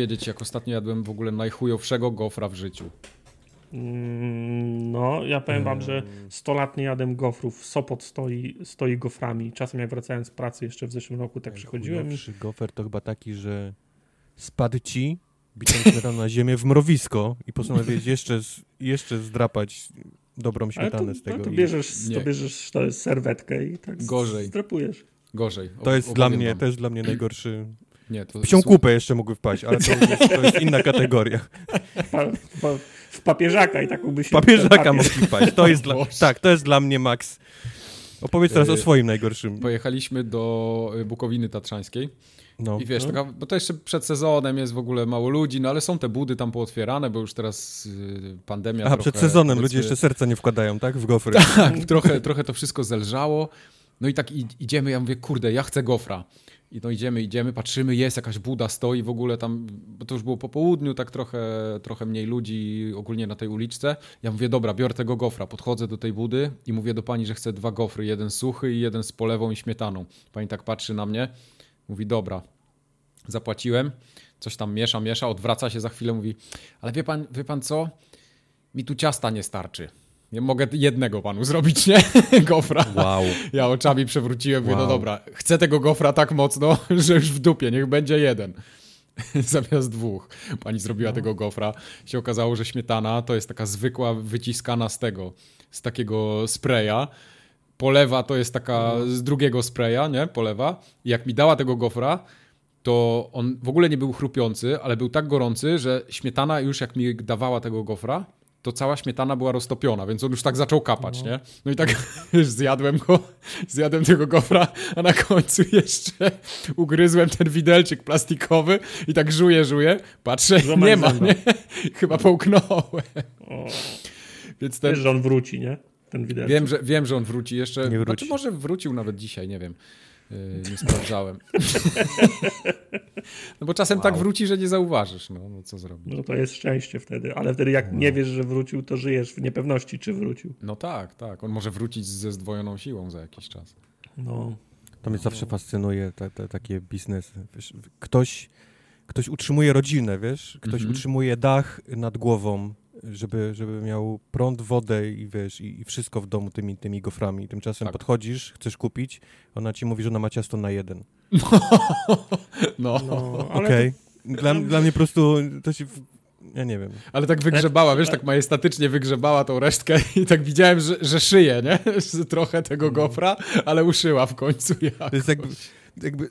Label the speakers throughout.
Speaker 1: powiedzieć, jak ostatnio jadłem w ogóle najchujowszego gofra w życiu.
Speaker 2: Mm, no, ja powiem wam, że 100 lat nie jadłem gofrów. Sopot stoi, stoi goframi. Czasem jak wracałem z pracy jeszcze w zeszłym roku, tak przychodziłem i...
Speaker 3: Najlepszy gofer to chyba taki, że spadł ci, bitą śmietaną na ziemię w mrowisko i postanowiłeś jeszcze, jeszcze zdrapać dobrą śmietanę
Speaker 2: to,
Speaker 3: z tego.
Speaker 2: no, to
Speaker 3: i-
Speaker 2: bierzesz,
Speaker 1: Nie.
Speaker 2: to bierzesz to jest serwetkę i tak
Speaker 1: Gorzej.
Speaker 2: strapujesz.
Speaker 1: Gorzej.
Speaker 3: To jest dla mnie, to jest dla mnie najgorszy.
Speaker 1: Nie, to
Speaker 3: Psią kupę jeszcze mógł wpaść, ale to jest, to jest inna kategoria.
Speaker 2: W papieżaka i taką by się...
Speaker 3: Papieżaka mógł wpaść. To jest dla, tak, to jest dla mnie maks. Opowiedz teraz o
Speaker 1: Yy,
Speaker 3: swoim najgorszym.
Speaker 1: Pojechaliśmy do y, Bukowiny Tatrzańskiej
Speaker 3: No.
Speaker 1: i wiesz,
Speaker 2: No.
Speaker 1: taka, bo to jeszcze przed sezonem jest w ogóle mało ludzi, no ale są te budy tam pootwierane, bo już teraz y, pandemia
Speaker 3: A
Speaker 1: trochę,
Speaker 3: przed sezonem ludzie
Speaker 1: powiedzmy,
Speaker 3: jeszcze serca nie wkładają, tak? W gofry.
Speaker 1: Tak, trochę, trochę to wszystko zelżało. No i tak idziemy, ja mówię, kurde, ja chcę gofra. I no idziemy, idziemy, patrzymy, jest jakaś buda, stoi w ogóle tam, bo to już było po południu, tak trochę, trochę mniej ludzi ogólnie na tej uliczce. Ja mówię, dobra, biorę tego gofra, podchodzę do tej budy i mówię do pani, że chcę dwa gofry, jeden suchy i jeden z polewą i śmietaną. Pani tak patrzy na mnie, mówi, dobra, zapłaciłem, coś tam miesza, miesza, odwraca się za chwilę, mówi, ale wie pan, wie pan co, mi tu ciasta nie starczy. Nie mogę jednego panu zrobić, nie? Gofra.
Speaker 3: Wow.
Speaker 1: Ja oczami przewróciłem, mówię,
Speaker 3: Wow.
Speaker 1: no dobra, chcę tego gofra tak mocno, że już w dupie, niech będzie jeden. Zamiast dwóch. Pani zrobiła tego gofra. Się okazało, że śmietana to jest taka zwykła, wyciskana z tego, z takiego spraya. Polewa to jest taka z drugiego spraya, nie? Polewa. I jak mi dała tego gofra, to on w ogóle nie był chrupiący, ale był tak gorący, że śmietana już jak mi dawała tego gofra, to cała śmietana była roztopiona, więc on już tak zaczął kapać, nie? No i tak zjadłem go, zjadłem tego gofra, a na końcu jeszcze ugryzłem ten widelczyk plastikowy i tak żuję, żuję, patrzę, nie ma,
Speaker 2: zęba.
Speaker 1: nie? Chyba połknąłem.
Speaker 2: O,
Speaker 1: Więc ten,
Speaker 2: wiesz, że on wróci, nie? Ten wideo.
Speaker 1: wiem, że, wiem, że on wróci jeszcze,
Speaker 3: Nie wróci.
Speaker 1: znaczy może wrócił nawet dzisiaj, nie wiem. Yy, nie sprawdzałem. no bo czasem tak wróci, że nie zauważysz, no, no co zrobić.
Speaker 2: No to jest szczęście wtedy, ale wtedy jak nie wiesz, że wrócił, to żyjesz w niepewności, czy wrócił.
Speaker 1: No tak, tak. On może wrócić ze zdwojoną siłą za jakiś czas.
Speaker 2: No.
Speaker 3: To mnie zawsze fascynuje, te, te, takie biznesy. Wiesz, ktoś, ktoś utrzymuje rodzinę, wiesz? Ktoś
Speaker 1: Mhm.
Speaker 3: utrzymuje dach nad głową, żeby, żeby miał prąd, wodę i wiesz, i, i wszystko w domu tymi, tymi goframi. Tymczasem
Speaker 1: Tak.
Speaker 3: podchodzisz, chcesz kupić, ona ci mówi, że ona ma ciasto na jeden.
Speaker 1: No,
Speaker 2: No, ale
Speaker 3: Okej. Dla, dla mnie po prostu to się... Ja nie wiem.
Speaker 1: ale tak wygrzebała, wiesz, tak majestatycznie wygrzebała tą resztkę i tak widziałem, że, że szyje, nie? Trochę tego gofra, ale uszyła w końcu jak.
Speaker 3: To jest jakby, jakby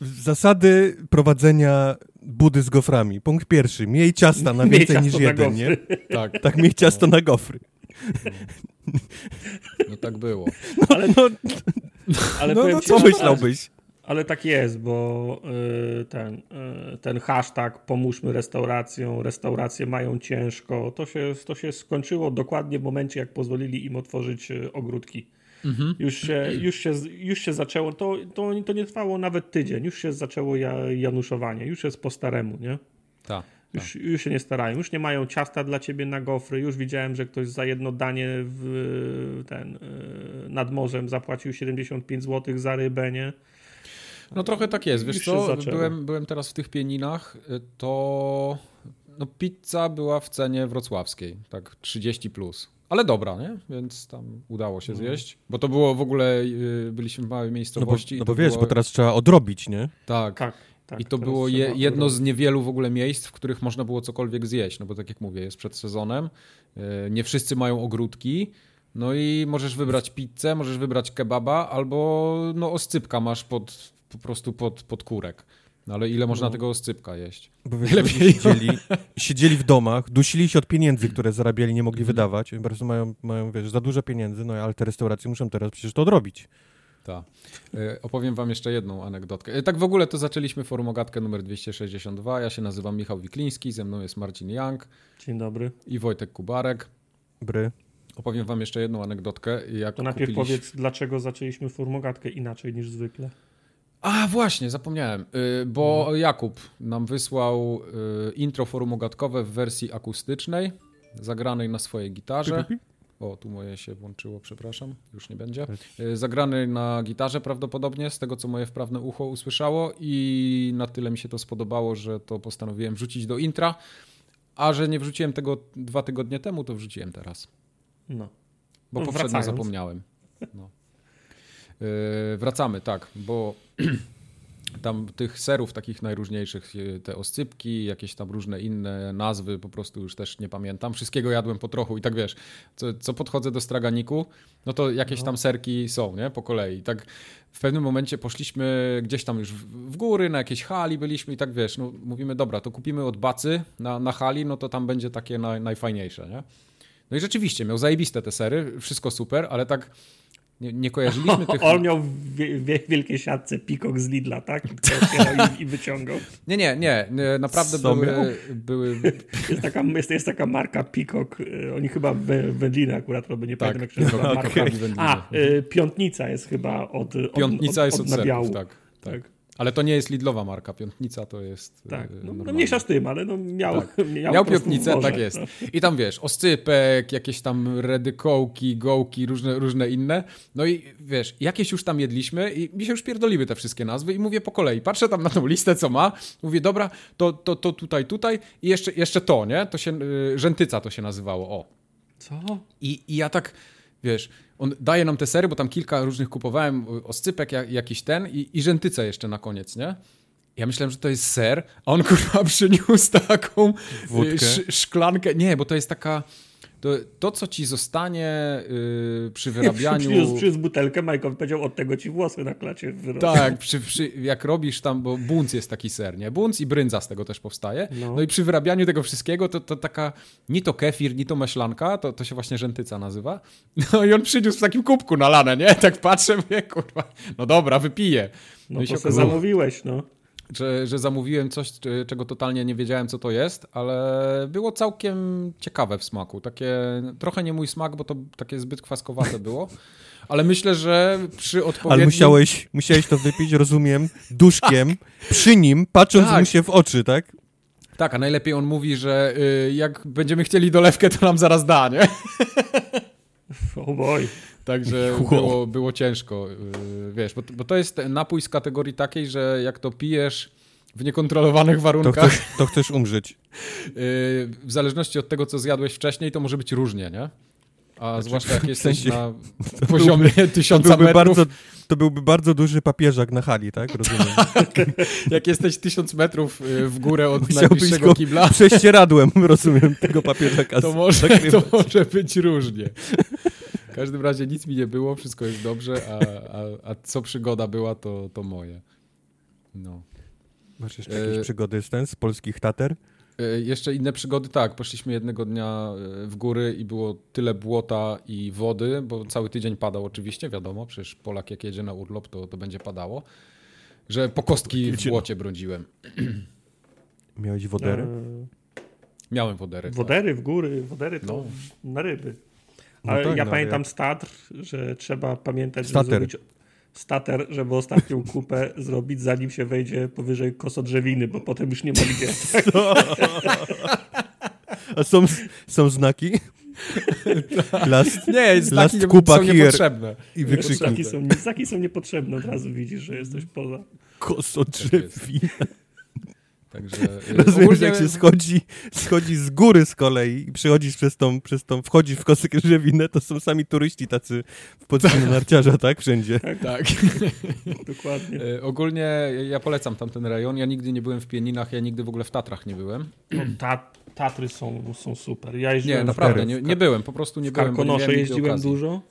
Speaker 3: zasady prowadzenia budy z goframi. Punkt pierwszy. Miej ciasta na więcej
Speaker 2: ciasto
Speaker 3: niż
Speaker 2: na
Speaker 3: jeden, nie?
Speaker 1: Tak,
Speaker 3: Tak, miej ciasto na gofry.
Speaker 1: no tak było.
Speaker 2: Ale,
Speaker 3: No,
Speaker 2: ale
Speaker 3: no,
Speaker 2: powiem
Speaker 3: no
Speaker 2: ci,
Speaker 3: co myślałbyś?
Speaker 2: Ale tak jest, bo y, ten, y, ten hashtag pomóżmy restauracjom, restauracje mają ciężko, to się, to się skończyło dokładnie w momencie, jak pozwolili im otworzyć y, ogródki.
Speaker 1: Mhm.
Speaker 2: Już, się, już, się, już się zaczęło, to, to, to nie trwało nawet tydzień, już się zaczęło ja, januszowanie, już jest po staremu, nie?
Speaker 1: Tak.
Speaker 2: Już, już się nie starają, już nie mają ciasta dla ciebie na gofry. Już widziałem, że ktoś za jedno danie w ten y, nad morzem zapłacił 75 zł za rybę, nie?
Speaker 1: No trochę tak jest, wiesz co, byłem, byłem teraz w tych pieninach, y, to no pizza była w cenie wrocławskiej, tak 30 plus. Ale dobra, nie? Więc tam udało się zjeść. Bo to było w ogóle, y, byliśmy w małej
Speaker 3: No bo,
Speaker 1: miejscowości.
Speaker 3: no
Speaker 1: to
Speaker 3: bo wiesz,
Speaker 1: było,
Speaker 3: bo teraz trzeba odrobić, nie?
Speaker 1: Tak,
Speaker 2: Tak. tak
Speaker 1: I to było je, jedno z niewielu w ogóle miejsc, w których można było cokolwiek zjeść. No bo tak jak mówię, jest przed sezonem. yy, Nie wszyscy mają ogródki. No i możesz wybrać pizzę, możesz wybrać kebaba, albo no oscypka masz pod, po prostu pod, pod kurek. No ale ile można
Speaker 2: No.
Speaker 1: tego oscypka jeść?
Speaker 3: Bo wiesz,
Speaker 1: Lepiej.
Speaker 3: siedzieli, siedzieli w domach, dusili się od pieniędzy, które zarabiali, nie mogli wydawać. Po prostu mają, mają, wiesz, za dużo pieniędzy, no ale te restauracje muszą teraz przecież to odrobić.
Speaker 1: Tak. Yy, Opowiem wam jeszcze jedną anegdotkę. Yy, Tak w ogóle to zaczęliśmy forumogatkę numer 262. Ja się nazywam Michał Wikliński, ze mną jest Marcin Young
Speaker 2: Dzień dobry.
Speaker 1: i Wojtek Kubarek.
Speaker 3: Bry.
Speaker 1: Opowiem wam jeszcze jedną anegdotkę. Jak
Speaker 2: To najpierw
Speaker 1: kupiliśmy-
Speaker 2: powiedz, dlaczego zaczęliśmy formogatkę inaczej niż zwykle.
Speaker 1: A właśnie, zapomniałem, y, bo Jakub nam wysłał y, intro forumogatkowe w wersji akustycznej, zagranej na swojej gitarze. O, tu moje się włączyło, przepraszam, już nie będzie. E, zagrany na gitarze prawdopodobnie, z tego co moje wprawne ucho usłyszało i na tyle mi się to spodobało, że to postanowiłem wrzucić do intra, a że nie wrzuciłem tego dwa tygodnie temu, to wrzuciłem teraz.
Speaker 2: No.
Speaker 1: Bo
Speaker 2: No,
Speaker 1: poprzednio
Speaker 2: wracając.
Speaker 1: zapomniałem. No. Yy, wracamy, tak, bo tam tych serów takich najróżniejszych, yy, te oscypki, jakieś tam różne inne nazwy, po prostu już też nie pamiętam. Wszystkiego jadłem po trochu i tak wiesz, co, co podchodzę do straganiku, no to jakieś tam serki są, nie, po kolei. I tak w pewnym momencie poszliśmy gdzieś tam już w, w góry, na jakiejś hali byliśmy i tak wiesz, no mówimy, dobra, to kupimy od bacy na, na hali, no to tam będzie takie naj, najfajniejsze, nie? No i rzeczywiście, miał zajebiste te sery, wszystko super, ale tak nie, nie kojarzyliśmy tych...
Speaker 2: On miał w wie, wielkiej siatce pikok z Lidla, tak? I, i, wyciągał.
Speaker 1: Nie, nie, nie, nie, naprawdę
Speaker 3: Co miał?
Speaker 1: były, były...
Speaker 2: Jest taka, jest, jest taka marka Pikok. y, Oni chyba wę- wędlinę akurat robią, nie
Speaker 1: Tak.
Speaker 2: pamiętam jak się nazywa marka.
Speaker 1: Wędliny.
Speaker 2: A, y, piątnica jest chyba od, od
Speaker 1: Piątnica
Speaker 2: od,
Speaker 1: jest
Speaker 2: od,
Speaker 1: od
Speaker 2: nabiału.
Speaker 1: serków, tak, tak.
Speaker 2: Tak.
Speaker 1: Ale to nie jest Lidlowa marka, Piątnica to jest
Speaker 2: Tak,
Speaker 1: e,
Speaker 2: no, no
Speaker 1: normalna.
Speaker 2: mniejsza z tym, ale no miał,
Speaker 1: Tak.
Speaker 2: miał,
Speaker 1: Miał piątnicę,
Speaker 2: morze,
Speaker 1: tak jest.
Speaker 2: no.
Speaker 1: I tam wiesz, oscypek, jakieś tam redykołki, gołki, różne, różne inne. No i wiesz, jakieś już tam jedliśmy i mi się już pierdoliły te wszystkie nazwy i mówię po kolei. Patrzę tam na tą listę, co ma. Mówię, dobra, to, to, to tutaj, tutaj i jeszcze, jeszcze to, nie? To się, y, rzętyca to się nazywało, o.
Speaker 2: Co?
Speaker 1: I, I ja tak, wiesz, on daje nam te sery, bo tam kilka różnych kupowałem, y, oscypek, jak, jakiś ten i, i jeszcze na koniec, nie? Ja myślałem, że to jest ser, a on kurwa przyniósł taką
Speaker 3: Wódkę?
Speaker 1: sz, szklankę. Nie, bo to jest taka. To, to co ci zostanie y, przy wyrabianiu.
Speaker 2: Przyniósł, przyniósł butelkę, Majkowi powiedział, od tego ci włosy na klacie wyrosły.
Speaker 1: Tak, przy, przy, jak robisz tam, bo bunc jest taki ser, nie? Bunc i brędza z tego też powstaje. No,
Speaker 2: No.
Speaker 1: i przy wyrabianiu tego wszystkiego to, to taka, ni to kefir, ni to maślanka, to, to się właśnie rzętyca nazywa. No i on przyniósł w takim kubku nalane, nie? Tak patrzę, mówię, kurwa, no dobra, wypiję.
Speaker 2: No
Speaker 1: i
Speaker 2: to
Speaker 1: się
Speaker 2: zamówiłeś, no.
Speaker 1: Że, że zamówiłem coś, czego totalnie nie wiedziałem, co to jest, ale było całkiem ciekawe w smaku. Takie, trochę nie mój smak, bo to takie zbyt kwaskowate było. Ale myślę, że przy odpowiednim...
Speaker 3: Ale musiałeś, musiałeś to wypić, rozumiem, duszkiem, przy nim, patrząc
Speaker 1: Tak.
Speaker 3: mu się w oczy, tak?
Speaker 1: Tak, a najlepiej on mówi, że y, jak będziemy chcieli dolewkę, to nam zaraz da, nie?
Speaker 2: O boj.
Speaker 1: Także
Speaker 3: Wow.
Speaker 1: było, było ciężko, y, wiesz, bo, bo to jest napój z kategorii takiej, że jak to pijesz w niekontrolowanych
Speaker 3: To
Speaker 1: warunkach,
Speaker 3: chcesz, to chcesz umrzeć.
Speaker 1: y, w zależności od tego, co zjadłeś wcześniej, to może być różnie, nie? A zwłaszcza jak
Speaker 3: w
Speaker 1: jesteś
Speaker 3: sensie-
Speaker 1: na poziomie
Speaker 3: To
Speaker 1: tysiąca
Speaker 3: byłby,
Speaker 1: metrów,
Speaker 3: bardzo, to byłby bardzo duży papieżak na hali, tak? Rozumiem.
Speaker 1: jak jesteś tysiąc metrów y, w górę od
Speaker 3: Musiałbyś
Speaker 1: najbliższego
Speaker 3: go
Speaker 1: kibla,
Speaker 3: prześcieradłem, rozumiem, tego papieżaka.
Speaker 1: to może,
Speaker 3: zakrywać.
Speaker 1: to może być różnie. W każdym razie nic mi nie było, wszystko jest dobrze, a, a, a co przygoda była, to, to moje. No.
Speaker 3: Masz jeszcze jakieś
Speaker 1: E,
Speaker 3: przygody z ten, z polskich tater?
Speaker 1: E, Jeszcze inne przygody, tak. Poszliśmy jednego dnia e, w góry i było tyle błota i wody, bo cały tydzień padał oczywiście, wiadomo, przecież Polak jak jedzie na urlop, to, to będzie padało, że po kostki w błocie brądziłem.
Speaker 3: Miałeś wodery?
Speaker 2: E,
Speaker 1: Miałem wodery. tak.
Speaker 2: Wodery w góry, wodery to
Speaker 1: No.
Speaker 2: na ryby.
Speaker 3: No
Speaker 2: Ale
Speaker 3: tak,
Speaker 2: ja
Speaker 3: no,
Speaker 2: pamiętam
Speaker 3: jak-
Speaker 2: z Tatr, że trzeba pamiętać,
Speaker 3: Stater.
Speaker 2: żeby zrobić stater, żeby ostatnią kupę zrobić, zanim się wejdzie powyżej kosodrzewiny, bo potem już nie ma gdzie.
Speaker 3: A są, są znaki? Last
Speaker 1: Nie, znaki
Speaker 3: Last
Speaker 1: nie,
Speaker 3: kupa
Speaker 1: są
Speaker 3: here.
Speaker 1: niepotrzebne.
Speaker 3: i
Speaker 2: Znaki
Speaker 3: wykrzyknik.
Speaker 2: są, znaki są niepotrzebne, od razu widzisz, że jesteś poza.
Speaker 3: Koso drzewi.
Speaker 1: Także e,
Speaker 3: Rozumiesz,
Speaker 1: ogólnie-
Speaker 3: jak się schodzi, schodzi z góry z kolei i przechodzisz przez tą, przez tą, wchodzisz w kosę drzewinę, to są sami turyści tacy w podziemiu narciarza, tak? Wszędzie.
Speaker 1: Tak.
Speaker 2: Dokładnie.
Speaker 1: E, Ogólnie ja polecam tamten rejon. Ja nigdy nie byłem w Pieninach, ja nigdy w ogóle w Tatrach nie byłem.
Speaker 2: No, ta, Tatry są, są super. Ja jeździłem
Speaker 1: Nie,
Speaker 2: w
Speaker 1: naprawdę, nie, nie byłem, po prostu nie
Speaker 2: w
Speaker 1: byłem. nie
Speaker 2: Karkonosze jeździłem
Speaker 1: okazji.
Speaker 2: dużo.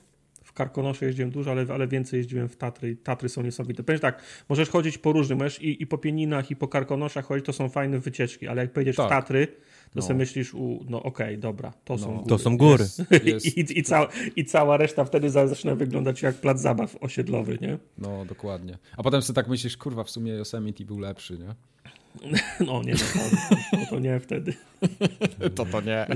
Speaker 2: Karkonosze jeździłem dużo, ale, ale więcej jeździłem w Tatry. Tatry są niesamowite. Powiem tak, możesz chodzić po różnym, możesz i, i po Pieninach, i po Karkonoszach chodzić, to są fajne wycieczki, ale jak pojedziesz
Speaker 1: Tak.
Speaker 2: w Tatry, to
Speaker 1: No.
Speaker 2: sobie myślisz, u, no okej, dobra, to są
Speaker 1: No.
Speaker 2: góry.
Speaker 3: To są góry.
Speaker 1: Jest, jest,
Speaker 2: I, i, cała, I cała reszta wtedy za- zaczyna wyglądać jak plac zabaw osiedlowy, nie?
Speaker 1: no, dokładnie. A potem sobie tak myślisz, kurwa, w sumie Yosemite był lepszy, nie?
Speaker 2: No nie, no, to, to, to nie wtedy.
Speaker 1: To to nie.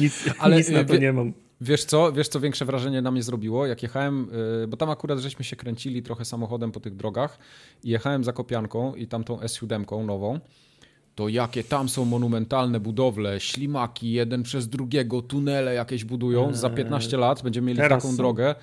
Speaker 2: Nic,
Speaker 1: Ale,
Speaker 2: nic na to
Speaker 1: wie-
Speaker 2: nie mam.
Speaker 1: Wiesz co, wiesz co większe wrażenie na mnie zrobiło? Jak jechałem, y, bo tam akurat żeśmy się kręcili trochę samochodem po tych drogach i jechałem za Kopianką i tamtą S7 nową, to jakie tam są monumentalne budowle, ślimaki, jeden przez drugiego, tunele jakieś budują. Za 15 lat będziemy mieli
Speaker 2: Teraz
Speaker 1: taką
Speaker 2: są.
Speaker 1: drogę.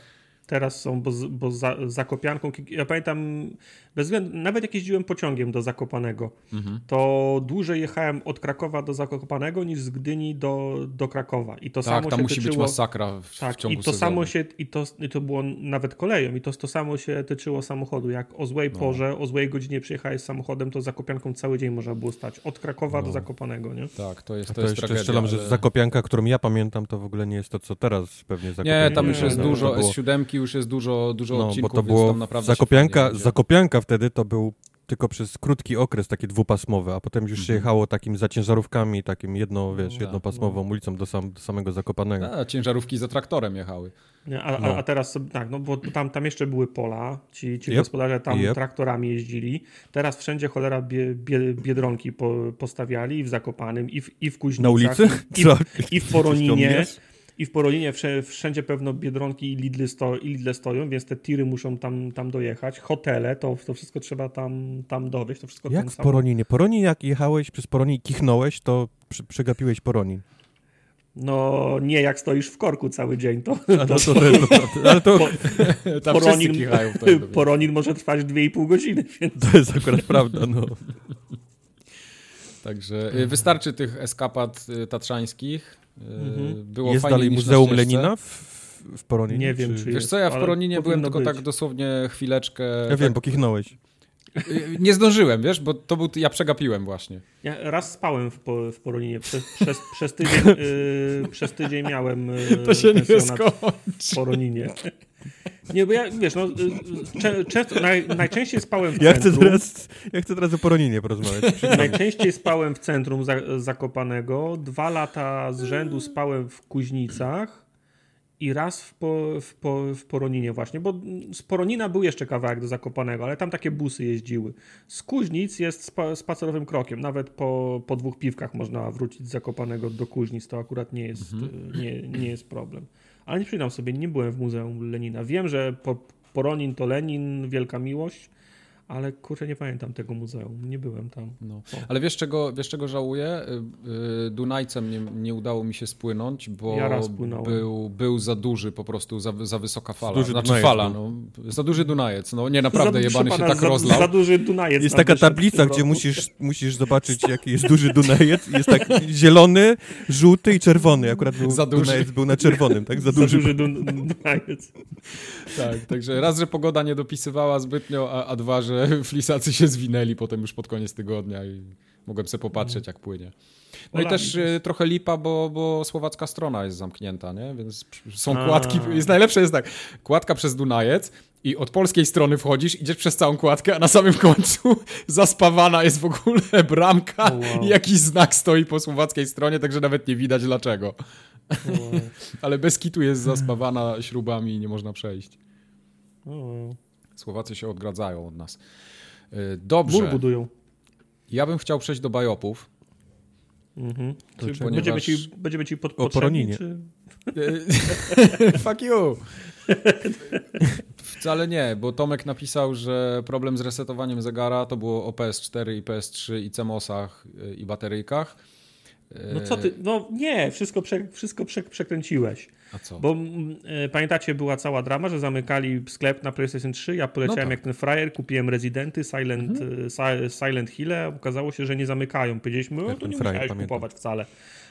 Speaker 2: Teraz są, bo, bo za, Zakopianką, ja pamiętam, bez względu, nawet jak jeździłem pociągiem do Zakopanego,
Speaker 1: Mhm.
Speaker 2: to dłużej jechałem od Krakowa do Zakopanego niż z Gdyni do, do Krakowa. I to
Speaker 1: Tak,
Speaker 2: samo
Speaker 1: tam
Speaker 2: się
Speaker 1: musi być
Speaker 2: tyczyło,
Speaker 1: masakra w, w
Speaker 2: Tak,
Speaker 1: ciągu
Speaker 2: i to
Speaker 1: sezonu.
Speaker 2: samo się, i to, i to było nawet koleją, i to, to samo się tyczyło samochodu. Jak o złej
Speaker 1: No.
Speaker 2: porze, o złej godzinie przyjechałeś samochodem, to Zakopianką cały dzień można było stać. Od Krakowa
Speaker 1: No.
Speaker 2: do Zakopanego, nie?
Speaker 1: Tak, to jest,
Speaker 3: A
Speaker 1: to
Speaker 3: to,
Speaker 1: jest
Speaker 3: jeszcze
Speaker 1: tragedia.
Speaker 3: strzelam, że
Speaker 1: ale-
Speaker 3: Zakopianka, którą ja pamiętam, to w ogóle nie jest to, co teraz pewnie Zakopianka.
Speaker 1: Nie, tam już jest
Speaker 2: no,
Speaker 1: dużo,
Speaker 3: to było,
Speaker 1: S7 już jest dużo, dużo
Speaker 3: no, bo
Speaker 1: odcinków,
Speaker 3: to
Speaker 1: więc
Speaker 3: było
Speaker 1: tam naprawdę się
Speaker 3: Zakopianka. Zakopianka wtedy to był tylko przez krótki okres taki dwupasmowy, a potem już się
Speaker 1: Mhm.
Speaker 3: jechało takim za ciężarówkami, takim jedno, wiesz,
Speaker 1: tak,
Speaker 3: jednopasmową ulicą do, sam, do samego Zakopanego.
Speaker 1: A, ciężarówki za traktorem jechały.
Speaker 2: Nie, a,
Speaker 3: No.
Speaker 2: a, teraz sobie- tak, no bo tam, tam jeszcze były pola, ci, ci
Speaker 3: Yep.
Speaker 2: gospodarze tam
Speaker 3: Yep.
Speaker 2: traktorami jeździli. Teraz wszędzie cholera bie, bie, biedronki po, postawiali i w Zakopanym, i w, i w Kuźnicach,
Speaker 3: Na ulicy?
Speaker 2: i,
Speaker 3: Co?
Speaker 2: i w Poroninie. I w Porolinie wszędzie pewno Biedronki i Lidly, sto, i Lidle stoją, więc te tiry muszą tam, tam dojechać. Hotele, to, to wszystko trzeba tam, tam dowieść. To wszystko
Speaker 3: Jak w Poroninie? Poronin, jak jechałeś przez Poronin i kichnąłeś, to przy, przegapiłeś Poronin.
Speaker 2: No nie, jak stoisz w korku cały dzień, to,
Speaker 3: A no to, to, to, ale to,
Speaker 2: po,
Speaker 1: Tam wszyscy kichają
Speaker 2: Poronin może trwać 2,5 godziny, więc
Speaker 3: to jest akurat prawda, no.
Speaker 1: Także y, wystarczy tych eskapad y, tatrzańskich.
Speaker 2: Mhm.
Speaker 1: Było
Speaker 3: Jest
Speaker 1: fajnie
Speaker 3: dalej Muzeum. Lenina w, w Poroninie?
Speaker 2: Nie wiem, czy
Speaker 1: Wiesz
Speaker 2: jest,
Speaker 1: co, ja w Poroninie byłem tylko
Speaker 2: być.
Speaker 1: tak dosłownie chwileczkę.
Speaker 3: Ja wiem, bo kichnąłeś.
Speaker 1: Y, Nie zdążyłem, wiesz, bo to był, ja przegapiłem właśnie.
Speaker 2: Ja raz spałem w, po, w Poroninie. Przez, przez, przez, tydzień, yy, przez tydzień miałem yy, pensjonat w Poroninie. Nie, bo ja, wiesz, no, cze, często, naj, najczęściej spałem w
Speaker 3: Ja chcę
Speaker 2: centrum.
Speaker 3: teraz, ja chcę teraz o Poroninie porozmawiać.
Speaker 2: Najczęściej spałem w centrum za, Zakopanego. Dwa lata z rzędu spałem w Kuźnicach i raz w, po, w, po, w Poroninie właśnie, bo z Poronina był jeszcze kawałek do Zakopanego, ale tam takie busy jeździły. Z Kuźnic jest spa, spacerowym krokiem. Nawet po, po dwóch piwkach można wrócić z Zakopanego do Kuźnic. To akurat nie jest, y, nie, nie jest problem. Ale nie przyznam sobie, nie byłem w Muzeum Lenina. Wiem, że po, Poronin to Lenin, wielka miłość, ale kurczę, nie pamiętam tego muzeum. Nie byłem tam.
Speaker 1: No. Ale wiesz czego, wiesz czego żałuję? Y, y, Dunajcem nie, nie udało mi się spłynąć, bo
Speaker 2: Ja
Speaker 1: był, był za duży po prostu, za, za wysoka fala.
Speaker 3: duży
Speaker 1: znaczy
Speaker 3: Dunajec
Speaker 1: fala, no. Za duży Dunajec. No nie, naprawdę,
Speaker 2: Za-
Speaker 1: jebany się
Speaker 2: pana,
Speaker 1: tak
Speaker 2: za,
Speaker 1: rozlał.
Speaker 2: Za duży Dunajec.
Speaker 3: Jest taka tablica, gdzie musisz, musisz zobaczyć, jaki jest duży Dunajec. Jest tak zielony, żółty i czerwony. Akurat był,
Speaker 1: Za duży.
Speaker 3: Dunajec był na czerwonym, tak? Za
Speaker 2: Za
Speaker 3: duży.
Speaker 2: duży Dun- Dunajec.
Speaker 1: Tak, także raz, że pogoda nie dopisywała zbytnio, a, a dwa, że flisacy się zwinęli potem już pod koniec tygodnia i mogłem sobie popatrzeć, jak płynie. No i też y, trochę lipa, bo, bo słowacka strona jest zamknięta, nie? Więc są
Speaker 2: A.
Speaker 1: kładki. Jest najlepsze jest tak, kładka przez Dunajec i od polskiej strony wchodzisz, idziesz przez całą kładkę, a na samym końcu zaspawana jest w ogóle bramka
Speaker 2: wow.
Speaker 1: i jakiś znak stoi po słowackiej stronie, także nawet nie widać dlaczego.
Speaker 2: O,
Speaker 1: Ale bez kitu jest zaspawana śrubami i nie można przejść.
Speaker 2: o.
Speaker 1: Słowacy się odgradzają od nas.
Speaker 2: Mur
Speaker 1: Dobrze.
Speaker 2: budują.
Speaker 1: Ja bym chciał przejść do bajopów.
Speaker 2: Mhm.
Speaker 3: Czego?
Speaker 2: będziemy,
Speaker 1: Ponieważ-
Speaker 2: ci, będziemy ci pod,
Speaker 3: O
Speaker 2: potrzebni, czy...
Speaker 1: Y, Fuck you! Wcale nie, bo Tomek napisał, że problem z resetowaniem zegara to było o PS4 i PS3 i CMOSach y, i bateryjkach. Y,
Speaker 2: No co ty, no nie, wszystko, prze, wszystko prze, przekręciłeś.
Speaker 1: A co?
Speaker 2: Bo e, pamiętacie, była cała drama, że zamykali sklep na PlayStation 3, ja poleciałem
Speaker 1: No tak. Mhm.
Speaker 2: jak ten frajer, kupiłem Rezydenty, Silent, e, Si- Silent Hill, a okazało się, że nie zamykają. Powiedzieliśmy, no to nie
Speaker 3: frajer,
Speaker 2: musiałeś
Speaker 3: pamiętam.
Speaker 2: kupować wcale.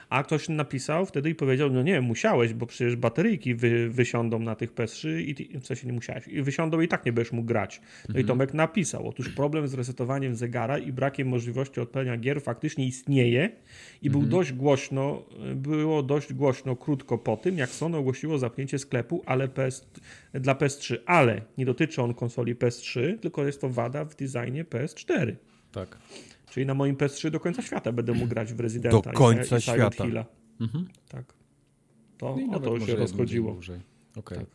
Speaker 2: A ktoś napisał wtedy i powiedział, no nie, musiałeś, bo przecież bateryjki wy, wysiądą na tych PS3 i w sensie nie musiałeś. I wysiądą i tak nie będziesz mógł grać. No
Speaker 3: Mhm.
Speaker 2: i Tomek napisał, otóż problem z resetowaniem zegara i brakiem możliwości odpalenia gier faktycznie istnieje i
Speaker 3: Mhm.
Speaker 2: był dość głośno, było dość głośno krótko po tym, jak Sony ogłosiło zamknięcie sklepu, ale PS, dla PS3, ale nie dotyczy on konsoli PS3, tylko jest to wada w designie PS4.
Speaker 1: Tak.
Speaker 2: Czyli na moim PS3 do końca świata będę mógł grać w Residenta
Speaker 3: Do
Speaker 2: i-
Speaker 3: końca
Speaker 2: i Silent
Speaker 3: świata.
Speaker 1: Mhm.
Speaker 2: Tak. To,
Speaker 1: No i
Speaker 2: o to się rozchodziło.
Speaker 1: Okej.
Speaker 2: Tak.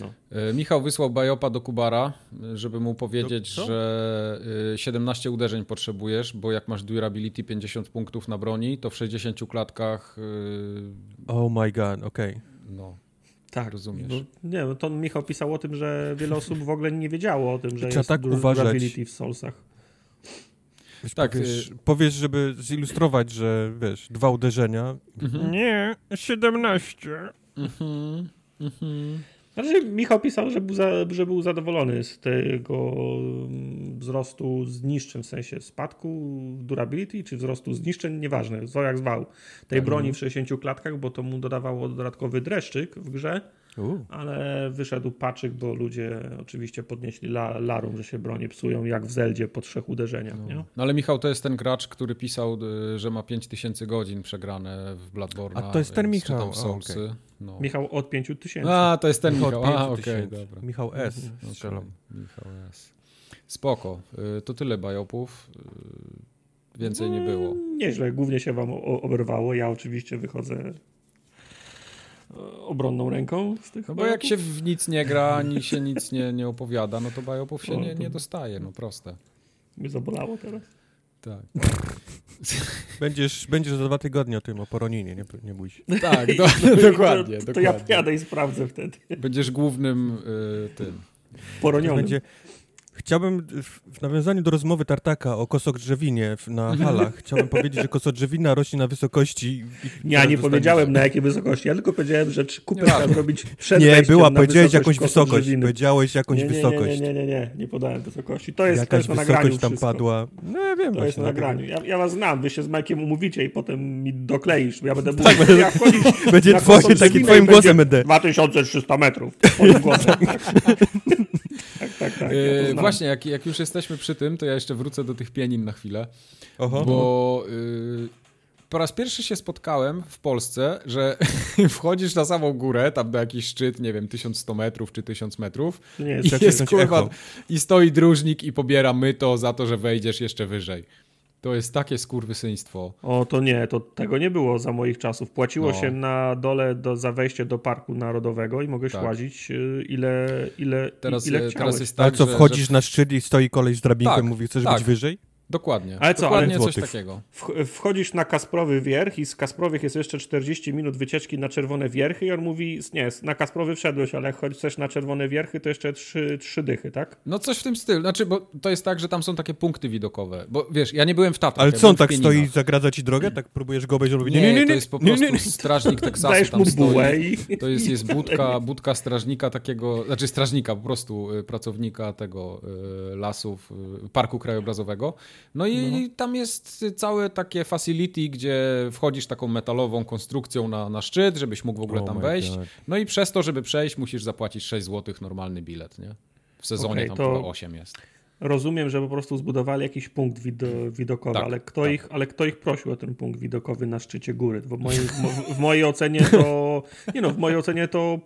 Speaker 2: No.
Speaker 1: E, Michał wysłał bajopa do Kubara, e, żeby mu powiedzieć, że e, 17 uderzeń potrzebujesz, bo jak masz durability 50 punktów na broni, to w 60 klatkach e,
Speaker 3: Oh my god, okej.
Speaker 1: no,
Speaker 2: Tak,
Speaker 1: Rozumiesz.
Speaker 2: No, nie, no to Michał pisał o tym, że wiele osób w ogóle nie wiedziało o tym, że
Speaker 3: Trzeba
Speaker 2: jest
Speaker 3: tak uważać.
Speaker 2: durability w Soulsach.
Speaker 1: Tak,
Speaker 3: Powiesz,
Speaker 1: y-
Speaker 3: powiesz, żeby zilustrować, że wiesz, dwa uderzenia.
Speaker 1: Mhm.
Speaker 3: Nie, 17.
Speaker 1: Mhm. Mhm.
Speaker 2: Znaczy, Michał pisał, że był, za, że był zadowolony z tego mm, wzrostu zniszczeń, w sensie spadku durability, czy wzrostu zniszczeń, nieważne, co jak zwał, tej
Speaker 1: Tak.
Speaker 2: broni w 60 klatkach, bo to mu dodawało dodatkowy dreszczyk w grze,
Speaker 3: U,
Speaker 2: ale wyszedł paczyk, bo ludzie oczywiście podnieśli la, larum, że się bronie psują jak w Zeldzie po trzech uderzeniach, nie?
Speaker 1: No ale Michał to jest ten gracz, który pisał, y, że ma 5000 godzin przegrane w Bloodborne.
Speaker 3: A to jest ten Michał, a,
Speaker 1: Soulsy. No.
Speaker 2: Michał od 5 tysięcy.
Speaker 1: A, to jest ten
Speaker 3: Michał
Speaker 1: A,
Speaker 3: 5
Speaker 1: okej,
Speaker 3: tysięcy.
Speaker 1: dobra.
Speaker 3: Michał S.
Speaker 1: Okej,
Speaker 3: Strzelam.
Speaker 1: Michał S. Spoko. Y, To tyle bajopów. Y, Więcej nie było.
Speaker 2: Nieźle, głównie się wam o- oberwało. Ja oczywiście wychodzę obronną ręką z tych
Speaker 1: No bo jak się w nic nie gra, ani się nic nie, nie opowiada, no to bajopów się
Speaker 2: O,
Speaker 1: nie,
Speaker 2: to-
Speaker 1: nie dostaje, no proste.
Speaker 2: Mnie zabolało teraz.
Speaker 1: Tak,
Speaker 3: Będziesz, będziesz za dwa tygodnie o tym, o Poroninie, nie, nie bój się.
Speaker 1: tak do, dokładnie,
Speaker 2: to, to ja jadę i sprawdzę wtedy.
Speaker 1: Będziesz głównym y, tym.
Speaker 3: To
Speaker 2: Poronionym.
Speaker 3: będzie... Chciałbym w- nawiązaniu do rozmowy Tartaka o kosodrzewinie na halach, chciałbym powiedzieć, że kosodrzewina rośnie na wysokości...
Speaker 2: Ja nie
Speaker 3: dostaniesz-
Speaker 2: powiedziałem na jakiej wysokości, ja tylko powiedziałem, że kupę
Speaker 1: Nie,
Speaker 2: trzeba zrobić przed
Speaker 3: Nie, była,
Speaker 2: na
Speaker 3: powiedziałeś jakąś wysokość, powiedziałeś jakąś
Speaker 2: nie, nie,
Speaker 3: wysokość.
Speaker 2: Nie, nie, nie, nie, nie, nie podałem wysokości. To jest, to
Speaker 3: Jakaś
Speaker 2: jest na nagraniu
Speaker 3: wysokość tam
Speaker 2: wszystko.
Speaker 3: padła. No ja wiem
Speaker 2: To jest na nagraniu. Ja, ja was znam, wy się z Majkiem umówicie i potem mi dokleisz. Ja będę
Speaker 3: Tak,
Speaker 2: mówił, jak chodzisz
Speaker 3: Będzie twoje, taki twoim głosem będę.
Speaker 2: 2300 metrów. Głosem. tak, tak, tak. To
Speaker 1: właśnie, jak, jak już jesteśmy przy tym, to ja jeszcze wrócę do tych pienin na chwilę.
Speaker 3: Oho.
Speaker 1: Bo y, po raz pierwszy się spotkałem w Polsce, że wchodzisz na samą górę, tam na jakiś szczyt, nie wiem, 1100 metrów czy 1000 metrów
Speaker 2: To nie
Speaker 1: i
Speaker 2: jest
Speaker 1: kurwa, i stoi dróżnik i pobiera myto za to, że wejdziesz jeszcze wyżej. To jest takie skurwysyństwo.
Speaker 2: O, to nie, to tego nie było za moich czasów. Płaciło
Speaker 1: No.
Speaker 2: się na dole do, za wejście do Parku Narodowego i mogłeś
Speaker 1: Tak.
Speaker 2: łazić y, ile, ile,
Speaker 1: Teraz,
Speaker 2: ile
Speaker 1: y,
Speaker 2: chciałeś.
Speaker 1: teraz jest
Speaker 3: Ale
Speaker 1: tak,
Speaker 3: co,
Speaker 1: że,
Speaker 3: wchodzisz
Speaker 1: że...
Speaker 3: na szczyt i stoi kolej z drabinką
Speaker 1: Tak,
Speaker 3: i mówi, chcesz
Speaker 1: tak.
Speaker 3: być wyżej?
Speaker 1: Dokładnie.
Speaker 2: Ale co,
Speaker 1: Dokładnie
Speaker 3: ale
Speaker 1: coś
Speaker 3: złotych.
Speaker 1: takiego.
Speaker 2: Wch- Wchodzisz na Kasprowy Wierch i z Kasprowych jest jeszcze 40 minut wycieczki na Czerwone Wierchy i on mówi, nie, na Kasprowy wszedłeś, ale jak chcesz na Czerwone Wierchy, to jeszcze trzy, trzy dychy, tak?
Speaker 1: No coś w tym stylu. Znaczy, bo to jest tak, że tam są takie punkty widokowe. Bo wiesz, ja nie byłem w Tatrach.
Speaker 3: Ale
Speaker 1: ja
Speaker 3: co, on
Speaker 1: byłem w
Speaker 3: tak stoi i
Speaker 1: Pieninach.
Speaker 3: zagradza ci drogę? Tak próbujesz go obejść? on mówi,
Speaker 1: Nie,
Speaker 3: Nie, nie, nie,
Speaker 1: to jest po
Speaker 3: nie,
Speaker 1: prostu
Speaker 3: nie, nie.
Speaker 1: strażnik Teksasu
Speaker 2: Dajesz
Speaker 1: tam stoi.
Speaker 2: i...
Speaker 1: To jest, jest budka, budka strażnika takiego, znaczy strażnika, po prostu y, pracownika tego y, lasów, y, parku krajobrazowego. No i tam jest całe takie facility, gdzie wchodzisz taką metalową konstrukcją na, na szczyt, żebyś mógł w ogóle
Speaker 3: Oh
Speaker 1: tam wejść.
Speaker 3: God.
Speaker 1: No i przez to, żeby przejść, musisz zapłacić 6 zł normalny bilet, nie? W sezonie
Speaker 2: Okej,
Speaker 1: tam
Speaker 2: to-
Speaker 1: chyba 8 jest.
Speaker 2: Rozumiem, że po prostu zbudowali jakiś punkt wido, widokowy,
Speaker 1: Tak,
Speaker 2: ale, kto
Speaker 1: tak.
Speaker 2: ich, ale kto ich prosił o ten punkt widokowy na szczycie góry? W mojej, w, mojej ocenie to, nie no, w mojej ocenie to,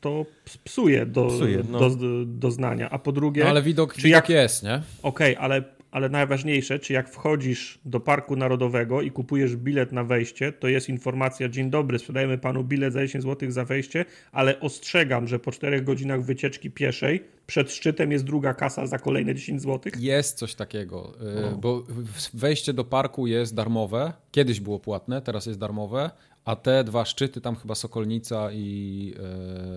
Speaker 2: to ps- psuje do,
Speaker 3: Psuje, no.
Speaker 2: do, do znania. A po drugie,
Speaker 1: No ale widok,
Speaker 2: czy
Speaker 1: widok
Speaker 2: jak-
Speaker 1: jest, nie?
Speaker 2: okej, ale, ale najważniejsze, czy jak wchodzisz do Parku Narodowego i kupujesz bilet na wejście, to jest informacja, dzień dobry, sprzedajemy panu bilet za 10 zł za wejście, ale ostrzegam, że po 4 godzinach wycieczki pieszej przed szczytem jest druga kasa za kolejne 10 zł.
Speaker 1: Jest coś takiego, y, bo w- wejście do parku jest darmowe. Kiedyś było płatne, teraz jest darmowe, a te dwa szczyty, tam chyba Sokolnica i,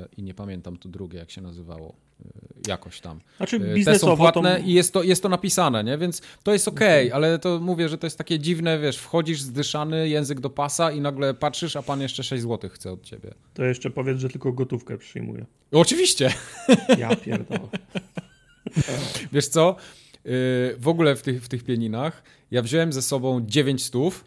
Speaker 1: y, i nie pamiętam to drugie, jak się nazywało. Y, Jakoś tam.
Speaker 2: Znaczy
Speaker 1: Y, Te są
Speaker 2: biznesowo
Speaker 1: płatne
Speaker 2: to...
Speaker 1: i jest to, jest to napisane, nie? Więc to jest okej, ale to mówię, że to jest takie dziwne, wiesz, wchodzisz zdyszany, język do pasa i nagle patrzysz, a pan jeszcze 6 zł chce od ciebie.
Speaker 2: To jeszcze powiedz, że tylko gotówkę przyjmuje.
Speaker 1: Oczywiście.
Speaker 2: Ja pierdolę.
Speaker 1: Wiesz co? Yy, w ogóle w tych, w tych pieninach ja wziąłem ze sobą 9 stów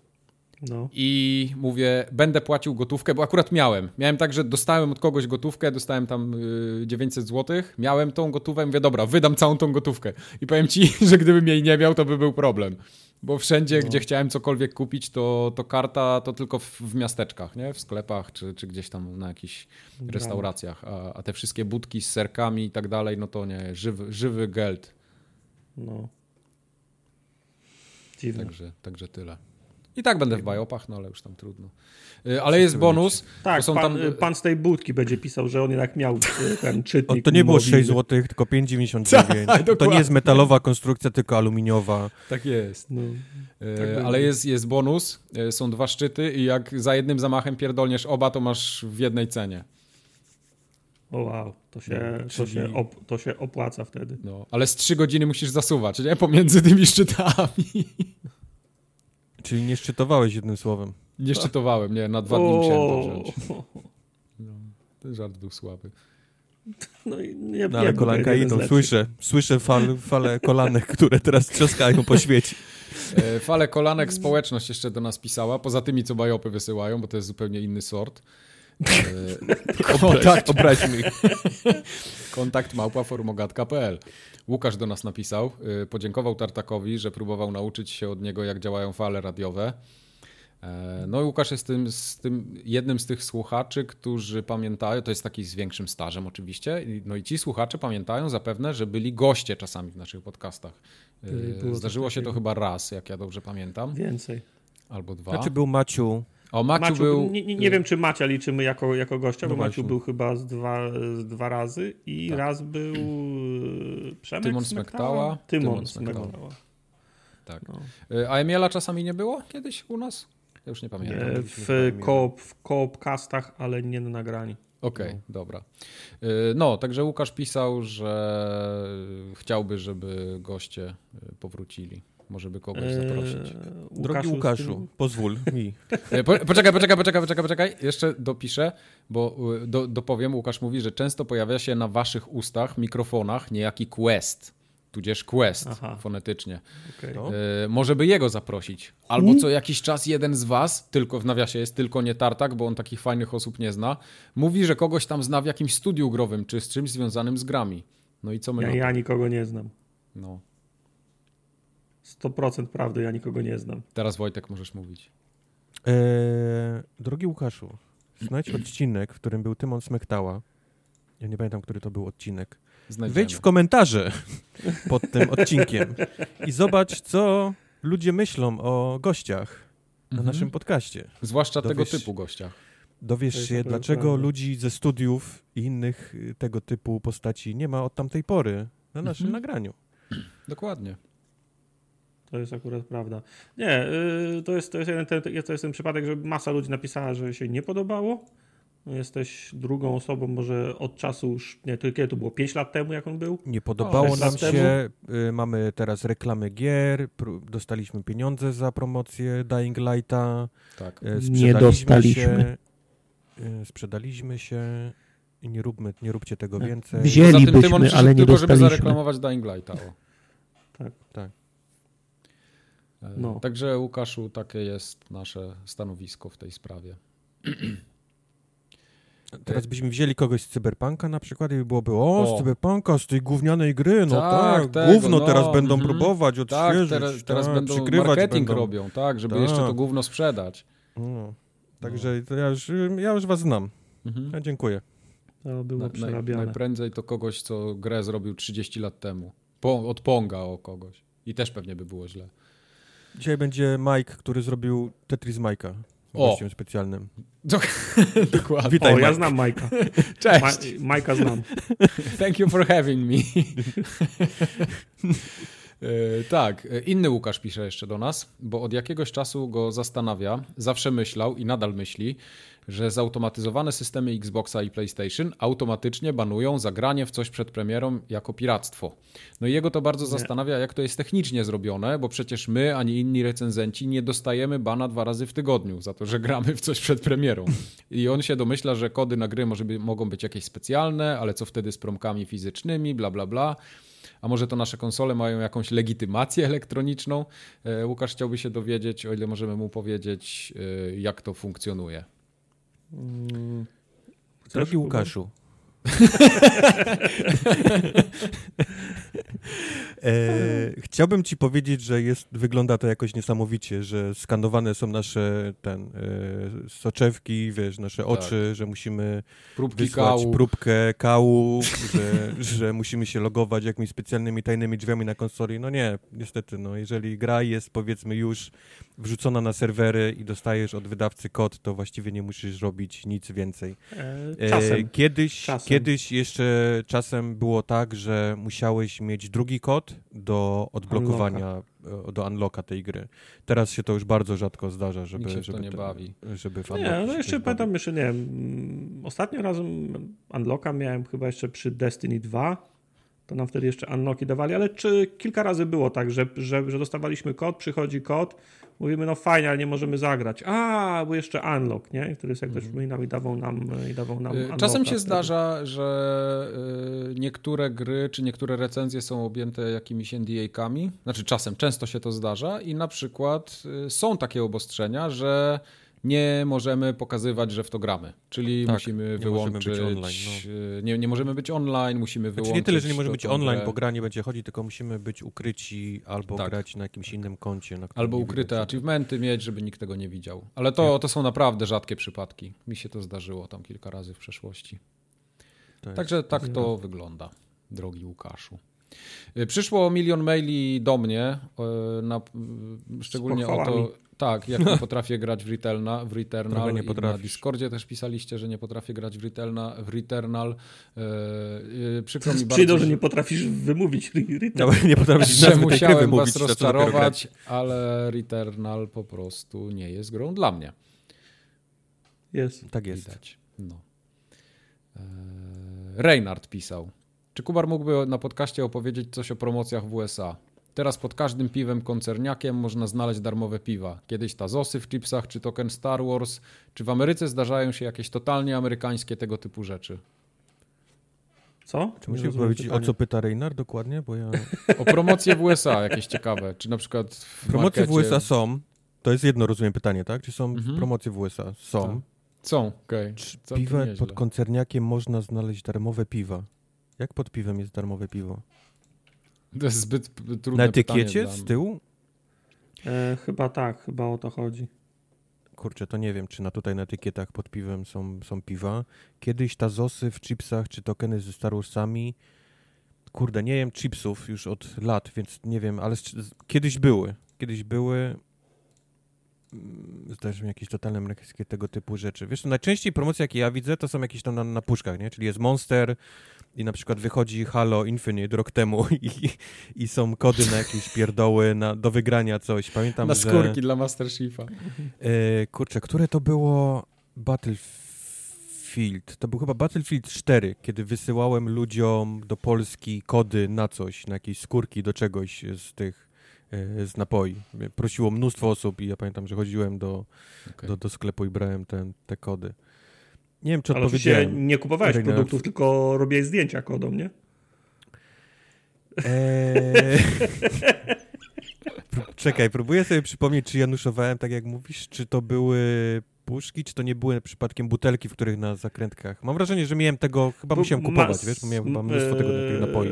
Speaker 2: No.
Speaker 1: i mówię, będę płacił gotówkę, bo akurat miałem. Miałem tak, że dostałem od kogoś gotówkę, dostałem tam yy, 900 zł, miałem tą gotówkę, mówię, dobra, wydam całą tą gotówkę. I powiem ci, że gdybym jej nie miał, to by był problem. Bo wszędzie,
Speaker 2: No.
Speaker 1: gdzie chciałem cokolwiek kupić, to, to karta to tylko w, w miasteczkach, nie? W sklepach, czy, czy gdzieś tam na jakichś restauracjach. A, a te wszystkie budki z serkami i tak dalej, no to nie, żywy, żywy geld.
Speaker 2: No. Dziwne.
Speaker 1: Także, także tyle. I tak będę w bajopach, no ale już tam trudno. Y, Ale jest bonus.
Speaker 2: Tak, pan,
Speaker 1: tam,
Speaker 2: y, pan z tej budki będzie pisał, że on jednak miał y, ten czytnik.
Speaker 3: O, to nie było
Speaker 2: mobilny.
Speaker 3: 6 zł, tylko 5,99.
Speaker 1: Tak,
Speaker 3: to nie jest metalowa konstrukcja, tylko aluminiowa.
Speaker 1: Tak jest.
Speaker 2: No. Tak
Speaker 1: ale jest, jest bonus. Są dwa szczyty i jak za jednym zamachem pierdolniesz oba, to masz w jednej cenie.
Speaker 2: O wow, to się,
Speaker 3: No,
Speaker 2: to,
Speaker 3: czyli-
Speaker 2: się op, to się opłaca wtedy.
Speaker 1: No, ale z trzy godziny musisz zasuwać, nie? Pomiędzy tymi szczytami.
Speaker 3: Czyli nie szczytowałeś jednym słowem.
Speaker 1: Nie szczytowałem, nie, na dwa dni musiałem to wziąć. No, ten żart był słaby.
Speaker 2: No, i nie,
Speaker 3: No ale
Speaker 2: był
Speaker 3: kolanka idą, słyszę, słyszę fal, fale kolanek, które teraz trzaskają po świecie.
Speaker 1: E, Fale kolanek społeczność jeszcze do nas pisała, poza tymi, co bajopy wysyłają, bo to jest zupełnie inny sort. E, kontakt,
Speaker 3: Obraźmy ich.
Speaker 1: kontakt małpa forumogatka.pl Łukasz do nas napisał, e, podziękował Tartakowi, że próbował nauczyć się od niego, jak działają fale radiowe. E, No i Łukasz jest tym, z tym, jednym z tych słuchaczy, którzy pamiętają, to jest taki z większym stażem oczywiście, no i ci słuchacze pamiętają zapewne, że byli goście czasami w naszych podcastach.
Speaker 2: Było
Speaker 1: Zdarzyło się to chyba raz, jak ja dobrze pamiętam,
Speaker 2: Więcej.
Speaker 1: albo dwa.
Speaker 3: Znaczy był Maciu,
Speaker 1: O, Maciu,
Speaker 2: Maciu,
Speaker 1: był...
Speaker 2: nie, nie, nie wiem, czy Macia liczymy jako, jako gościa,
Speaker 3: No
Speaker 2: bo Maciu był chyba z dwa, z dwa razy i
Speaker 1: Tak.
Speaker 2: raz był e, Przemek
Speaker 1: Tymon
Speaker 2: Smektała? Tymon
Speaker 1: Smektała. Tak.
Speaker 2: No.
Speaker 1: E, A Emiela czasami nie było kiedyś u nas? Ja już nie pamiętam.
Speaker 2: Nie,
Speaker 3: mówiliśmy
Speaker 2: w, koop, w ale nie na nagraniu.
Speaker 1: Okej, dobra. E, No, także Łukasz pisał, że chciałby, żeby goście e, powrócili. Może by kogoś zaprosić.
Speaker 2: Eee,
Speaker 3: drogi
Speaker 2: z
Speaker 3: Łukaszu,
Speaker 2: tym-
Speaker 3: pozwól mi.
Speaker 1: E, po- Poczekaj, poczekaj, poczekaj, poczekaj, poczekaj. Jeszcze dopiszę, bo e, do, dopowiem. Łukasz mówi, że często pojawia się na waszych ustach, mikrofonach niejaki quest, tudzież quest
Speaker 2: Aha.
Speaker 1: fonetycznie.
Speaker 3: No.
Speaker 1: E, może by jego zaprosić. Albo co jakiś czas jeden z was, tylko w nawiasie jest tylko nie Tartak, bo on takich fajnych osób nie zna, mówi, że kogoś tam zna w jakimś studiu growym, czy z czymś związanym z grami. No i co my
Speaker 2: Ja, ja nikogo nie znam.
Speaker 1: No,
Speaker 2: 100% prawdy, ja nikogo nie znam.
Speaker 1: teraz Wojtek możesz mówić.
Speaker 3: Eee, drogi Łukaszu, znajdź odcinek, w którym był Tymon Smektała. Ja nie pamiętam, który to był odcinek.
Speaker 1: Znajdziemy.
Speaker 3: Wejdź w komentarze pod tym odcinkiem i zobacz, co ludzie myślą o gościach na
Speaker 1: Mhm.
Speaker 3: naszym podcaście.
Speaker 1: Zwłaszcza tego
Speaker 3: dowiesz-
Speaker 1: typu gościach.
Speaker 3: Dowiesz się, dlaczego
Speaker 2: prawda.
Speaker 3: ludzi ze studiów i innych y, tego typu postaci nie ma od tamtej pory na naszym
Speaker 1: Mhm.
Speaker 3: nagraniu.
Speaker 1: Dokładnie.
Speaker 2: To jest akurat prawda. Nie, y, to jest, to, jest jeden, ten, to jest ten przypadek, że masa ludzi napisała, że się nie podobało. No, Jesteś drugą osobą, może od czasu już, nie, to kiedy to było? 5 lat temu, jak on był?
Speaker 3: Nie podobało
Speaker 2: sześć
Speaker 3: nam się, y, mamy teraz reklamy gier, dostaliśmy pieniądze za promocję Dying Lighta,
Speaker 1: Tak.
Speaker 3: y,
Speaker 2: Nie
Speaker 3: sprzedaliśmy
Speaker 2: dostaliśmy.
Speaker 3: się, y, sprzedaliśmy się i nie, róbmy, nie róbcie tego więcej.
Speaker 1: Tym
Speaker 2: Wzięlibyśmy,
Speaker 1: przyszedł
Speaker 2: ale nie
Speaker 1: tylko, żeby
Speaker 2: dostaliśmy.
Speaker 1: zareklamować Dying Lighta. O.
Speaker 2: Tak.
Speaker 3: Tak.
Speaker 1: E,
Speaker 2: No.
Speaker 1: Także Łukaszu, takie jest nasze stanowisko w tej sprawie.
Speaker 3: Teraz byśmy wzięli kogoś z Cyberpunka na przykład i byłoby, o,
Speaker 1: O.
Speaker 3: z Cyberpunka, z tej gównianej gry, no
Speaker 1: Tak,
Speaker 3: tak,
Speaker 1: tego,
Speaker 3: gówno
Speaker 1: no,
Speaker 3: teraz będą
Speaker 1: mhm.
Speaker 3: próbować
Speaker 1: Tak,
Speaker 3: odświeżyć,
Speaker 1: teraz, teraz
Speaker 3: tak,
Speaker 1: będą
Speaker 3: przykrywać
Speaker 1: marketing
Speaker 3: będą.
Speaker 1: robią, tak, żeby
Speaker 3: Tak.
Speaker 1: jeszcze to gówno sprzedać.
Speaker 3: No. Także to ja, już, ja już was znam.
Speaker 1: Mhm.
Speaker 3: Ja dziękuję.
Speaker 2: To było
Speaker 1: Na, naj, najprędzej to kogoś, co grę zrobił 30 lat temu. Po, od Ponga o kogoś. I też pewnie by było źle.
Speaker 3: Dzisiaj będzie Mike, który zrobił Tetris Mike'a.
Speaker 1: O.
Speaker 3: Gościem specjalnym.
Speaker 1: Dokładnie.
Speaker 3: Witaj,
Speaker 2: o, ja znam Majka.
Speaker 1: Cześć.
Speaker 2: Ma, Majka znam.
Speaker 1: Thank you for having me. E, tak, e, inny Łukasz pisze jeszcze do nas, bo od jakiegoś czasu go zastanawia, zawsze myślał i nadal myśli, że zautomatyzowane systemy Xboxa i PlayStation automatycznie banują zagranie w coś przed premierą jako piractwo. No i jego to bardzo zastanawia, jak to jest technicznie zrobione, bo przecież my ani inni recenzenci nie dostajemy bana dwa razy w tygodniu za to, że gramy w coś przed premierą. I on się domyśla, że kody na gry może by, mogą być jakieś specjalne, ale co wtedy z promkami fizycznymi, bla bla bla. A może to nasze konsole mają jakąś legitymację elektroniczną? E, Łukasz chciałby się dowiedzieć, o ile możemy mu powiedzieć, e, jak to funkcjonuje.
Speaker 2: Mm, chcesz,
Speaker 3: Drogi? Łukaszu. e, chciałbym ci powiedzieć, że jest, wygląda to jakoś niesamowicie, że skanowane są nasze ten, e, soczewki, wiesz, nasze oczy, że musimy
Speaker 1: Próbki
Speaker 3: wysłać
Speaker 1: kału.
Speaker 3: próbkę kału, że, że musimy się logować jakimiś specjalnymi tajnymi drzwiami na konsoli. No nie, niestety, no jeżeli gra jest powiedzmy już wrzucona na serwery i dostajesz od wydawcy kod, to właściwie nie musisz robić nic więcej.
Speaker 2: E,
Speaker 3: E,
Speaker 2: czasem.
Speaker 3: Kiedyś,
Speaker 2: Czasem.
Speaker 3: kiedyś jeszcze czasem było tak, że musiałeś mieć drugi kod do odblokowania, unlocka. do unlocka tej gry. Teraz się to już bardzo rzadko zdarza, żeby...
Speaker 1: Nikt się
Speaker 3: żeby
Speaker 1: to nie
Speaker 3: ten,
Speaker 1: bawi.
Speaker 3: Żeby w
Speaker 2: nie, no jeszcze pamiętam, jeszcze nie wiem, ostatnio razem unlocka miałem chyba jeszcze przy Destiny 2, to nam wtedy jeszcze unlocki dawali, ale czy kilka razy było tak, że, że, że dostawaliśmy kod, przychodzi kod, mówimy, no fajnie, ale nie możemy zagrać. A, bo jeszcze unlock, nie? I wtedy sobie ktoś przypominał i dawał nam, i dawał nam
Speaker 1: y, Czasem się wtedy. zdarza, że y, niektóre gry czy niektóre recenzje są objęte jakimiś NDA-kami. Znaczy czasem, często się to zdarza i na przykład y, są takie obostrzenia, że nie możemy pokazywać, że w to gramy. Czyli tak, musimy wyłączyć. Online, no. nie, nie możemy być online, musimy znaczy, wyłączyć.
Speaker 3: nie tyle, że nie możemy być online, grę. bo gra nie będzie chodzić, tylko musimy być ukryci albo tak. grać na jakimś innym koncie.
Speaker 1: albo ukryte achievementy mieć, żeby nikt tego nie widział. Ale to, to są naprawdę rzadkie przypadki. Mi się to zdarzyło tam kilka razy w przeszłości. Także tak to wygląda, drogi Łukaszu. Y, przyszło milion maili do mnie, y, na, szczególnie o to, tak, jak nie potrafię grać w, Returnal, w Returnal. Nie na Discordzie też pisaliście, że nie potrafię grać w, Returnal. W Returnal.
Speaker 2: Yy, przykro mi bardzo, że nie potrafisz wymówić Returnal.
Speaker 3: No, nie potrafisz
Speaker 1: że musiałem wymówić, was rozczarować, ale Returnal po prostu nie jest grą dla mnie.
Speaker 2: Jest.
Speaker 3: Tak jest. Widać.
Speaker 1: No. Yy, Reynard pisał. Czy Kubar mógłby na podcaście opowiedzieć coś o promocjach w USA? Teraz pod każdym piwem koncerniakiem można znaleźć darmowe piwa. Kiedyś Tazosy w chipsach, czy token Star Wars. Czy w Ameryce zdarzają się jakieś totalnie amerykańskie tego typu rzeczy?
Speaker 2: Co?
Speaker 3: Czy musimy powiedzieć, o co pyta Reynard dokładnie? Bo ja...
Speaker 1: O promocje w USA jakieś ciekawe. Czy na przykład w
Speaker 3: Promocje
Speaker 1: markecie...
Speaker 3: w USA są. To jest jedno, rozumiem, pytanie, tak? Czy są mhm. promocje w USA? Są. Tak.
Speaker 1: Są, okej. Okay.
Speaker 3: Czy piwa pod koncerniakiem można znaleźć darmowe piwa? Jak pod piwem jest darmowe piwo?
Speaker 1: To jest zbyt trudne
Speaker 3: Na etykiecie z tyłu?
Speaker 2: E, chyba tak, chyba o to chodzi.
Speaker 3: Kurczę, to nie wiem, czy na tutaj na etykietach pod piwem są, są piwa. Kiedyś tazosy w chipsach, czy tokeny ze Star Warsami. Kurde, nie jem chipsów już od lat, więc nie wiem, ale kiedyś były. Kiedyś były. Mm, zdarza mi jakieś totalne amerykańskie tego typu rzeczy. Wiesz, najczęściej promocje, jakie ja widzę, to są jakieś tam na, na puszkach, nie? Czyli jest Monster, i na przykład wychodzi Halo Infinite rok temu i, i są kody na jakieś pierdoły na, do wygrania coś. Pamiętam,
Speaker 1: Na skórki że, dla Master Chiefa.
Speaker 3: E, kurczę, które to było Battlefield? To był chyba Battlefield 4, kiedy wysyłałem ludziom do Polski kody na coś, na jakieś skórki do czegoś z tych e, z napoi. Prosiło mnóstwo osób i ja pamiętam, że chodziłem do, okay. do, do sklepu i brałem ten, te kody. Nie wiem, czy Ale odpowiedziałem.
Speaker 2: nie kupowałeś produktów, tylko robiłeś zdjęcia kodą, nie?
Speaker 3: Eee... Czekaj, próbuję sobie przypomnieć, czy januszowałem, tak jak mówisz, czy to były puszki, czy to nie były przypadkiem butelki, w których na zakrętkach. Mam wrażenie, że miałem tego, chyba musiałem kupować, Mas... wiesz, bo miałem chyba mnóstwo tego tych napoi.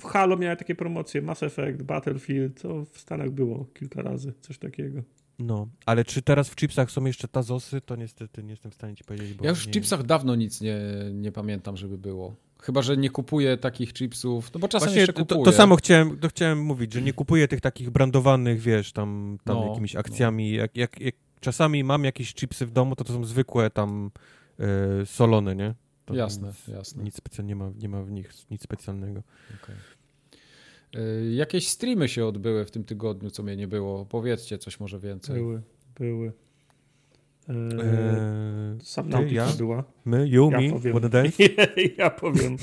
Speaker 2: W Halo miałem takie promocje, Mass Effect, Battlefield, to w Stanach było kilka razy, coś takiego.
Speaker 3: No, ale czy teraz w chipsach są jeszcze tazosy, to niestety nie jestem w stanie ci powiedzieć.
Speaker 1: ja już w chipsach dawno nic nie, nie pamiętam, żeby było. Chyba, że nie kupuję takich chipsów, no bo czasem Właśnie jeszcze kupuję.
Speaker 3: To, to samo chciałem, to chciałem mówić, że nie kupuję tych takich brandowanych, wiesz, tam, tam no, jakimiś no. akcjami. No. Jak, jak, jak, czasami mam jakieś chipsy w domu, to to są zwykłe tam e, solone, nie? To
Speaker 1: jasne, jasne.
Speaker 3: Nic specjalnie nie ma, nie ma w nich nic specjalnego. Okay.
Speaker 1: Y, jakieś streamy się odbyły w tym tygodniu, co mnie nie było. Powiedzcie coś może więcej.
Speaker 2: Były, były. Eee, Subnautica
Speaker 3: ja?
Speaker 2: była.
Speaker 3: My, you, ja me, powiem.
Speaker 2: ja powiem.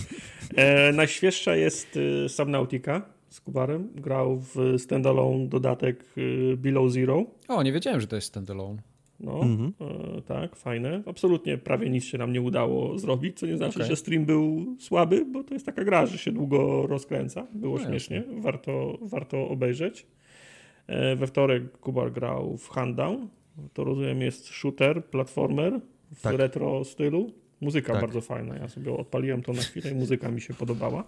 Speaker 2: E, najświeższa jest y, Subnautica z Kubarem. Grał w standalone dodatek y, Below Zero.
Speaker 1: O, nie wiedziałem, że to jest standalone.
Speaker 2: No, mhm. e, tak, fajne. Absolutnie prawie nic się nam nie udało zrobić, co nie znaczy, okay. że stream był słaby, bo to jest taka gra, że się długo rozkręca. Było no śmiesznie, warto, warto obejrzeć. E, we wtorek Kubar grał w Handdown. To rozumiem jest shooter, platformer w tak. retro stylu. Muzyka tak. bardzo fajna. Ja sobie odpaliłem to na chwilę i muzyka mi się podobała.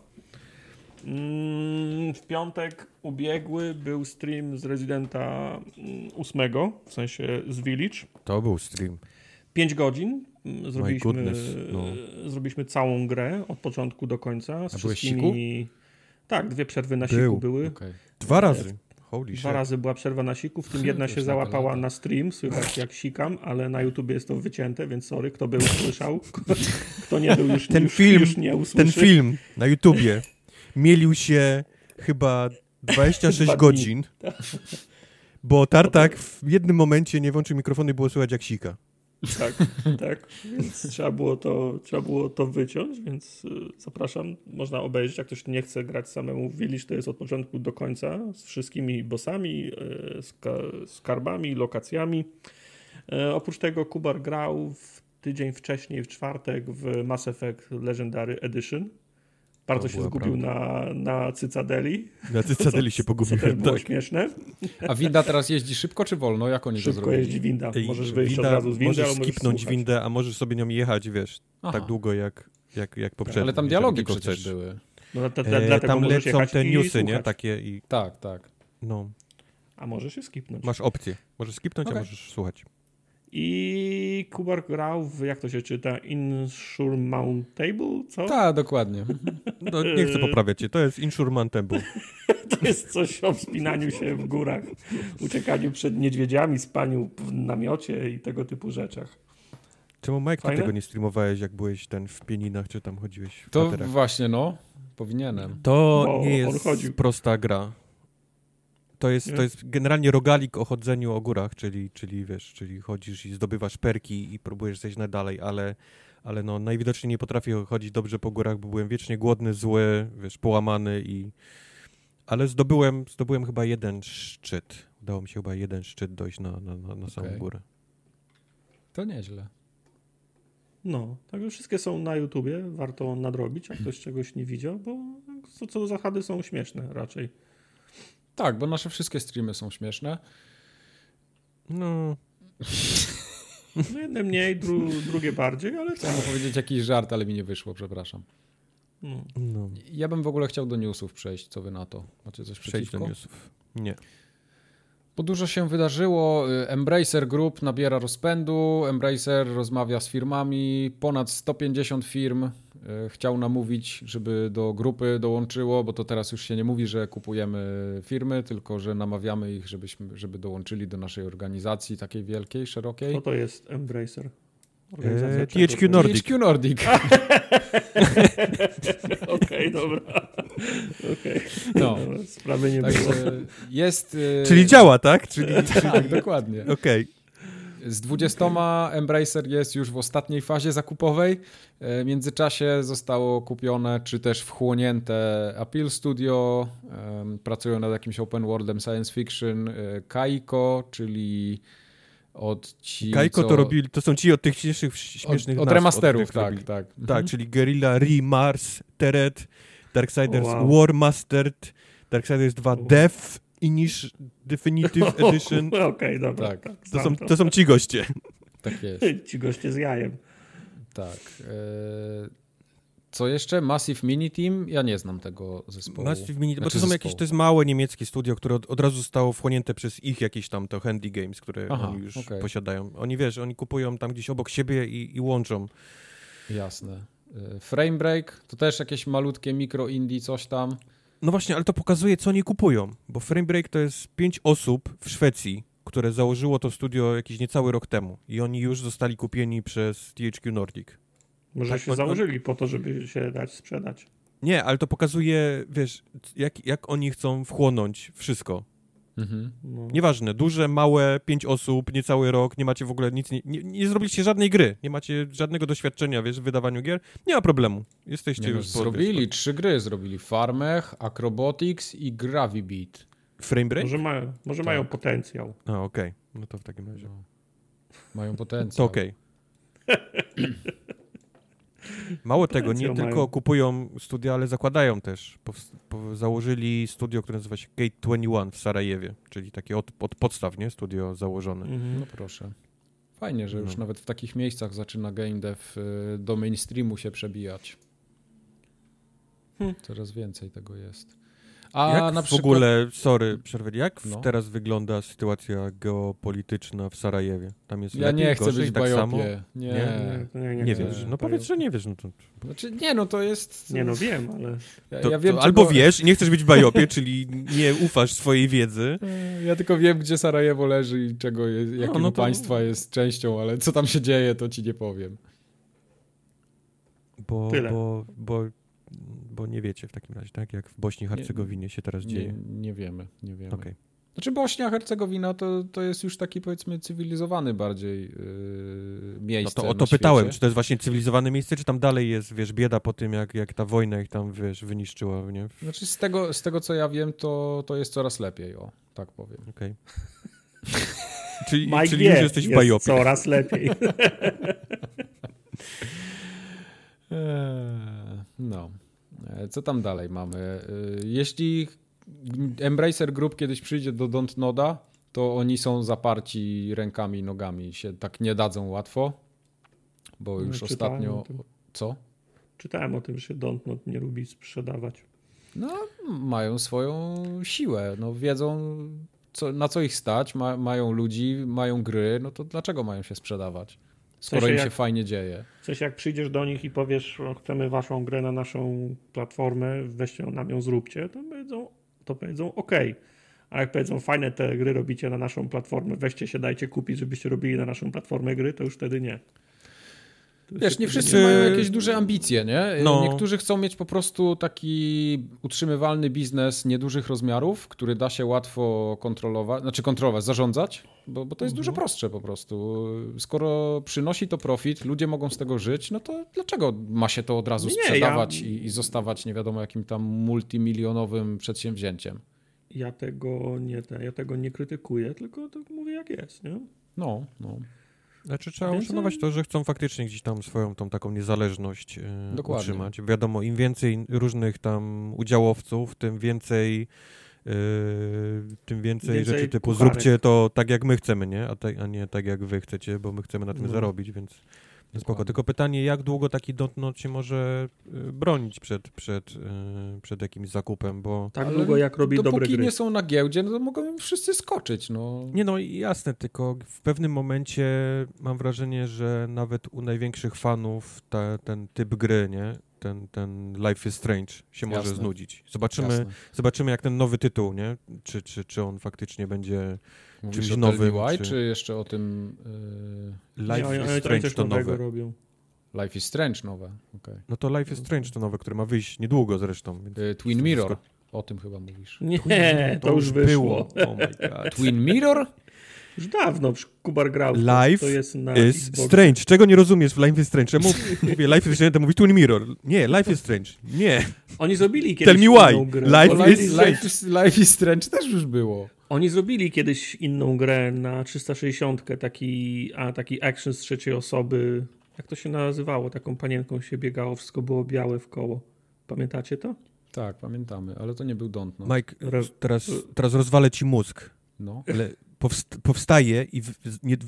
Speaker 2: Mm, w piątek ubiegły był stream z Residenta 8, mm, w sensie z Village.
Speaker 3: To był stream.
Speaker 2: 5 godzin. Mm, zrobiliśmy, no. zrobiliśmy całą grę od początku do końca. Z
Speaker 1: A wszystkimi...
Speaker 2: Tak, dwie przerwy na był. siku były. Okay.
Speaker 3: Dwa razy.
Speaker 2: Holy Dwa shit. razy była przerwa na siku, w tym jedna się załapała na stream, słychać jak sikam, ale na YouTube jest to wycięte, więc sorry, kto był, słyszał, kto nie był, już, ten już, film, już nie usłyszy.
Speaker 3: Ten film na YouTubie mielił się chyba 26
Speaker 2: Dwa dni.
Speaker 3: godzin, bo Tartak w jednym momencie nie włączył mikrofonu i było słychać jak sika.
Speaker 2: Tak, tak. Więc trzeba było to, trzeba było to wyciąć, więc y, zapraszam. Można obejrzeć, jak ktoś nie chce grać samemu w Village, to jest od początku do końca z wszystkimi bossami, y, ska- skarbami, lokacjami. E, Oprócz tego Kubar grał w tydzień wcześniej, w czwartek, w Mass Effect Legendary Edition. Bardzo się zgubił na, na Cycadeli.
Speaker 3: Na Cycadeli się
Speaker 2: Co też było
Speaker 3: Tak.
Speaker 2: śmieszne.
Speaker 1: A winda teraz jeździ szybko czy wolno? Jak oni to
Speaker 2: Szybko jeździ winda.
Speaker 3: Ej,
Speaker 2: Możesz wyjść
Speaker 3: winda-
Speaker 2: od razu z windy,
Speaker 3: możesz
Speaker 2: ale możesz
Speaker 3: skipnąć
Speaker 2: słuchać.
Speaker 3: windę, a możesz sobie nią jechać, wiesz,
Speaker 1: Aha.
Speaker 3: tak długo jak, jak, jak poprzednio.
Speaker 1: Ale tam dialogi przecież
Speaker 3: chcesz.
Speaker 1: były.
Speaker 2: No, dla- dla-
Speaker 3: E, tam lecą te
Speaker 2: i
Speaker 3: newsy, nie? Takie i
Speaker 1: Tak, tak.
Speaker 3: no,
Speaker 2: A możesz je skipnąć.
Speaker 3: masz opcję. Możesz skipnąć,
Speaker 1: Okej.
Speaker 3: a możesz słuchać.
Speaker 2: I Kubar grał w, jak to się czyta, Insurmountable, co?
Speaker 1: Tak, dokładnie.
Speaker 3: No, nie chcę poprawiać cię, to jest Insurmountable.
Speaker 2: To jest coś o wspinaniu się w górach, uciekaniu przed niedźwiedziami, spaniu w namiocie i tego typu rzeczach.
Speaker 3: Czemu Mike ty tego nie streamowałeś, jak byłeś ten w Pieninach, czy tam chodziłeś w
Speaker 1: To
Speaker 3: kwaterach?
Speaker 1: właśnie, no. Powinienem.
Speaker 3: To
Speaker 2: Bo
Speaker 3: nie jest prosta gra. To jest, to jest generalnie rogalik o chodzeniu o górach, czyli, czyli wiesz, czyli chodzisz i zdobywasz perki i próbujesz zejść na dalej, ale, ale no najwidoczniej nie potrafię chodzić dobrze po górach, bo byłem wiecznie głodny, zły, wiesz, połamany i... Ale zdobyłem, zdobyłem chyba jeden szczyt. Udało mi się chyba jeden szczyt dojść na, na, na, na samą
Speaker 1: Okej.
Speaker 3: górę.
Speaker 1: To nieźle.
Speaker 2: No, także wszystkie są na YouTubie, warto nadrobić, jak ktoś czegoś nie widział, bo co, co do zasady są śmieszne raczej.
Speaker 1: Tak, bo nasze wszystkie streamy są śmieszne.
Speaker 3: No,
Speaker 2: No jedne mniej, dru, drugie bardziej, ale
Speaker 1: Chciałem powiedzieć jakiś żart, ale mi nie wyszło, przepraszam.
Speaker 2: no.
Speaker 3: no.
Speaker 1: Ja bym w ogóle chciał do newsów przejść, co wy na to? Macie coś
Speaker 3: Przejdź do
Speaker 1: przeciwko?
Speaker 3: newsów. Nie.
Speaker 1: Bo dużo się wydarzyło. Y, Embracer Group nabiera rozpędu. Embracer rozmawia z firmami. Ponad 150 firm chciał namówić, żeby do grupy dołączyło, bo to teraz już się nie mówi, że kupujemy firmy, tylko że namawiamy ich, żebyśmy, żeby dołączyli do naszej organizacji takiej wielkiej, szerokiej.
Speaker 2: Co to jest Embracer?
Speaker 3: Eee? THQ Nordic.
Speaker 1: THQ Nordic.
Speaker 2: Okej, dobra. Okej.
Speaker 1: No.
Speaker 2: Sprawy nie było.
Speaker 1: Także jest... y,
Speaker 3: Czyli działa, tak? Czyli,
Speaker 1: Tak, dokładnie.
Speaker 3: okej.
Speaker 1: Z 20 Embracer jest już w ostatniej fazie zakupowej. E, W międzyczasie zostało kupione czy też wchłonięte Appeal Studio. Pracują nad jakimś open worldem science fiction. e, Kaiko, czyli od ci.
Speaker 3: Kajko
Speaker 1: co...
Speaker 3: to robili, to są ci od tych dzisiejszych śmiesznych
Speaker 1: Od, od remasterów,
Speaker 3: których
Speaker 1: tak,
Speaker 3: robili.
Speaker 1: tak.
Speaker 3: Tak, czyli Guerrilla, Re, Mars, Teret, Darksiders
Speaker 2: Wow.
Speaker 3: War Mastered, Darksiders 2
Speaker 2: Wow.
Speaker 3: Death, Inish Definitive Edition.
Speaker 2: Okej, dobra.
Speaker 1: Tak.
Speaker 2: Tak,
Speaker 3: To są, to są ci goście.
Speaker 1: Tak jest.
Speaker 2: Ci goście z jajem.
Speaker 1: Tak. E, Co jeszcze? Massive Mini Team? Ja nie znam tego zespołu.
Speaker 3: Massive Mini, bo
Speaker 1: Znaczy
Speaker 3: to są
Speaker 1: zespołu.
Speaker 3: jakieś, to jest małe niemieckie studio, które od, od razu zostało wchłonięte przez ich jakieś tam to Handy Games, które
Speaker 1: Aha,
Speaker 3: oni już
Speaker 1: okej.
Speaker 3: posiadają. Oni wiesz, oni kupują tam gdzieś obok siebie i, i łączą.
Speaker 1: Jasne. E, Frame Break to też jakieś malutkie mikro indie, coś tam.
Speaker 3: No właśnie, ale to pokazuje, co oni kupują, bo Framebreak to jest pięć osób w Szwecji, które założyło to studio jakiś niecały rok temu i oni już zostali kupieni przez THQ Nordic.
Speaker 2: Może
Speaker 3: Tak,
Speaker 2: się
Speaker 3: on-
Speaker 2: założyli po to, żeby się dać sprzedać.
Speaker 3: Nie, ale to pokazuje, wiesz, jak, jak oni chcą wchłonąć wszystko.
Speaker 1: Mhm.
Speaker 2: No.
Speaker 3: Nieważne, duże, małe, pięć osób, niecały rok, nie macie w ogóle nic, nie, nie, nie zrobiliście żadnej gry, nie macie żadnego doświadczenia, wiesz, w wydawaniu gier, nie ma problemu. Jesteście
Speaker 1: Nie, no,
Speaker 3: już... po-
Speaker 1: zrobili
Speaker 3: wiesz,
Speaker 1: trzy gry, zrobili Farmech, Acrobatics i Gravibeat.
Speaker 3: Framebreak?
Speaker 2: Może, mają, może
Speaker 1: Tak.
Speaker 2: mają potencjał.
Speaker 3: A, okej, no to w takim razie.
Speaker 1: No. Mają potencjał.
Speaker 3: To okej. Mało tego, nie tylko
Speaker 2: mają.
Speaker 3: kupują studia, ale zakładają też. Założyli studio, które nazywa się Gate 21 w Sarajewie, czyli takie od, od podstaw, nie? Studio założone.
Speaker 2: Mhm.
Speaker 1: No proszę. Fajnie, że już
Speaker 3: No.
Speaker 1: nawet w takich miejscach zaczyna game dev y, do mainstreamu się przebijać.
Speaker 2: Hmm.
Speaker 1: Coraz więcej tego jest. A
Speaker 3: jak
Speaker 1: na
Speaker 3: w
Speaker 1: przykład...
Speaker 3: ogóle, sorry, przerwę, jak w-
Speaker 1: No.
Speaker 3: teraz wygląda sytuacja geopolityczna w Sarajewie? Tam jest
Speaker 1: Ja
Speaker 3: lepiej,
Speaker 1: nie chcę
Speaker 3: gorzej,
Speaker 1: być w
Speaker 3: tak samo?
Speaker 1: bajopie. Nie,
Speaker 3: Nie?
Speaker 2: Nie, nie,
Speaker 3: Nie,
Speaker 2: nie,
Speaker 3: wiesz, no powiedz, że nie wiesz. No to,
Speaker 1: Znaczy, nie, no to jest...
Speaker 2: Nie no, wiem, ale
Speaker 1: Ja,
Speaker 3: to,
Speaker 1: ja wiem,
Speaker 3: to albo wiesz i nie chcesz być w bajopie, czyli nie ufasz swojej wiedzy.
Speaker 1: Ja tylko wiem, gdzie Sarajewo leży i czego jest, jakiego
Speaker 3: no to-
Speaker 1: państwa jest częścią, ale co tam się dzieje, to ci nie powiem.
Speaker 3: Bo,
Speaker 2: Tyle.
Speaker 3: bo, bo, bo nie wiecie w takim razie, tak? Jak w Bośni i Hercegowinie się teraz
Speaker 1: Nie,
Speaker 3: dzieje.
Speaker 1: nie wiemy, nie wiemy.
Speaker 3: Okej.
Speaker 1: Znaczy Bośnia, Hercegowina to, to jest już taki powiedzmy cywilizowany bardziej yy,
Speaker 3: No
Speaker 1: miejsce
Speaker 3: to o
Speaker 1: na
Speaker 3: to pytałem,
Speaker 1: świecie.
Speaker 3: czy to jest właśnie cywilizowane miejsce, czy tam dalej jest, wiesz, bieda po tym, jak, jak ta wojna ich tam, wiesz, wyniszczyła, nie?
Speaker 1: Znaczy z tego, z tego co ja wiem, to, to jest coraz lepiej, o, tak powiem.
Speaker 3: Okej. czyli
Speaker 2: Mike
Speaker 3: czyli
Speaker 2: wie,
Speaker 3: już jesteś
Speaker 2: jest
Speaker 3: biopic.
Speaker 2: coraz lepiej.
Speaker 1: Eee, No. E, Co tam dalej mamy? E, Jeśli Embracer Group kiedyś przyjdzie do Don't Noda, to oni są zaparci rękami i nogami. Się tak nie dadzą łatwo, bo już
Speaker 2: No,
Speaker 1: ostatnio... Co?
Speaker 2: Czytałem o tym, że Dontnod nie lubi sprzedawać.
Speaker 1: No, mają swoją siłę. No, wiedzą, co, na co ich stać, ma, mają ludzi, mają gry, no to dlaczego mają się sprzedawać? Skoro
Speaker 2: sensie
Speaker 1: im się
Speaker 2: jak-
Speaker 1: fajnie dzieje.
Speaker 2: W sensie jak przyjdziesz do nich i powiesz, chcemy waszą grę na naszą platformę, weźcie nam ją, zróbcie, to powiedzą, to powiedzą ok. A jak powiedzą, fajne te gry robicie na naszą platformę, weźcie się, dajcie kupić, żebyście robili na naszą platformę gry, to już wtedy nie.
Speaker 1: Wiesz, nie wszyscy mają jakieś duże ambicje, nie?
Speaker 3: No.
Speaker 1: Niektórzy chcą mieć po prostu taki utrzymywalny biznes niedużych rozmiarów, który da się łatwo kontrolować, znaczy kontrolować, zarządzać, bo, bo to jest dużo
Speaker 2: Mhm.
Speaker 1: prostsze po prostu. Skoro przynosi to profit, ludzie mogą z tego żyć, no to dlaczego ma się to od razu
Speaker 2: Nie, ja-
Speaker 1: sprzedawać i, i zostawać nie wiadomo jakim tam multimilionowym przedsięwzięciem?
Speaker 2: Ja tego nie, ja tego nie krytykuję, tylko to mówię jak jest, nie?
Speaker 1: No, no.
Speaker 3: Znaczy trzeba
Speaker 2: Więc-
Speaker 3: uszanować to, że chcą faktycznie gdzieś tam swoją tą taką niezależność e,
Speaker 1: Dokładnie.
Speaker 3: utrzymać. Wiadomo, im więcej różnych tam udziałowców, tym więcej e, tym więcej,
Speaker 2: Więcej
Speaker 3: rzeczy typu
Speaker 2: kucharek.
Speaker 3: zróbcie to tak jak my chcemy, nie? A, te, a nie tak jak wy chcecie, bo my chcemy na tym
Speaker 2: No.
Speaker 3: zarobić, więc spoko.
Speaker 1: Dokładnie.
Speaker 3: Tylko pytanie, jak długo taki dotnot się może e, bronić przed, przed, e, przed jakimś zakupem, bo
Speaker 2: Tak
Speaker 1: Ale
Speaker 2: długo jak robi dobre
Speaker 1: Dopóki
Speaker 2: gry.
Speaker 1: nie są na giełdzie, no to mogą wszyscy skoczyć, no.
Speaker 3: Nie no, jasne, tylko w pewnym momencie mam wrażenie, że nawet u największych fanów ta, ten typ gry, nie? Ten, ten Life is Strange się może
Speaker 1: Jasne.
Speaker 3: znudzić. Zobaczymy,
Speaker 1: Jasne.
Speaker 3: zobaczymy jak ten nowy tytuł, nie? Czy, czy, czy on faktycznie będzie
Speaker 1: Mówisz
Speaker 3: czymś
Speaker 1: o
Speaker 3: nowym, czy-
Speaker 1: czy... jeszcze o tym yy,
Speaker 3: Life
Speaker 2: nie,
Speaker 3: is
Speaker 2: oni,
Speaker 3: Strange to nowe.
Speaker 2: robią.
Speaker 1: Life is Strange nowe? okej.
Speaker 3: No to Life is Strange to nowe, które ma wyjść niedługo zresztą. Więc
Speaker 1: Yy, Twin Mirror, o tym chyba mówisz.
Speaker 2: Nie, to, już wyszło.
Speaker 3: Oh my god.
Speaker 1: Twin Mirror?
Speaker 2: Już dawno przy- Kubar grał. to,
Speaker 3: Life
Speaker 2: to jest na
Speaker 3: Is
Speaker 2: Xboxie.
Speaker 3: Strange. Czego nie rozumiesz w Life is Strange? Czemu mówię Life is Strange, to mówi Twin Mirror. Nie, Life is Strange. Nie.
Speaker 2: Oni zrobili kiedyś
Speaker 3: Tell me why. Life
Speaker 2: Oni-
Speaker 3: is-
Speaker 1: Life, Life, is, Life is Strange też już było.
Speaker 2: Oni zrobili kiedyś inną grę na 360, taki, a, taki action z trzeciej osoby. Jak to się nazywało? Taką panienką się biegało, wszystko było białe w koło. Pamiętacie to?
Speaker 1: Tak, pamiętamy, ale to nie był Don't Know.
Speaker 3: Mike,
Speaker 2: Re-
Speaker 3: teraz, teraz rozwalę ci mózg.
Speaker 1: No.
Speaker 3: Ale powst- powstaje i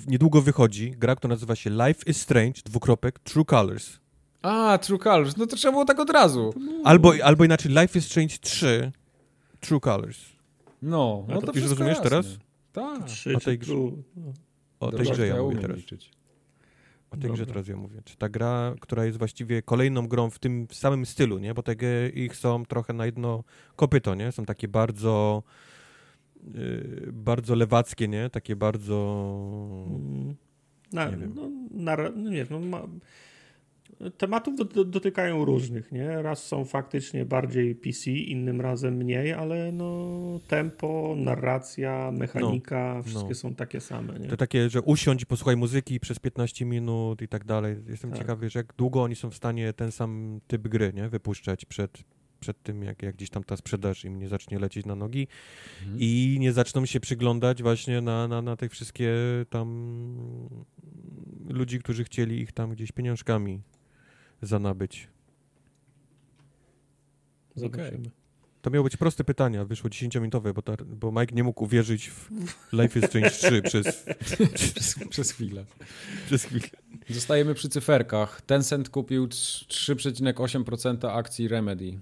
Speaker 3: niedługo wychodzi gra, która nazywa się Life is Strange, dwukropek, True Colors.
Speaker 1: A, True Colors, no to trzeba było tak od razu.
Speaker 3: Albo, albo inaczej Life is Strange 3, True Colors.
Speaker 1: No,
Speaker 2: A
Speaker 1: no
Speaker 2: to
Speaker 1: to
Speaker 3: już rozumiesz
Speaker 1: jasne.
Speaker 3: teraz?
Speaker 1: Tak.
Speaker 2: Trzy
Speaker 3: o tej grze. O tej grze ja
Speaker 1: ja
Speaker 3: mówię teraz.
Speaker 1: liczyć.
Speaker 3: O tej grze teraz ja mówię. Czy ta gra, która jest właściwie kolejną grą w tym samym stylu, nie? Bo te gry ich są trochę na jedno kopyto, nie? Są takie bardzo yy, bardzo lewackie, nie? Takie bardzo...
Speaker 2: Mm, Na,
Speaker 3: Nie wiem.
Speaker 2: No, na, no nie, no, ma, tematów do, do, dotykają różnych, nie? Raz są faktycznie bardziej PC, innym razem mniej, ale no tempo, narracja, mechanika, wszystkie
Speaker 3: no.
Speaker 2: są takie same, nie?
Speaker 3: To takie, że usiądź i posłuchaj muzyki przez 15 minut i tak dalej. Jestem
Speaker 2: Tak.
Speaker 3: ciekawy, że jak długo oni są w stanie ten sam typ gry, nie? Wypuszczać przed, przed tym, jak, jak gdzieś tam ta sprzedaż im nie zacznie lecieć na nogi
Speaker 1: Mhm.
Speaker 3: i nie zaczną się przyglądać właśnie na, na, na te wszystkie tam ludzi, którzy chcieli ich tam gdzieś pieniążkami zanabyć.
Speaker 2: Zobaczymy.
Speaker 3: To miało być proste pytania, wyszło 10-minutowe, bo, ta, bo Mike nie mógł uwierzyć w Life is Strange 3 przez,
Speaker 1: przez, przez chwilę.
Speaker 3: przez chwilę.
Speaker 1: Zostajemy przy cyferkach. Tencent kupił 3,8% akcji Remedy.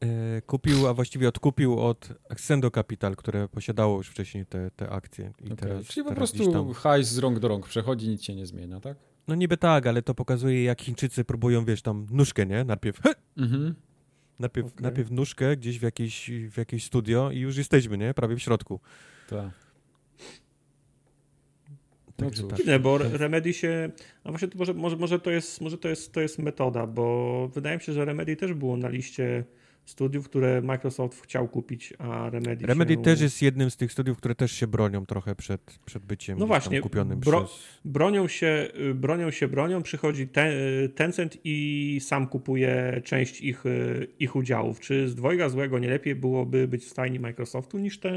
Speaker 3: E, kupił, a właściwie odkupił od Accendo Capital, które posiadało już wcześniej te, te akcje. I
Speaker 1: Okej.
Speaker 3: teraz,
Speaker 1: Czyli po
Speaker 3: teraz
Speaker 1: prostu hajs z rąk do rąk przechodzi, nic się nie zmienia, tak?
Speaker 3: No niby tak, ale to pokazuje, jak Chińczycy próbują, wiesz, tam nóżkę, nie? Najpierw!
Speaker 1: Mhm.
Speaker 3: najpierw,
Speaker 2: Okej.
Speaker 3: najpierw nóżkę gdzieś w jakieś, w jakieś studio i już jesteśmy, nie? Prawie w środku.
Speaker 1: Tak.
Speaker 3: Także
Speaker 1: cóż.
Speaker 3: tak.
Speaker 2: Dziwne, bo Remedy się. A właśnie to może, może, może, to, jest, może to, jest, to jest metoda, bo wydaje mi się, że Remedy też było na liście studiów, które Microsoft chciał kupić, a Remedy.
Speaker 3: Remedy
Speaker 2: się...
Speaker 3: też jest jednym z tych studiów, które też się bronią trochę przed, przed byciem
Speaker 2: No właśnie,
Speaker 3: kupionym
Speaker 2: bro-
Speaker 3: przez...
Speaker 2: Bronią się, bronią się, bronią. Przychodzi ten, Tencent i sam kupuje część ich, y, ich udziałów. Czy z dwojga złego nie lepiej byłoby być w stajni Microsoftu niż te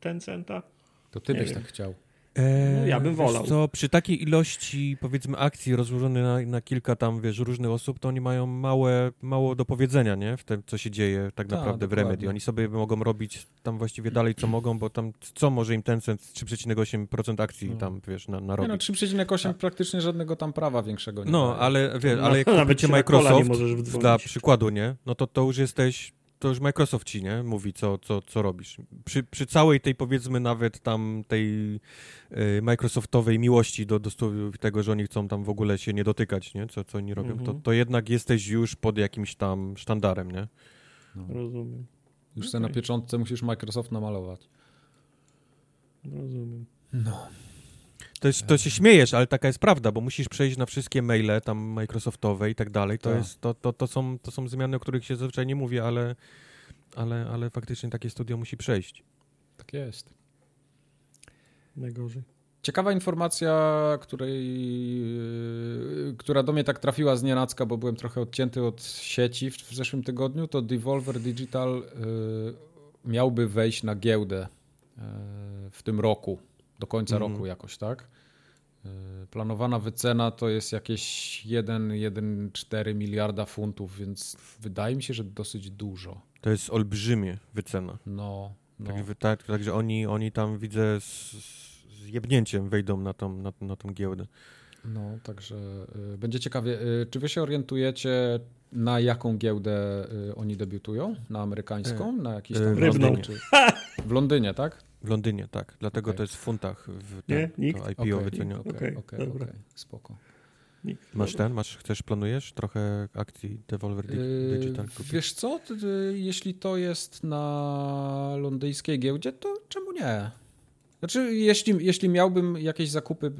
Speaker 2: Tencenta?
Speaker 1: To ty
Speaker 2: Nie
Speaker 1: byś
Speaker 2: wiem.
Speaker 1: tak chciał.
Speaker 3: Eee,
Speaker 2: No, ja bym wolał.
Speaker 3: Co, przy takiej ilości, powiedzmy, akcji rozłożonej na, na kilka tam, wiesz, różnych osób, to oni mają małe, mało do powiedzenia, nie? W tym, co się dzieje tak
Speaker 1: Tak,
Speaker 3: naprawdę w
Speaker 1: dokładnie.
Speaker 3: Remedy. Oni sobie mogą robić tam właściwie dalej, co mogą, bo tam, co może im Tencent 3,8% akcji
Speaker 1: No.
Speaker 3: tam, wiesz, na,
Speaker 1: Nie no,
Speaker 3: narobić.
Speaker 1: 3,8 praktycznie żadnego tam prawa większego nie
Speaker 3: No,
Speaker 1: daje.
Speaker 3: ale, wiesz,
Speaker 2: No,
Speaker 3: ale jak
Speaker 2: nawet
Speaker 3: kupicie Microsoft, dla przykładu, nie? No to to już jesteś, to już Microsoft ci, nie? Mówi, co, co, co robisz. Przy, przy całej tej, powiedzmy, nawet tam tej y, Microsoftowej miłości do, do tego, że oni chcą tam w ogóle się nie dotykać, nie? Co, co oni robią, to,
Speaker 2: Mhm.
Speaker 3: to jednak jesteś już pod jakimś tam sztandarem, nie?
Speaker 2: Rozumiem.
Speaker 1: Już sobie na pieczątce musisz Microsoft namalować.
Speaker 2: Rozumiem.
Speaker 1: No.
Speaker 3: To, jest, to się śmiejesz, ale taka jest prawda, bo musisz przejść na wszystkie maile tam Microsoftowe i tak dalej. To,
Speaker 1: Tak.
Speaker 3: jest, to, to, to, są, to są zmiany, o których się zazwyczaj nie mówi, ale, ale, ale faktycznie takie studio musi przejść.
Speaker 1: Tak jest.
Speaker 2: Najgorzej.
Speaker 1: Ciekawa informacja, której, yy, która do mnie tak trafiła z nienacka, bo byłem trochę odcięty od sieci w, w zeszłym tygodniu, to Devolver Digital yy, miałby wejść na giełdę yy, w tym roku, do końca
Speaker 3: Mhm.
Speaker 1: roku jakoś, tak? Yy, Planowana wycena to jest jakieś 1,4 miliarda funtów, więc wydaje mi się, że dosyć dużo.
Speaker 3: To jest olbrzymie wycena.
Speaker 1: No, no.
Speaker 3: Także, tak, także oni, oni tam widzę z, z jebnięciem wejdą na tą, na, na tą giełdę.
Speaker 1: No, także y, będzie ciekawie. Y, czy wy się orientujecie, na jaką giełdę y, oni debiutują? Na amerykańską? Na jakiś
Speaker 3: y,
Speaker 1: tam
Speaker 2: Rybną.
Speaker 1: Czy... W Londynie, tak?
Speaker 3: W Londynie, tak. Dlatego
Speaker 1: Okej.
Speaker 3: to jest w funtach. W
Speaker 2: Nie?
Speaker 3: ten,
Speaker 2: Nikt?
Speaker 3: To IPO
Speaker 1: Okej,
Speaker 3: wycenione.
Speaker 1: Okej,
Speaker 2: Okej,
Speaker 1: spoko.
Speaker 2: Nikt.
Speaker 3: Masz ten, masz, chcesz, planujesz trochę akcji Devolver
Speaker 1: Yy,
Speaker 3: Digital kupić?
Speaker 1: wiesz co, jeśli to jest na londyńskiej giełdzie, to czemu nie? Znaczy, jeśli, jeśli miałbym jakieś zakupy y,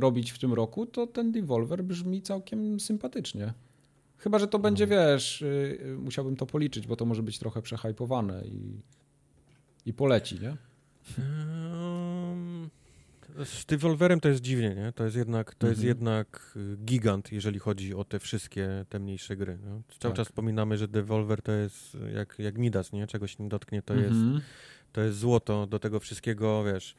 Speaker 1: robić w tym roku, to ten Devolver brzmi całkiem sympatycznie. Chyba, że to będzie, wiesz, y, y, musiałbym to policzyć, bo to może być trochę przehypowane i, i poleci, nie?
Speaker 3: Um, z Devolverem to jest dziwnie, nie? To jest jednak, to jest
Speaker 1: Mhm.
Speaker 3: jednak y, gigant, jeżeli chodzi o te wszystkie, te mniejsze gry. No. Cały
Speaker 1: Tak.
Speaker 3: czas wspominamy, że Devolver to jest jak, jak Midas, nie? Czegoś nie dotknie, to jest
Speaker 1: Mhm.
Speaker 3: To jest złoto do tego wszystkiego, wiesz.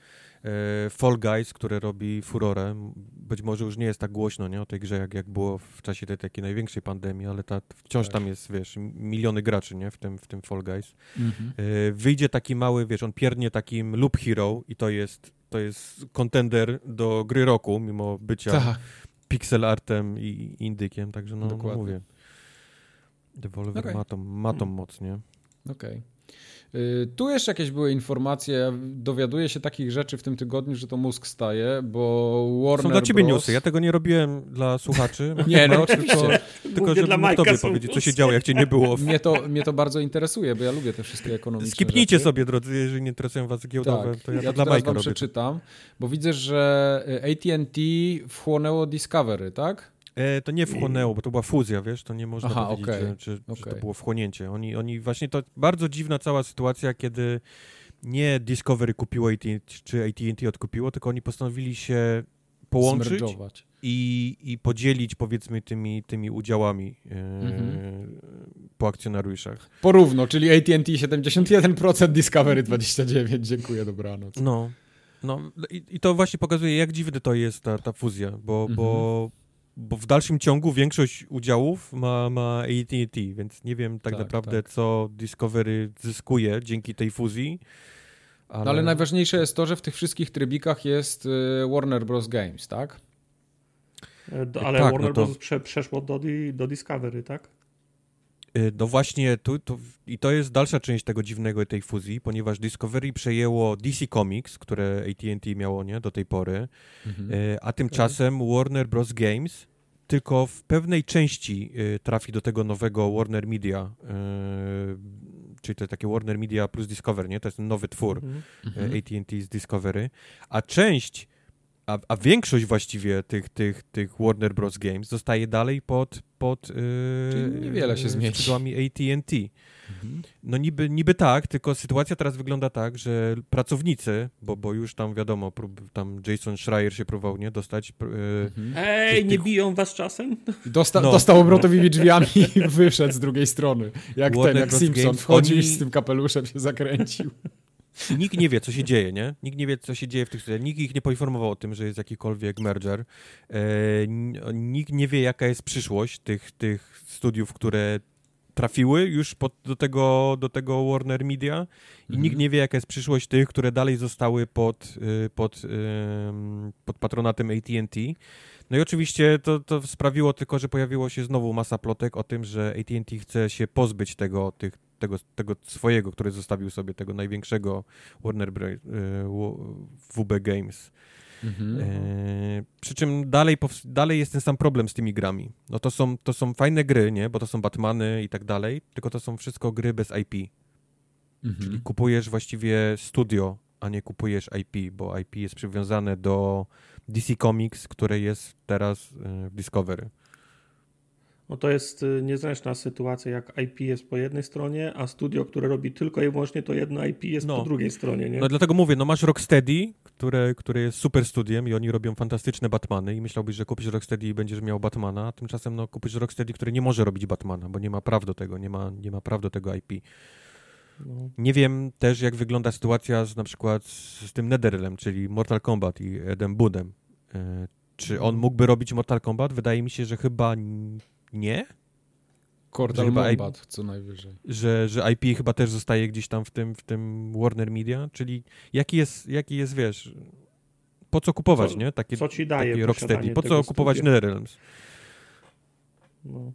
Speaker 3: e, Fall Guys, które robi furorę. Być może już nie jest tak głośno nie, o tej grze, jak, jak było w czasie tej takiej największej pandemii, ale ta, wciąż
Speaker 1: Tak.
Speaker 3: tam jest, wiesz, miliony graczy nie, w, tym, w tym Fall Guys.
Speaker 1: Mhm.
Speaker 3: E, Wyjdzie taki mały, wiesz, on piernie takim Loop Hero i to jest, to jest kontender do gry roku, mimo bycia
Speaker 1: Tak.
Speaker 3: pixel artem i indykiem, także no, no
Speaker 1: Dokładnie.
Speaker 3: mówię. Devolver
Speaker 1: Okej.
Speaker 3: ma tą, ma tą moc, nie?
Speaker 1: Okej. Y, Tu jeszcze jakieś były informacje. Ja dowiaduję się takich rzeczy w tym tygodniu, że to mózg staje, bo Warner
Speaker 3: Są dla ciebie
Speaker 1: Bros.
Speaker 3: newsy. Ja tego nie robiłem dla słuchaczy.
Speaker 1: Nie, no
Speaker 3: tylko,
Speaker 1: oczywiście.
Speaker 3: tylko
Speaker 2: Głównie
Speaker 3: żeby
Speaker 2: dla
Speaker 3: mógł
Speaker 2: Majka
Speaker 3: tobie powiedzieć, co się działo, jak cię nie było.
Speaker 1: Mnie to, mnie to bardzo interesuje, bo ja lubię te wszystkie ekonomiczne
Speaker 3: Skipnijcie
Speaker 1: rzeczy.
Speaker 3: sobie, drodzy, jeżeli nie interesują was giełdowe,
Speaker 1: Tak,
Speaker 3: to ja,
Speaker 1: ja
Speaker 3: to dla Majka robię.
Speaker 1: przeczytam, bo widzę, że y, AT&T wchłonęło Discovery, tak?
Speaker 3: E, to nie wchłonęło, bo to była fuzja, wiesz, to nie można
Speaker 1: Aha,
Speaker 3: powiedzieć,
Speaker 1: okej,
Speaker 3: że, że, że to było wchłonięcie. Oni, oni właśnie, to bardzo dziwna cała sytuacja, kiedy nie Discovery kupiło AT&T, czy AT&T odkupiło, tylko oni postanowili się połączyć i, i podzielić, powiedzmy, tymi, tymi udziałami e,
Speaker 1: Mhm.
Speaker 3: po akcjonariuszach.
Speaker 1: Porówno, czyli AT&T 71%, Discovery 29%. Dziękuję, dobranoc.
Speaker 3: No, no i, i to właśnie pokazuje, jak dziwny to jest ta, ta fuzja, bo,
Speaker 1: Mhm.
Speaker 3: bo, bo w dalszym ciągu większość udziałów ma, ma AT&T, więc nie wiem tak,
Speaker 1: Tak,
Speaker 3: naprawdę,
Speaker 1: tak.
Speaker 3: co Discovery zyskuje dzięki tej fuzji. Ale,
Speaker 1: No, ale najważniejsze jest to, że w tych wszystkich trybikach jest y, Warner Bros. Games, tak?
Speaker 2: E, Do, ale
Speaker 3: Tak, no
Speaker 2: Warner
Speaker 3: to-
Speaker 2: Bros. Prze, przeszło do, do Discovery, tak?
Speaker 3: Y, No właśnie, tu, tu, i to jest dalsza część tego dziwnego tej fuzji, ponieważ Discovery przejęło DC Comics, które AT&T miało nie, do tej pory,
Speaker 1: Mhm.
Speaker 3: E, A tymczasem Warner Bros. Games tylko w pewnej części e, trafi do tego nowego Warner Media, czyli to takie Warner Media plus Discovery, nie? To jest nowy twór
Speaker 2: Mhm.
Speaker 1: Mhm.
Speaker 3: AT&T z Discovery, a część a, a większość właściwie tych, tych, tych Warner Bros. Games zostaje dalej pod, pod
Speaker 1: Czyli niewiele się zmieni.
Speaker 3: skrzydłami AT&T. Mhm. No niby, niby tak, tylko sytuacja teraz wygląda tak, że pracownicy, bo, bo już tam wiadomo, prób, tam Jason Schreier się próbował, nie, dostać...
Speaker 2: Mhm. Ej, nie biją was czasem?
Speaker 1: Dosta no. Dostał obrotowymi drzwiami i wyszedł z drugiej strony. Jak Warner ten, jak Bros. Simpson Games, wchodzi oni... z tym kapeluszem się zakręcił.
Speaker 3: I nikt nie wie, co się dzieje, nie? Nikt nie wie, co się dzieje w tych studiach. Nikt ich nie poinformował o tym, że jest jakikolwiek merger. E, nikt nie wie, jaka jest przyszłość tych, tych studiów, które trafiły już pod, do, tego, do tego Warner Media i mhm. nikt nie wie, jaka jest przyszłość tych, które dalej zostały pod, y, pod, pod patronatem AT&T. No i oczywiście to, to sprawiło tylko, że pojawiło się znowu masa plotek o tym, że AT&T chce się pozbyć tego, tych, tego, tego swojego, który zostawił sobie, tego największego Warner y, WB Games. Mhm. E, przy czym dalej, dalej jest ten sam problem z tymi grami. No to są, to są fajne gry, nie? Bo to są Batmany i tak dalej, tylko to są wszystko gry bez IP. Mhm. Czyli kupujesz właściwie studio, a nie kupujesz IP, bo IP jest przywiązane do DC Comics, które jest teraz e, w Discovery.
Speaker 2: No to jest y, niezręczna sytuacja, jak IP jest po jednej stronie, a studio, które robi tylko i wyłącznie to jedno IP jest no. po drugiej stronie, nie?
Speaker 3: No dlatego mówię, no masz Rocksteady, które, które jest super studiem i oni robią fantastyczne Batmany i myślałbyś, że kupisz Rocksteady i będziesz miał Batmana, a tymczasem no kupisz Rocksteady, który nie może robić Batmana, bo nie ma praw do tego, nie ma, nie ma praw do tego IP. No. Nie wiem też, jak wygląda sytuacja z, na przykład z tym Netherrelem, czyli Mortal Kombat i Edem Budem. E, czy on no. mógłby robić Mortal Kombat? Wydaje mi się, że chyba nie.
Speaker 1: Cordal Mombat, IP, co najwyżej.
Speaker 3: Że, że IP chyba też zostaje gdzieś tam w tym, w tym Warner Media, czyli jaki jest, jaki jest wiesz, po co kupować,
Speaker 2: co,
Speaker 3: nie?
Speaker 2: Takie, co ci daje
Speaker 3: takie Rocksteady, po co kupować NetherRealms? No.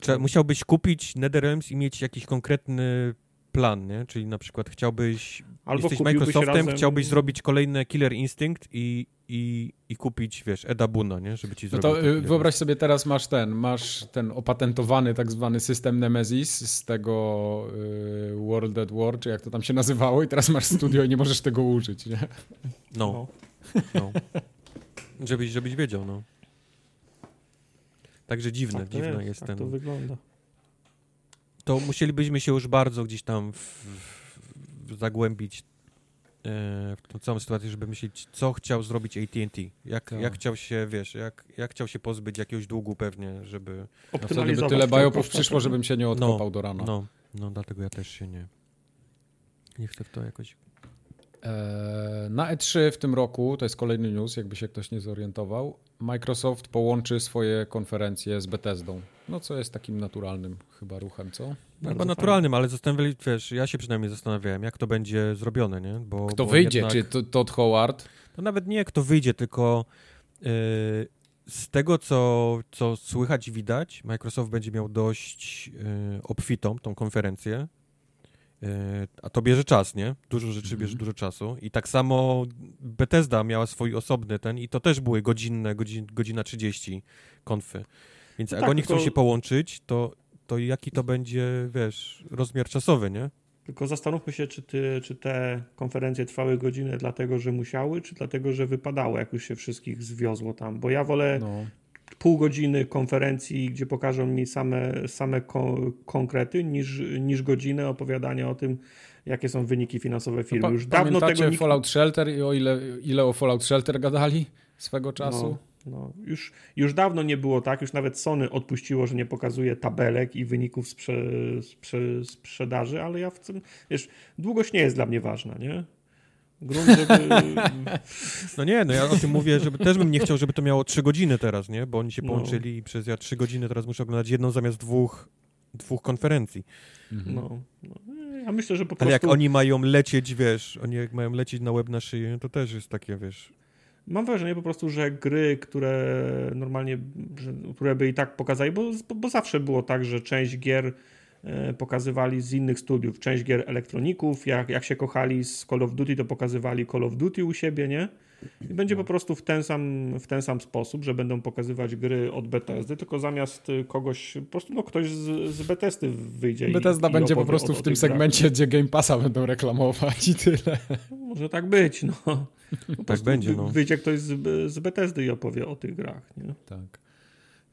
Speaker 3: Trzeba, musiałbyś kupić NetherRealms i mieć jakiś konkretny plan, nie? Czyli na przykład chciałbyś, Albo jesteś Microsoftem, razem... chciałbyś zrobić kolejne Killer Instinct i, i, i kupić, wiesz, Eda Buna, nie? Żeby ci
Speaker 1: zrobić. No to y, wyobraź sobie teraz masz ten, masz ten opatentowany tak zwany system Nemesis z tego y, World at War, czy jak to tam się nazywało i teraz masz studio i nie możesz tego użyć, nie?
Speaker 3: No. no. żebyś, żebyś wiedział, no. Także dziwne, tak dziwne jest, jest
Speaker 2: tak
Speaker 3: ten...
Speaker 2: to wygląda
Speaker 3: to musielibyśmy się już bardzo gdzieś tam w, w, zagłębić e, w tą całą sytuację, żeby myśleć, co chciał zrobić AT&T. Jak, tak. jak chciał się, wiesz, jak, jak chciał się pozbyć jakiegoś długu pewnie, żeby...
Speaker 1: Optymalizować. No by tyle bajopów przyszło, żebym się nie odkopał
Speaker 3: no,
Speaker 1: do rana.
Speaker 3: No, no, dlatego ja też się nie... Nie chcę w to jakoś...
Speaker 1: E, na E3 w tym roku, to jest kolejny news, jakby się ktoś nie zorientował, Microsoft połączy swoje konferencje z Bethesdą. No co jest takim naturalnym chyba ruchem, co?
Speaker 3: No, chyba naturalnym, ale zastanawiali, wiesz, ja się przynajmniej zastanawiałem, jak to będzie zrobione, nie?
Speaker 1: Bo, kto bo wyjdzie, jednak... czy Todd Howard?
Speaker 3: To nawet nie kto wyjdzie, tylko yy, z tego, co, co słychać i widać, Microsoft będzie miał dość yy, obfitą tą konferencję, a to bierze czas, nie? Dużo rzeczy bierze mhm. dużo czasu. I tak samo Bethesda miała swój osobny ten i to też były godzinne, godzin, godzina 30 konfy. Więc no jak tak, oni chcą to... się połączyć, to, to jaki to będzie, wiesz, rozmiar czasowy, nie?
Speaker 2: Tylko zastanówmy się, czy, ty, czy te konferencje trwały godzinę dlatego, że musiały, czy dlatego, że wypadało, jak już się wszystkich zwiozło tam. Bo ja wolę no pół godziny konferencji, gdzie pokażą mi same, same ko konkrety, niż, niż godzinę opowiadania o tym, jakie są wyniki finansowe firmy.
Speaker 1: No, Już dawno tego nikt... Fallout Shelter i o ile, ile o Fallout Shelter gadali swego czasu?
Speaker 2: No, no, już, już dawno nie było tak, już nawet Sony odpuściło, że nie pokazuje tabelek i wyników sprze sprze sprzedaży, ale ja w tym, wiesz, długość nie jest dla mnie ważna, nie? Grunt, żeby...
Speaker 3: No nie, no ja o tym mówię, żeby też bym nie chciał, żeby to miało trzy godziny teraz, nie? Bo oni się no. połączyli no. i przez ja trzy godziny teraz muszę oglądać jedną zamiast dwóch, dwóch konferencji.
Speaker 2: Mhm. No, no. Ja myślę, że po
Speaker 3: prostu... Ale jak oni mają lecieć, wiesz, oni jak mają lecieć na łeb na szyję, to też jest takie, wiesz...
Speaker 2: Mam wrażenie po prostu, że gry, które normalnie, które by i tak pokazali, bo, bo zawsze było tak, że część gier pokazywali z innych studiów. Część gier elektroników, jak, jak się kochali z Call of Duty, to pokazywali Call of Duty u siebie, nie? I będzie po prostu w ten sam, w ten sam sposób, że będą pokazywać gry od Bethesdy, tylko zamiast kogoś, po prostu no, ktoś z, z wyjdzie.
Speaker 1: Bethesda i, będzie i po prostu w tym segmencie, gdzie Game Passa będą reklamować i tyle.
Speaker 2: może tak być, no. Po
Speaker 3: tak będzie, no.
Speaker 2: Wyjdzie ktoś z, z Bethesdy i opowie o tych grach, nie?
Speaker 1: Tak.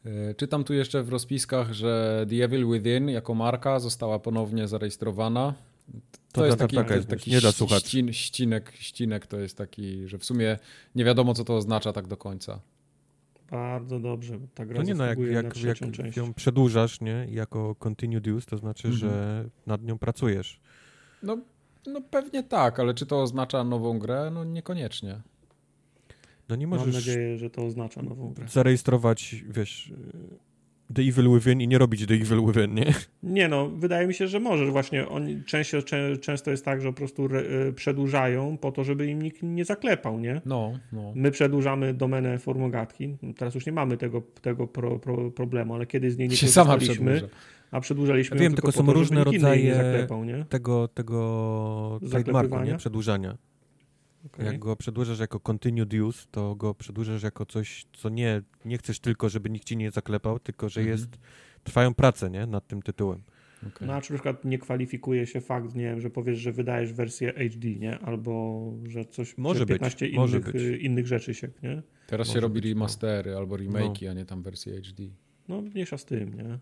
Speaker 1: E, czytam tu jeszcze w rozpiskach, że The Evil Within jako marka została ponownie zarejestrowana. To, to jest taki, taka taki nie da słuchać. Ścin, ścinek, ścinek to jest taki, że w sumie nie wiadomo, co to oznacza tak do końca.
Speaker 2: Bardzo dobrze. Ta gra
Speaker 3: to nie no, jak, jak, jak ją przedłużasz, nie, jako continued use, to znaczy, mhm. że nad nią pracujesz.
Speaker 1: No, no pewnie tak, ale czy to oznacza nową grę? No niekoniecznie.
Speaker 3: No nie możesz...
Speaker 2: Mam nadzieję, że to oznacza nową grę.
Speaker 3: Zarejestrować, wiesz, The Evil Within i nie robić The Evil Within, nie?
Speaker 2: Nie no, wydaje mi się, że możesz. Właśnie oni, często, często jest tak, że po prostu re, e, przedłużają po to, żeby im nikt nie zaklepał, nie?
Speaker 1: No, no.
Speaker 2: My przedłużamy domenę formogatki. Teraz już nie mamy tego, tego pro, pro, problemu, ale kiedy z niej nie korzystaliśmy, a przedłużaliśmy
Speaker 3: Wiem, tylko, tylko są to, różne rodzaje zaklepał, tego, tego trademarku, nie? Przedłużania. Okay. Jak go przedłużasz jako continued use, to go przedłużasz jako coś, co nie, nie chcesz tylko, żeby nikt ci nie zaklepał, tylko że mhm. jest, trwają prace nie, nad tym tytułem.
Speaker 2: Okay. No a czy na przykład nie kwalifikuje się fakt, nie wiem, że powiesz, że wydajesz wersję HD, nie? Albo że coś,
Speaker 3: może że
Speaker 2: 15
Speaker 3: być,
Speaker 2: innych, może być. innych rzeczy się, nie?
Speaker 1: Teraz może się robi no. remastery albo remake'i, no. a nie tam wersję HD.
Speaker 2: No mniejsza z tym, nie?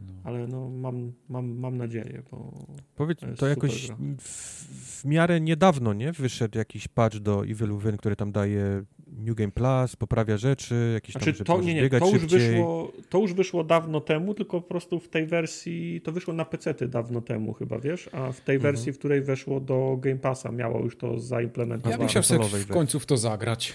Speaker 2: No. Ale no, mam, mam, mam nadzieję, bo.
Speaker 3: Powiedz, to, to jakoś w, w, miarę niedawno, nie? Wyszedł jakiś patch do Evil Within, który tam daje New Game Plus, poprawia rzeczy, jakieś
Speaker 2: znaczy,
Speaker 3: tam,
Speaker 2: to, nie, nie, to już, wyszło, to już wyszło dawno temu, tylko po prostu w tej wersji, to wyszło na PC-ty dawno temu chyba, wiesz, a w tej mhm. wersji, w której weszło do Game Passa, miało już to zaimplementowane.
Speaker 1: Ja bym chciał w końcu w to zagrać.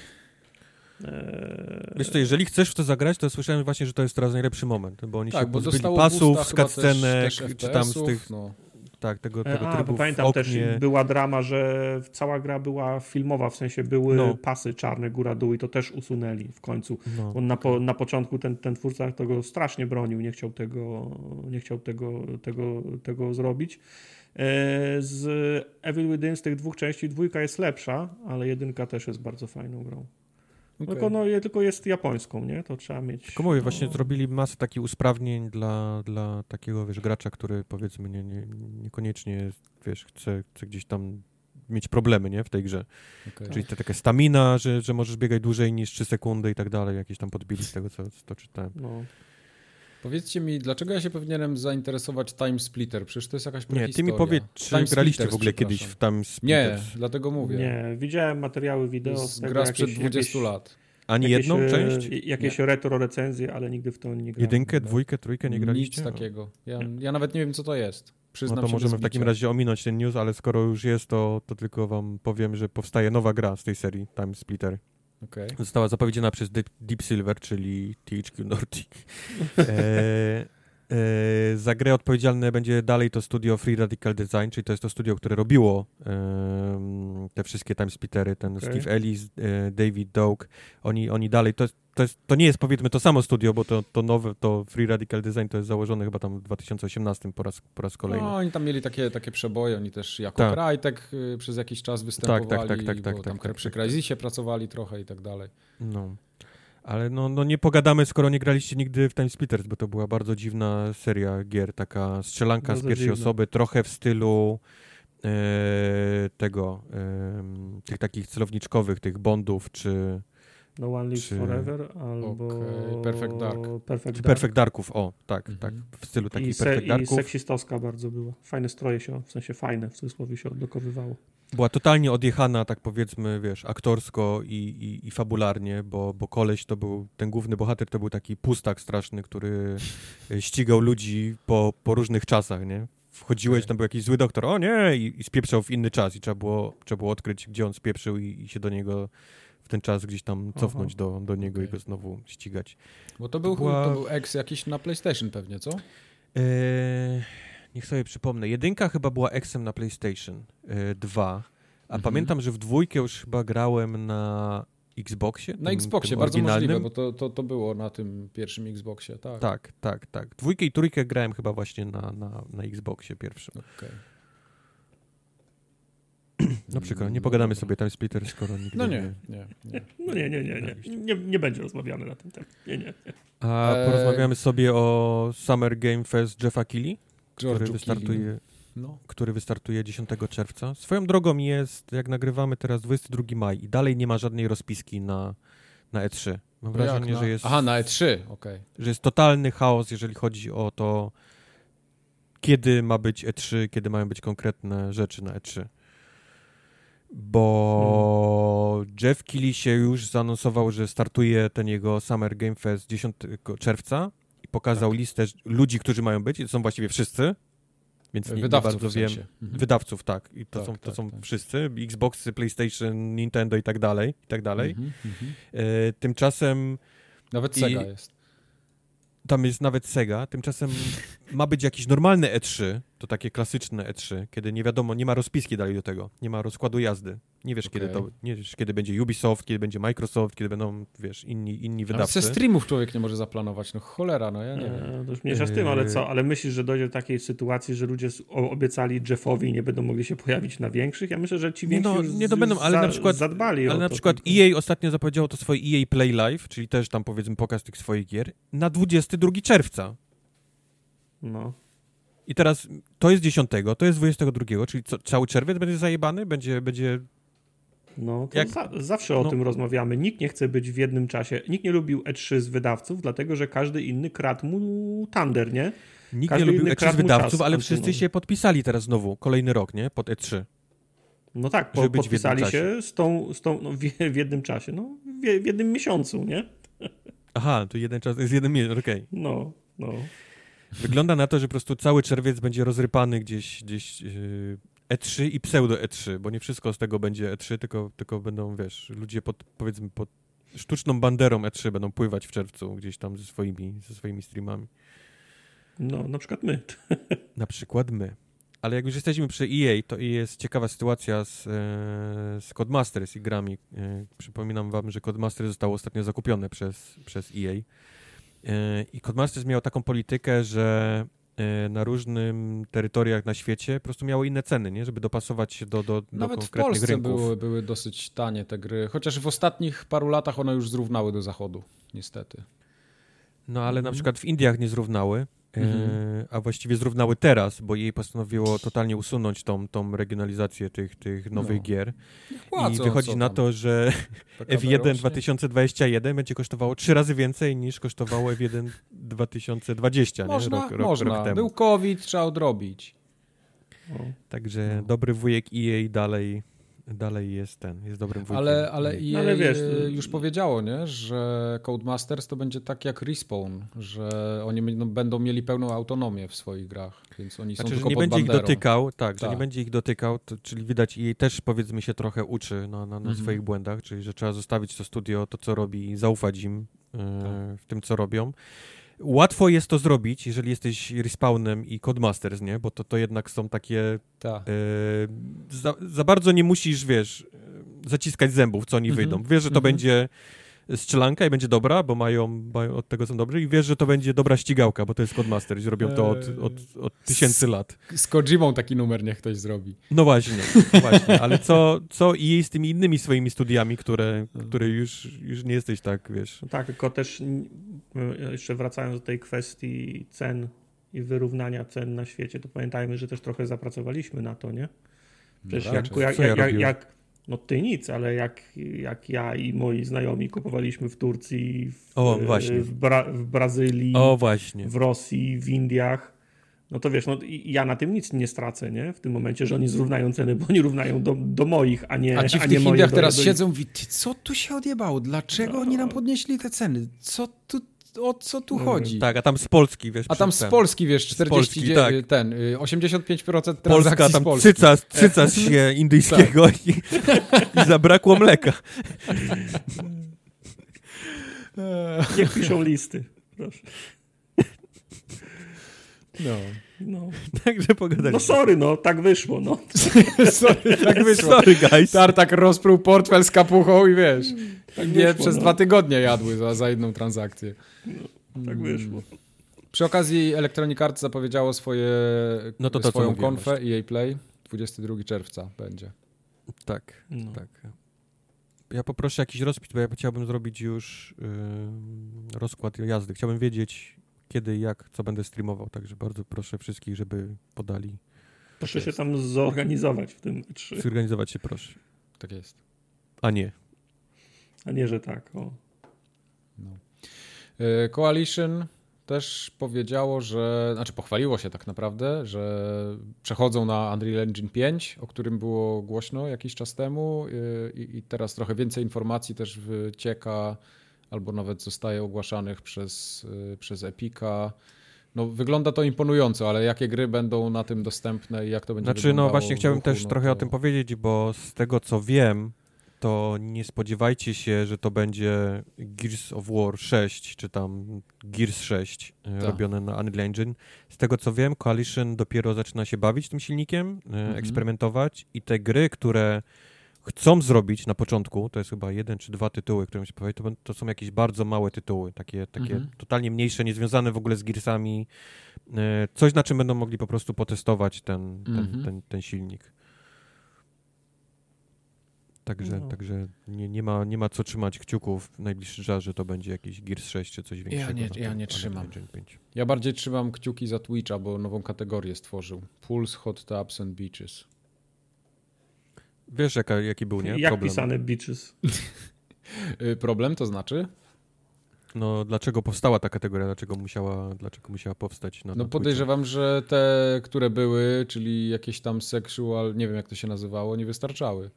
Speaker 3: Eee... Wiesz co, jeżeli chcesz w to zagrać, to słyszałem właśnie, że to jest teraz najlepszy moment, bo oni tak, się bo pozbyli pasów z cutscenek, czy tam z tych... No. Tak, tego, tego
Speaker 2: A, bo pamiętam też była drama, że cała gra była filmowa, w sensie były no. pasy czarne góra-dół i to też usunęli w końcu. No, On na, po, na początku ten, ten twórca tego strasznie bronił, nie chciał tego, nie chciał tego, tego, tego zrobić. E, z Evil Within z tych dwóch części dwójka jest lepsza, ale jedynka też jest bardzo fajną grą. Okay. Tylko, no, tylko jest japońską, nie? To trzeba mieć.
Speaker 3: Tylko mówię, no... właśnie zrobili masę takich usprawnień dla, dla takiego, wiesz, gracza, który powiedzmy nie, nie, niekoniecznie, wiesz, chce, chce gdzieś tam mieć problemy, nie? W tej grze. Okay. Czyli to taka stamina, że, że możesz biegać dłużej niż 3 sekundy i tak dalej, jakieś tam podbili z tego, co, co czytałem. No.
Speaker 1: Powiedzcie mi, dlaczego ja się powinienem zainteresować Time Splitter? Przecież to jest jakaś prehistoria.
Speaker 3: Nie, ty mi powiedz, czy Time graliście w ogóle kiedyś w Time Splitter?
Speaker 1: Nie, dlatego mówię.
Speaker 2: Nie, widziałem materiały wideo.
Speaker 1: Z gra sprzed 20 jakieś, lat.
Speaker 3: Ani
Speaker 2: jakieś,
Speaker 3: jedną część?
Speaker 2: Jakieś nie. retro recenzje, ale nigdy w to nie grałem.
Speaker 3: Jedynkę, dwójkę, trójkę nie graliście?
Speaker 1: Nic takiego. Ja, ja nawet nie wiem, co to jest. Przyznam
Speaker 3: no to możemy w takim razie ominąć ten news, ale skoro już jest, to, to tylko wam powiem, że powstaje nowa gra z tej serii Time Splitter. Okay. Została zapowiedziana przez Deep Silver, czyli THQ Nordic. e, E, za grę odpowiedzialne będzie dalej to studio Free Radical Design, czyli to jest to studio, które robiło te wszystkie timesplittery, ten okay. Steve Ellis, e, David Doak, oni, oni dalej, to, to, jest, to nie jest powiedzmy to samo studio, bo to, to nowe, to Free Radical Design to jest założone chyba tam w 2018 po raz, po raz kolejny.
Speaker 1: No, oni tam mieli takie, takie przeboje, oni też jako tak. Krajtek y, przez jakiś czas występowali, tak, tak, tak, tak, tak, tam tak, tak, przy Crysisie pracowali trochę i tak dalej.
Speaker 3: No. Ale no, no nie pogadamy, skoro nie graliście nigdy w Time Splitters, bo to była bardzo dziwna seria gier, taka strzelanka bardzo z pierwszej dziwne. osoby, trochę w stylu e, tego, e, tych takich celowniczkowych, tych Bondów, czy...
Speaker 2: No One Lives czy... Forever, albo... Okay.
Speaker 1: Perfect Dark.
Speaker 3: Perfect, Dark. Perfect Darków, o, tak, mhm. tak, w stylu takich Perfect Darków.
Speaker 2: I seksistowska bardzo była. Fajne stroje się, w sensie fajne, w cudzysłowie się odblokowywało
Speaker 3: była totalnie odjechana, tak powiedzmy, wiesz, aktorsko i, i, i, fabularnie, bo, bo koleś to był, ten główny bohater to był taki pustak straszny, który e, ścigał ludzi po, po różnych czasach, nie? Wchodziłeś, okay. tam był jakiś zły doktor, o nie, i, i spieprzał w inny czas i trzeba było, trzeba było odkryć, gdzie on spieprzył i, i się do niego w ten czas gdzieś tam cofnąć do, do niego okay. i go znowu ścigać.
Speaker 1: Bo to był, to, była... to był ex jakiś na PlayStation pewnie, co?
Speaker 3: Eee... Niech sobie przypomnę. Jedynka chyba była Xem na PlayStation 2, y, a mhm. pamiętam, że w dwójkę już chyba grałem na Xboxie.
Speaker 1: Na tym, Xboxie, tym bardzo możliwe, bo to, to, to było na tym pierwszym Xboxie, tak.
Speaker 3: Tak, tak, tak. Dwójkę i trójkę grałem chyba właśnie na, na, na Xboxie pierwszym. Okay. No przykro, nie pogadamy sobie tam Splitter, skoro nigdy
Speaker 1: no nie. Nie,
Speaker 2: nie. No nie, nie, nie, nie. Nie, nie będzie rozmawiane na ten temat. Nie, nie, nie.
Speaker 3: A porozmawiamy sobie o Summer Game Fest Jeffa Keighley? Który wystartuje.
Speaker 1: No.
Speaker 3: który wystartuje 10 czerwca. Swoją drogą jest, jak nagrywamy teraz 22 maj i dalej nie ma żadnej rozpiski na, na E3. Mam
Speaker 1: jak
Speaker 3: wrażenie,
Speaker 1: na-
Speaker 3: że, jest,
Speaker 1: Aha, na E3, okej.
Speaker 3: że jest totalny chaos, jeżeli chodzi o to, kiedy ma być E3, kiedy mają być konkretne rzeczy na E3. Bo Jeff Keighley się już zaanonsował, że startuje ten jego Summer Game Fest 10 czerwca i pokazał
Speaker 1: Tak.
Speaker 3: listę ludzi, którzy mają być. I to są właściwie wszyscy, więc nie, nie
Speaker 1: Wydawców
Speaker 3: bardzo
Speaker 1: w
Speaker 3: wiem.
Speaker 1: sensie. Mhm.
Speaker 3: Wydawców, tak. I to
Speaker 1: Tak,
Speaker 3: są, to
Speaker 1: tak,
Speaker 3: są
Speaker 1: tak.
Speaker 3: wszyscy. Xboxy, PlayStation, Nintendo i tak dalej, i tak dalej.
Speaker 1: Mhm, mhm.
Speaker 3: E, tymczasem
Speaker 1: Nawet
Speaker 3: I-
Speaker 1: Sega jest.
Speaker 3: tam jest nawet Sega, tymczasem ma być jakieś normalne E3, to takie klasyczne E3, kiedy nie wiadomo, nie ma rozpiski dalej do tego, nie ma rozkładu jazdy. Nie wiesz, kiedy
Speaker 1: Okej.
Speaker 3: to, nie wiesz, kiedy będzie Ubisoft, kiedy będzie Microsoft, kiedy będą, wiesz, inni, inni wydawcy.
Speaker 1: ze streamów człowiek nie może zaplanować. No cholera, no ja nie wiem.
Speaker 2: E, To już mniejsza z tym, ale co? Ale myślisz, że dojdzie do takiej sytuacji, że ludzie obiecali Jeffowi i nie będą mogli się pojawić na większych? Ja myślę, że ci więksi
Speaker 3: no,
Speaker 2: już,
Speaker 3: nie to będą, ale
Speaker 2: za,
Speaker 3: na przykład-
Speaker 2: zadbali o
Speaker 3: Ale na
Speaker 2: to
Speaker 3: przykład
Speaker 2: tylko.
Speaker 3: EA ostatnio zapowiedziało to swoje EA Play Live, czyli też tam powiedzmy pokaz tych swoich gier, na 22 czerwca.
Speaker 2: No.
Speaker 3: I teraz to jest 10, to jest 22, czyli co, cały czerwiec będzie zajebany? Będzie, będzie
Speaker 2: No, to
Speaker 3: Jak-
Speaker 2: za, zawsze o
Speaker 3: no.
Speaker 2: tym rozmawiamy. Nikt nie chce być w jednym czasie. Nikt nie lubił E3 z wydawców, dlatego że każdy inny kradł mu Thunder, nie?
Speaker 3: Nikt
Speaker 2: Każdy
Speaker 3: nie lubił
Speaker 2: inny
Speaker 3: E3
Speaker 2: kradł mu
Speaker 3: wydawców, ale wszyscy się podpisali teraz znowu, kolejny rok, nie? Pod E E3.
Speaker 2: No tak, po,
Speaker 3: Żeby
Speaker 2: podpisali się z tą, z tą no, w, w jednym czasie, no, w, w jednym miesiącu, nie?
Speaker 3: Aha, to jeden czas, jest jeden miesiąc, okej.
Speaker 2: No, no.
Speaker 3: Wygląda na to, że po prostu cały czerwiec będzie rozrypany gdzieś, gdzieś yy, E3 i pseudo E3, bo nie wszystko z tego będzie E3, tylko, tylko będą, wiesz, ludzie pod, powiedzmy, pod sztuczną banderą E3 będą pływać w czerwcu gdzieś tam ze swoimi, ze swoimi streamami.
Speaker 2: No, na przykład my.
Speaker 3: Na przykład my. Ale jak już jesteśmy przy EA, to jest ciekawa sytuacja z, e, z Codemasters i grami. E, przypominam wam, że Codemasters zostało ostatnio zakupione przez, przez EA. E, I Codemasters miał taką politykę, że e, na różnym terytoriach na świecie po prostu miało inne ceny, nie? żeby dopasować się do, do, do
Speaker 1: Nawet w
Speaker 3: konkretnych
Speaker 1: Polsce
Speaker 3: rynków.
Speaker 1: były, były dosyć tanie te gry, chociaż w ostatnich paru latach one już zrównały do zachodu, niestety.
Speaker 3: No ale na
Speaker 1: Mhm.
Speaker 3: przykład w Indiach nie zrównały,
Speaker 1: Mhm.
Speaker 3: a właściwie zrównały teraz, bo jej postanowiło totalnie usunąć tą, tą regionalizację tych, tych nowych
Speaker 1: No.
Speaker 3: gier.
Speaker 1: Płacą,
Speaker 3: I wychodzi na to, że
Speaker 1: PKB
Speaker 3: F1
Speaker 1: rośnie.
Speaker 3: 2021 będzie kosztowało trzy razy więcej niż kosztowało F1 2020, nie?
Speaker 1: Można,
Speaker 3: Rok, rok,
Speaker 1: można.
Speaker 3: rok temu.
Speaker 1: Był COVID, trzeba odrobić.
Speaker 2: O.
Speaker 3: Także
Speaker 1: No.
Speaker 3: dobry wujek EA dalej, dalej jest ten, jest dobrym wujkiem.
Speaker 1: Ale, ale
Speaker 3: EA.
Speaker 2: No ale wiesz, to-
Speaker 1: już powiedziało, nie, że Codemasters to będzie tak jak Respawn, że oni będą- będą mieli pełną autonomię w swoich grach, więc oni są
Speaker 3: Znaczy, że
Speaker 1: tylko
Speaker 3: nie
Speaker 1: pod
Speaker 3: będzie ich
Speaker 1: banderą.
Speaker 3: dotykał, tak, że
Speaker 1: Tak.
Speaker 3: nie będzie ich dotykał, to, czyli widać EA też powiedzmy się trochę uczy na, na, na
Speaker 1: Mhm.
Speaker 3: swoich błędach, czyli że trzeba zostawić to studio, to co robi i zaufać im
Speaker 1: Tak.
Speaker 3: w tym, co robią. Łatwo jest to zrobić, jeżeli jesteś Respawnem i Codemasters, nie? Bo to, to jednak są takie
Speaker 1: Tak.
Speaker 3: E, za, za bardzo nie musisz, wiesz, e, zaciskać zębów, co oni
Speaker 1: Mhm,
Speaker 3: wyjdą. Wiesz, że to
Speaker 1: mhm.
Speaker 3: będzie strzelanka i będzie dobra, bo mają, mają od tego są dobrzy i wiesz, że to będzie dobra ścigałka, bo to jest Codemasters i robią to od,
Speaker 1: Eee.
Speaker 3: od, od tysięcy lat.
Speaker 1: Z Kojimą taki numer niech ktoś zrobi.
Speaker 3: No właśnie, no właśnie, ale co, co i z tymi innymi swoimi studiami, które, które już, już nie jesteś tak, wiesz...
Speaker 2: Tak, tylko też mm, jeszcze wracając do tej kwestii cen i wyrównania cen na świecie, to pamiętajmy, że też trochę zapracowaliśmy na to, nie? Przecież
Speaker 1: No
Speaker 2: jak, jak, jak, jak, no ty nic, ale jak, jak ja i moi znajomi kupowaliśmy w Turcji, w,
Speaker 3: O, właśnie.
Speaker 2: w, Bra w Brazylii,
Speaker 3: O, właśnie.
Speaker 2: w Rosji, w Indiach, no to wiesz, no ja na tym nic nie stracę, nie? W tym momencie, że oni zrównają ceny, bo oni równają do, do moich, a nie
Speaker 1: A ci w
Speaker 2: nie
Speaker 1: tych Indiach teraz
Speaker 2: do-
Speaker 1: siedzą i co tu się odjebało? Dlaczego
Speaker 2: No.
Speaker 1: oni nam podnieśli te ceny? Co tu, o co tu
Speaker 2: No,
Speaker 1: chodzi?
Speaker 3: Tak, a tam z Polski, wiesz...
Speaker 1: A tam z
Speaker 3: ten-
Speaker 1: Polski, wiesz, 40,
Speaker 3: Polski, tak.
Speaker 1: ten, y, 85% transakcji
Speaker 3: Polska,
Speaker 1: z
Speaker 3: tam
Speaker 1: Polski.
Speaker 3: cyca, cyca się indyjskiego i, i zabrakło mleka.
Speaker 2: Niech piszą listy, proszę.
Speaker 1: No.
Speaker 2: No,
Speaker 3: Także pogadaliśmy.
Speaker 2: no sorry, no, tak wyszło, no.
Speaker 1: Sorry, tak wyszło.
Speaker 3: Sorry, guys.
Speaker 1: Tartak rozpruł portfel z kapuchą i wiesz,
Speaker 2: Tak
Speaker 1: nie
Speaker 2: wyszło,
Speaker 1: przez
Speaker 2: no.
Speaker 1: dwa tygodnie jadły za, za jedną transakcję.
Speaker 2: Tak wyszło.
Speaker 1: Przy okazji Electronic Arts zapowiedziało swoje,
Speaker 3: No to to,
Speaker 1: swoją konfę EA Play 22 czerwca będzie.
Speaker 3: Tak,
Speaker 2: No.
Speaker 3: tak. Ja poproszę jakiś rozpis, bo ja chciałbym zrobić już yy, rozkład jazdy. Chciałbym wiedzieć, kiedy, jak, co będę streamował, także bardzo proszę wszystkich, żeby podali.
Speaker 2: Proszę się tam zorganizować w tym E3.
Speaker 3: Zorganizować się proszę.
Speaker 1: Tak jest.
Speaker 3: A nie.
Speaker 2: A nie, że tak. O.
Speaker 1: E, Coalition też powiedziało, że, znaczy pochwaliło się tak naprawdę, że przechodzą na Unreal Engine 5, o którym było głośno jakiś czas temu e, i, i teraz trochę więcej informacji też wycieka albo nawet zostaje ogłaszanych przez, e, przez Epica. No, wygląda to imponująco, ale jakie gry będą na tym dostępne i jak to będzie
Speaker 3: Znaczy, no
Speaker 1: wyglądało
Speaker 3: właśnie
Speaker 1: w
Speaker 3: chciałbym
Speaker 1: ruchu,
Speaker 3: też
Speaker 1: no
Speaker 3: trochę
Speaker 1: to...
Speaker 3: o tym powiedzieć, bo z tego co wiem, to nie spodziewajcie się, że to będzie Gears of War 6, czy tam Gears 6 e,
Speaker 1: Tak.
Speaker 3: robione na Unreal Engine. Z tego co wiem, Coalition dopiero zaczyna się bawić tym silnikiem, e,
Speaker 1: Mhm.
Speaker 3: eksperymentować i te gry, które chcą zrobić na początku, to jest chyba jeden czy dwa tytuły, które mi się powiedzieć, to, to są jakieś bardzo małe tytuły, takie, takie
Speaker 1: Mhm.
Speaker 3: totalnie mniejsze, niezwiązane w ogóle z Gearsami, e, coś na czym będą mogli po prostu potestować ten, ten,
Speaker 1: Mhm.
Speaker 3: ten, ten silnik. Także,
Speaker 2: No.
Speaker 3: także nie, nie, ma, nie ma co trzymać kciuków w najbliższy czas, że to będzie jakiś Gears 6 czy coś większego.
Speaker 1: nie-
Speaker 3: na
Speaker 1: ja nie trzymam.
Speaker 3: Engine 5.
Speaker 1: Ja bardziej trzymam kciuki za Twitcha, bo nową kategorię stworzył. Pulse, Hot Tubs and Beaches.
Speaker 3: Wiesz, jaka, jaki był, nie?
Speaker 2: Jak
Speaker 3: Problem.
Speaker 2: pisane beaches.
Speaker 1: Y, Problem to znaczy?
Speaker 3: No, dlaczego powstała ta kategoria? Dlaczego musiała, dlaczego musiała powstać na
Speaker 1: No
Speaker 3: na
Speaker 1: podejrzewam, że te, które były, czyli jakieś tam sexual, nie wiem jak to się nazywało, nie wystarczały.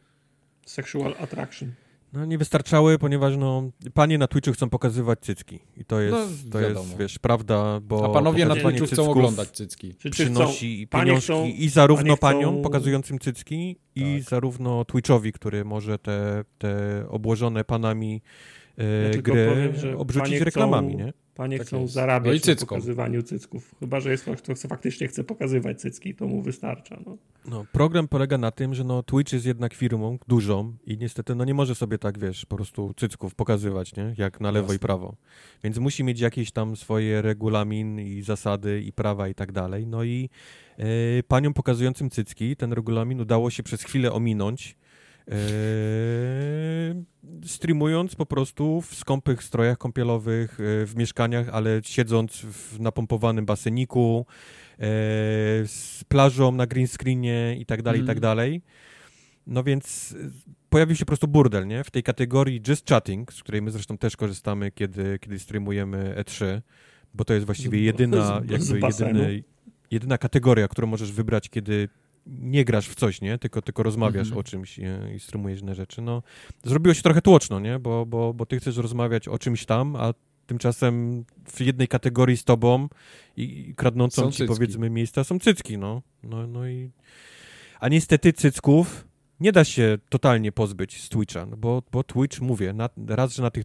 Speaker 2: Sexual attraction.
Speaker 3: No nie wystarczały, ponieważ no, panie na Twitchu chcą pokazywać cycki. I to jest,
Speaker 1: No,
Speaker 3: to
Speaker 1: wiadomo.
Speaker 3: jest wiesz, prawda, bo
Speaker 1: A panowie na Twitchu chcą oglądać cycki.
Speaker 2: Chcą,
Speaker 3: przynosi
Speaker 2: panie
Speaker 3: pieniążki
Speaker 2: chcą,
Speaker 3: i zarówno
Speaker 2: chcą-
Speaker 3: paniom pokazującym cycki i
Speaker 1: Tak.
Speaker 3: zarówno Twitchowi, który może te, te obłożone panami e,
Speaker 2: Ja
Speaker 3: gry
Speaker 2: powiem, że
Speaker 3: obrzucić reklamami,
Speaker 2: chcą-
Speaker 3: nie?
Speaker 2: Panie
Speaker 1: Tak
Speaker 2: chcą
Speaker 1: jest.
Speaker 2: zarabiać
Speaker 1: No i
Speaker 2: na pokazywaniu cycków. Chyba, że jest ktoś, kto chce, faktycznie chce pokazywać cycki, to mu wystarcza. No.
Speaker 3: No, program polega na tym, że no, Twitch jest jednak firmą dużą i niestety no, nie może sobie tak, wiesz, po prostu cycków pokazywać, nie? Jak na lewo
Speaker 1: Jasne.
Speaker 3: i prawo. Więc musi mieć jakieś tam swoje regulamin i zasady i prawa i tak dalej. No i e, paniom pokazującym cycki ten regulamin udało się przez chwilę ominąć, streamując po prostu w skąpych strojach kąpielowych, e, w mieszkaniach, ale siedząc w napompowanym baseniku, e, z plażą na green screenie i tak dalej, i tak
Speaker 1: Mhm.
Speaker 3: dalej. No więc pojawił się po prostu burdel, nie? W tej kategorii Just Chatting, z której my zresztą też korzystamy, kiedy, kiedy streamujemy E3, bo to jest właściwie
Speaker 2: Z-
Speaker 3: jedyna,
Speaker 2: z-
Speaker 3: jakby
Speaker 2: z
Speaker 3: jedyny, jedyna kategoria, którą możesz wybrać, kiedy nie grasz w coś, nie? Tylko, tylko rozmawiasz
Speaker 1: Mhm.
Speaker 3: o czymś e, i streamujesz inne rzeczy. No, zrobiło się trochę tłoczno, nie? Bo, bo, bo ty chcesz rozmawiać o czymś tam, a tymczasem w jednej kategorii z tobą i, i kradnącą
Speaker 1: Są
Speaker 3: ci
Speaker 1: cycki.
Speaker 3: powiedzmy miejsca są cycki, no. no. No i... A niestety cycków nie da się totalnie pozbyć z Twitcha, no bo, bo Twitch, mówię, na, raz, że na tych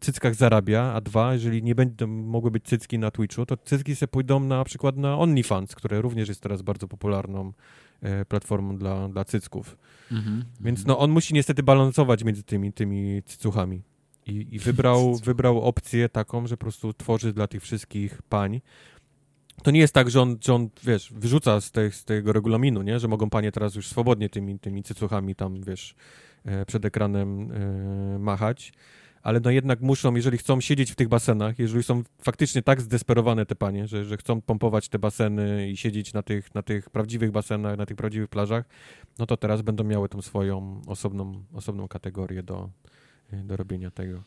Speaker 3: cyckach zarabia, a dwa, jeżeli nie będą mogły być cycki na Twitchu, to cycki se pójdą na przykład na OnlyFans, które również jest teraz bardzo popularną platformą dla, dla cycków.
Speaker 1: Mhm.
Speaker 3: Więc no on musi niestety balansować między tymi, tymi cycuchami. I, i wybrał, wybrał opcję taką, że po prostu tworzy dla tych wszystkich pań. To nie jest tak, że on, że on wiesz, wyrzuca z, tych, z tego regulaminu, nie? Że mogą panie teraz już swobodnie tymi, tymi cycuchami tam, wiesz, e, przed ekranem e, machać. Ale no jednak muszą, jeżeli chcą siedzieć w tych basenach, jeżeli są faktycznie tak zdesperowane te panie, że, że chcą pompować te baseny i siedzieć na tych, na tych prawdziwych basenach, na tych prawdziwych plażach, no to teraz będą miały tą swoją osobną, osobną kategorię do, do robienia tego.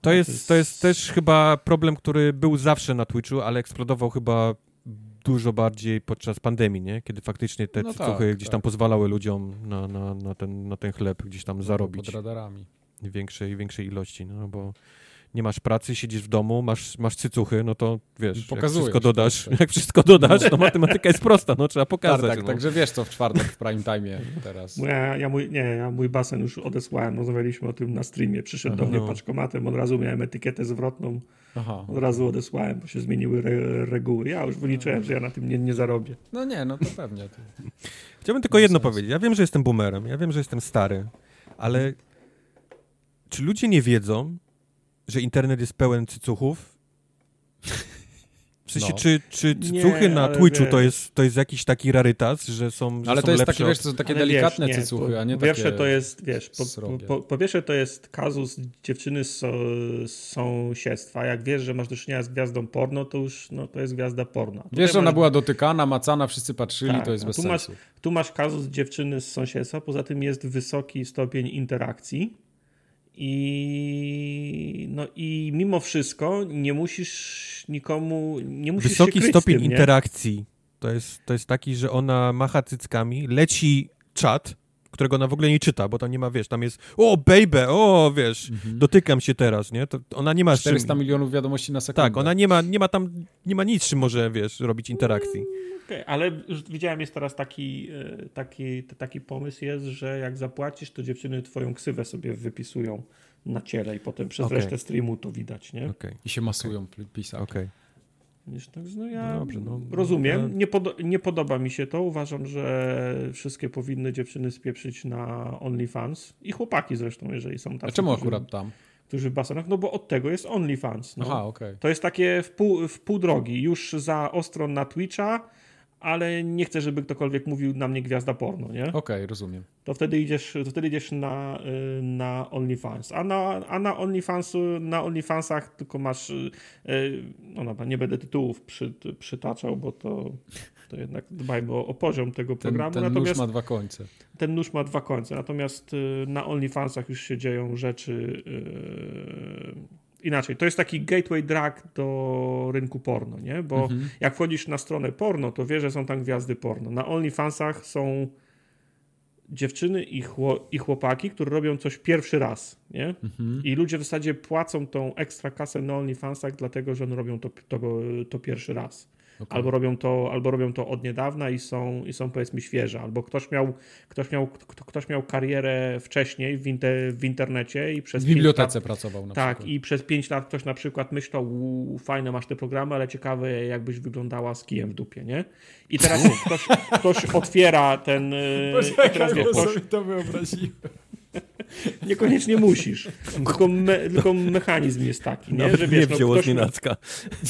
Speaker 3: To jest, to jest też chyba problem, który był zawsze na Twitchu, ale eksplodował chyba dużo bardziej podczas pandemii, nie? Kiedy faktycznie te
Speaker 1: No tak,
Speaker 3: gdzieś
Speaker 1: tak.
Speaker 3: tam pozwalały ludziom na, na, na, ten, na ten chleb gdzieś tam zarobić
Speaker 1: Pod radarami.
Speaker 3: większej, większej ilości, no bo nie masz pracy, siedzisz w domu, masz, masz cycuchy, no to wiesz, jak
Speaker 1: Pokazujesz,
Speaker 3: wszystko dodasz,
Speaker 1: tak, tak.
Speaker 3: jak wszystko dodasz, no matematyka jest prosta, no trzeba
Speaker 1: Tak,
Speaker 3: pokazać.
Speaker 1: tak,
Speaker 3: no.
Speaker 1: także wiesz co w czwartek w prime time teraz.
Speaker 2: Ja, ja, mój, nie, ja mój basen już odesłałem, rozmawialiśmy o tym na streamie. Przyszedł do
Speaker 3: Aha.
Speaker 2: mnie
Speaker 3: No.
Speaker 2: paczkomatem, od razu miałem etykietę zwrotną,
Speaker 1: Aha.
Speaker 2: od razu odesłałem, bo się zmieniły re, reguły. Ja już wyliczyłem, że ja na tym nie, nie zarobię.
Speaker 1: No nie, no to pewnie. To...
Speaker 3: Chciałbym tylko jedno
Speaker 1: sens.
Speaker 3: powiedzieć. Ja wiem, że jestem boomerem, ja wiem, że jestem stary, ale czy ludzie nie wiedzą, że internet jest pełen cycuchów? W sensie,
Speaker 1: No.
Speaker 3: czy, czy
Speaker 2: Nie,
Speaker 3: cuchy na Twitchu
Speaker 2: wiesz.
Speaker 3: to jest, to jest jakiś taki rarytas, że są że
Speaker 1: Ale
Speaker 3: są
Speaker 1: to jest
Speaker 3: lepsze
Speaker 1: takie, wiesz, to są takie
Speaker 2: Ale
Speaker 1: delikatne
Speaker 2: wiesz, nie,
Speaker 1: cycuchy,
Speaker 2: po,
Speaker 1: a nie
Speaker 2: po pierwsze
Speaker 1: takie...
Speaker 2: to jest, wiesz, po, po, po, pierwsze to jest kazus dziewczyny z, z sąsiedztwa. Jak wiesz, że masz do czynienia z gwiazdą porno, to już no, to jest gwiazda porno. Tutaj
Speaker 1: Wiesz, że ona
Speaker 2: masz-
Speaker 1: była dotykana, macana, wszyscy patrzyli,
Speaker 2: Tak,
Speaker 1: to jest
Speaker 2: a
Speaker 1: bez
Speaker 2: tu masz-
Speaker 1: sensu.
Speaker 2: Tu masz kazus dziewczyny z sąsiedztwa, poza tym jest wysoki stopień interakcji. I, no i mimo wszystko nie musisz nikomu, nie musisz się
Speaker 3: Wysoki
Speaker 2: kryć
Speaker 3: stopień
Speaker 2: tym,
Speaker 3: interakcji. To jest, to jest taki, że ona macha cyckami, leci czat, którego ona w ogóle nie czyta, bo tam nie ma, wiesz, tam jest o, baby, o, wiesz, dotykam się teraz, nie? To ona nie ma z czym...
Speaker 1: 400 milionów wiadomości na sekundę.
Speaker 3: Tak, ona nie ma, nie ma tam, nie ma nic, czym może, wiesz, robić interakcji.
Speaker 2: Okej, ale już widziałem, jest teraz taki, e, taki, taki pomysł jest, że jak zapłacisz, to dziewczyny twoją ksywę sobie wypisują na ciele i potem przez
Speaker 3: Okej.
Speaker 2: resztę streamu to widać, nie?
Speaker 3: Okej,
Speaker 1: I się masują pisaki.
Speaker 3: okej.
Speaker 2: Wiesz, tak, no ja
Speaker 3: Dobrze, no,
Speaker 2: rozumiem.
Speaker 3: ja-
Speaker 2: Nie, podo- nie podoba mi się to. Uważam, że wszystkie powinny dziewczyny spieprzyć na OnlyFans. I chłopaki zresztą, jeżeli są tacy,
Speaker 1: A czemu
Speaker 2: którzy,
Speaker 1: akurat tam?
Speaker 2: którzy w basenach. No bo od tego jest OnlyFans. No.
Speaker 1: Aha, okej.
Speaker 2: To jest takie w pół, w pół drogi. Już za ostro na Twitcha, ale nie chcę, żeby ktokolwiek mówił na mnie gwiazda porno, nie?
Speaker 1: Okej, rozumiem.
Speaker 2: To wtedy idziesz, to wtedy idziesz na, y, na OnlyFans. A na, a na, OnlyFansu, na OnlyFansach tylko masz, y, y, no dobra, nie będę tytułów przy, przytaczał, bo to, to jednak dbajmy o, o poziom tego
Speaker 1: Ten,
Speaker 2: programu.
Speaker 1: ten nóż
Speaker 2: Natomiast
Speaker 1: ma dwa końce.
Speaker 2: ten nóż ma dwa końce. Natomiast na OnlyFansach już się dzieją rzeczy y, inaczej. To jest taki gateway drag do rynku porno, nie? Bo
Speaker 1: Mhm.
Speaker 2: jak wchodzisz na stronę porno, to wiesz, że są tam gwiazdy porno. Na OnlyFansach są dziewczyny i, chło, i chłopaki, którzy robią coś pierwszy raz, nie?
Speaker 1: Mhm.
Speaker 2: I ludzie w zasadzie płacą tą ekstra kasę na OnlyFansach, dlatego że one robią to, to, to pierwszy raz.
Speaker 1: Okej.
Speaker 2: Albo robią, to, albo robią to od niedawna i są, i są powiedzmy świeże, albo ktoś miał, ktoś miał, kto- ktoś miał karierę wcześniej w, inter, w internecie i przez
Speaker 1: W bibliotece
Speaker 2: lat,
Speaker 1: pracował na
Speaker 2: tak,
Speaker 1: przykład.
Speaker 2: i przez 5 lat ktoś na przykład myślał, "U, fajne masz te programy, ale ciekawe jakbyś wyglądała z kijem w dupie, nie? I teraz ktoś, ktoś otwiera ten... i teraz, wiesz, ktoś,
Speaker 1: to wyobraziłem.
Speaker 2: niekoniecznie musisz, tylko, me, tylko mechanizm jest taki, nie? Że wiesz, no,
Speaker 3: wzięło
Speaker 2: ktoś,
Speaker 3: nienacka.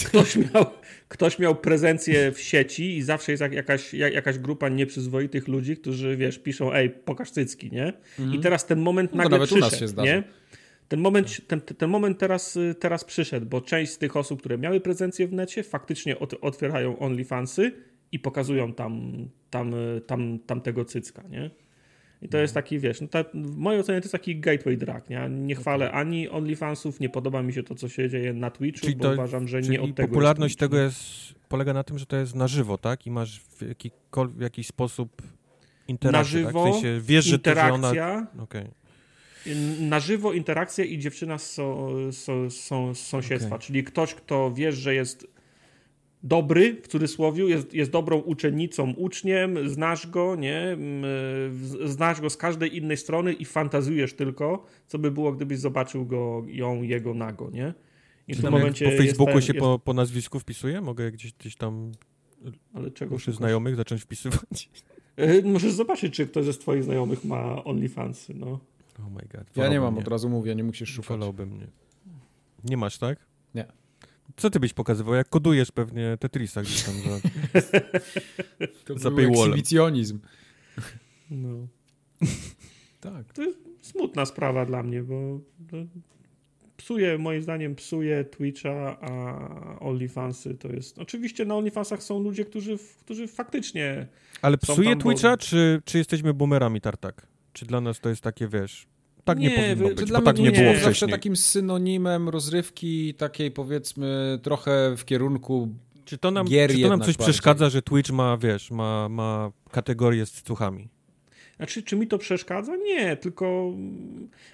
Speaker 2: ktoś miał, ktoś miał prezencję w sieci i zawsze jest jak- jakaś, jak- jakaś grupa nieprzyzwoitych ludzi, którzy, wiesz, piszą, ej, pokaż cycki, nie? I teraz ten moment
Speaker 1: Mhm. No
Speaker 2: nagle
Speaker 1: nawet u nas
Speaker 2: przyszedł,
Speaker 1: się zdarza.
Speaker 2: nie? Ten moment, ten, ten moment teraz, y, teraz przyszedł, bo część z tych osób, które miały prezencję w necie, faktycznie ot, otwierają OnlyFansy i pokazują tam, tam, y, tam, tam tego cycka, nie? I to
Speaker 1: Mhm.
Speaker 2: jest taki, wiesz, no ta, w mojej ocenie to jest taki gateway drag, nie? Nie chwalę ani OnlyFansów, nie podoba mi się to, co się dzieje na Twitchu,
Speaker 3: Czyli
Speaker 2: bo
Speaker 3: to-
Speaker 2: uważam, że nie od tego
Speaker 3: popularność
Speaker 2: jest
Speaker 3: tego jest, polega na tym, że to jest na żywo, tak? I masz w, jakikol- w jakiś sposób interakcję,
Speaker 2: Na żywo,
Speaker 3: tak? W sensie wiesz, że to, że ona...
Speaker 2: interakcja,
Speaker 3: Okej.
Speaker 2: na żywo interakcja i dziewczyna z, so, so, so, z sąsiedztwa,
Speaker 3: Okej.
Speaker 2: czyli ktoś, kto wiesz, że jest dobry, w cudzysłowie, jest, jest dobrą uczennicą, uczniem, znasz go, nie? Mm, Znasz go z każdej innej strony i fantazujesz tylko, co by było, gdybyś zobaczył go, ją, jego nago, nie? I w tym momencie
Speaker 3: po Facebooku
Speaker 2: jest
Speaker 3: się
Speaker 2: ten,
Speaker 3: po, po nazwisku wpisuje? Mogę gdzieś, gdzieś tam
Speaker 2: jest, ale czego szukasz?
Speaker 3: znajomych zacząć wpisywać?
Speaker 2: E, Możesz zobaczyć, czy ktoś ze twoich znajomych ma OnlyFansy, no.
Speaker 3: Oh my god.
Speaker 1: Ja nie mam, od razu mówię, nie musisz szukać.
Speaker 3: Wolałbym nie. Nie masz, tak? Co ty byś pokazywał? Jak kodujesz pewnie Tetrisa gdzieś tam za...
Speaker 1: To
Speaker 3: Za
Speaker 1: był ekshibicjonizm.
Speaker 2: no.
Speaker 1: Tak.
Speaker 2: To jest smutna sprawa dla mnie, bo psuje, moim zdaniem, psuje Twitcha, a OnlyFansy to jest... Oczywiście na OnlyFansach są ludzie, którzy, którzy faktycznie...
Speaker 3: Ale psuje
Speaker 2: tam, bo-
Speaker 3: Twitcha, czy, czy jesteśmy boomerami tartak? Czy dla nas to jest takie, wiesz... Tak nie,
Speaker 2: Nie,
Speaker 3: powinno być,
Speaker 1: Dla
Speaker 3: bo
Speaker 1: mnie
Speaker 3: tak
Speaker 1: to
Speaker 3: nie
Speaker 1: nie
Speaker 3: było
Speaker 1: jest zawsze
Speaker 3: wcześniej.
Speaker 1: takim synonimem rozrywki takiej powiedzmy trochę w kierunku
Speaker 3: Czy to nam,
Speaker 1: gier
Speaker 3: czy to nam coś
Speaker 1: bardziej.
Speaker 3: przeszkadza, że Twitch ma, wiesz, ma, ma kategorię z cuchami?
Speaker 2: Znaczy, czy mi to przeszkadza? Nie, tylko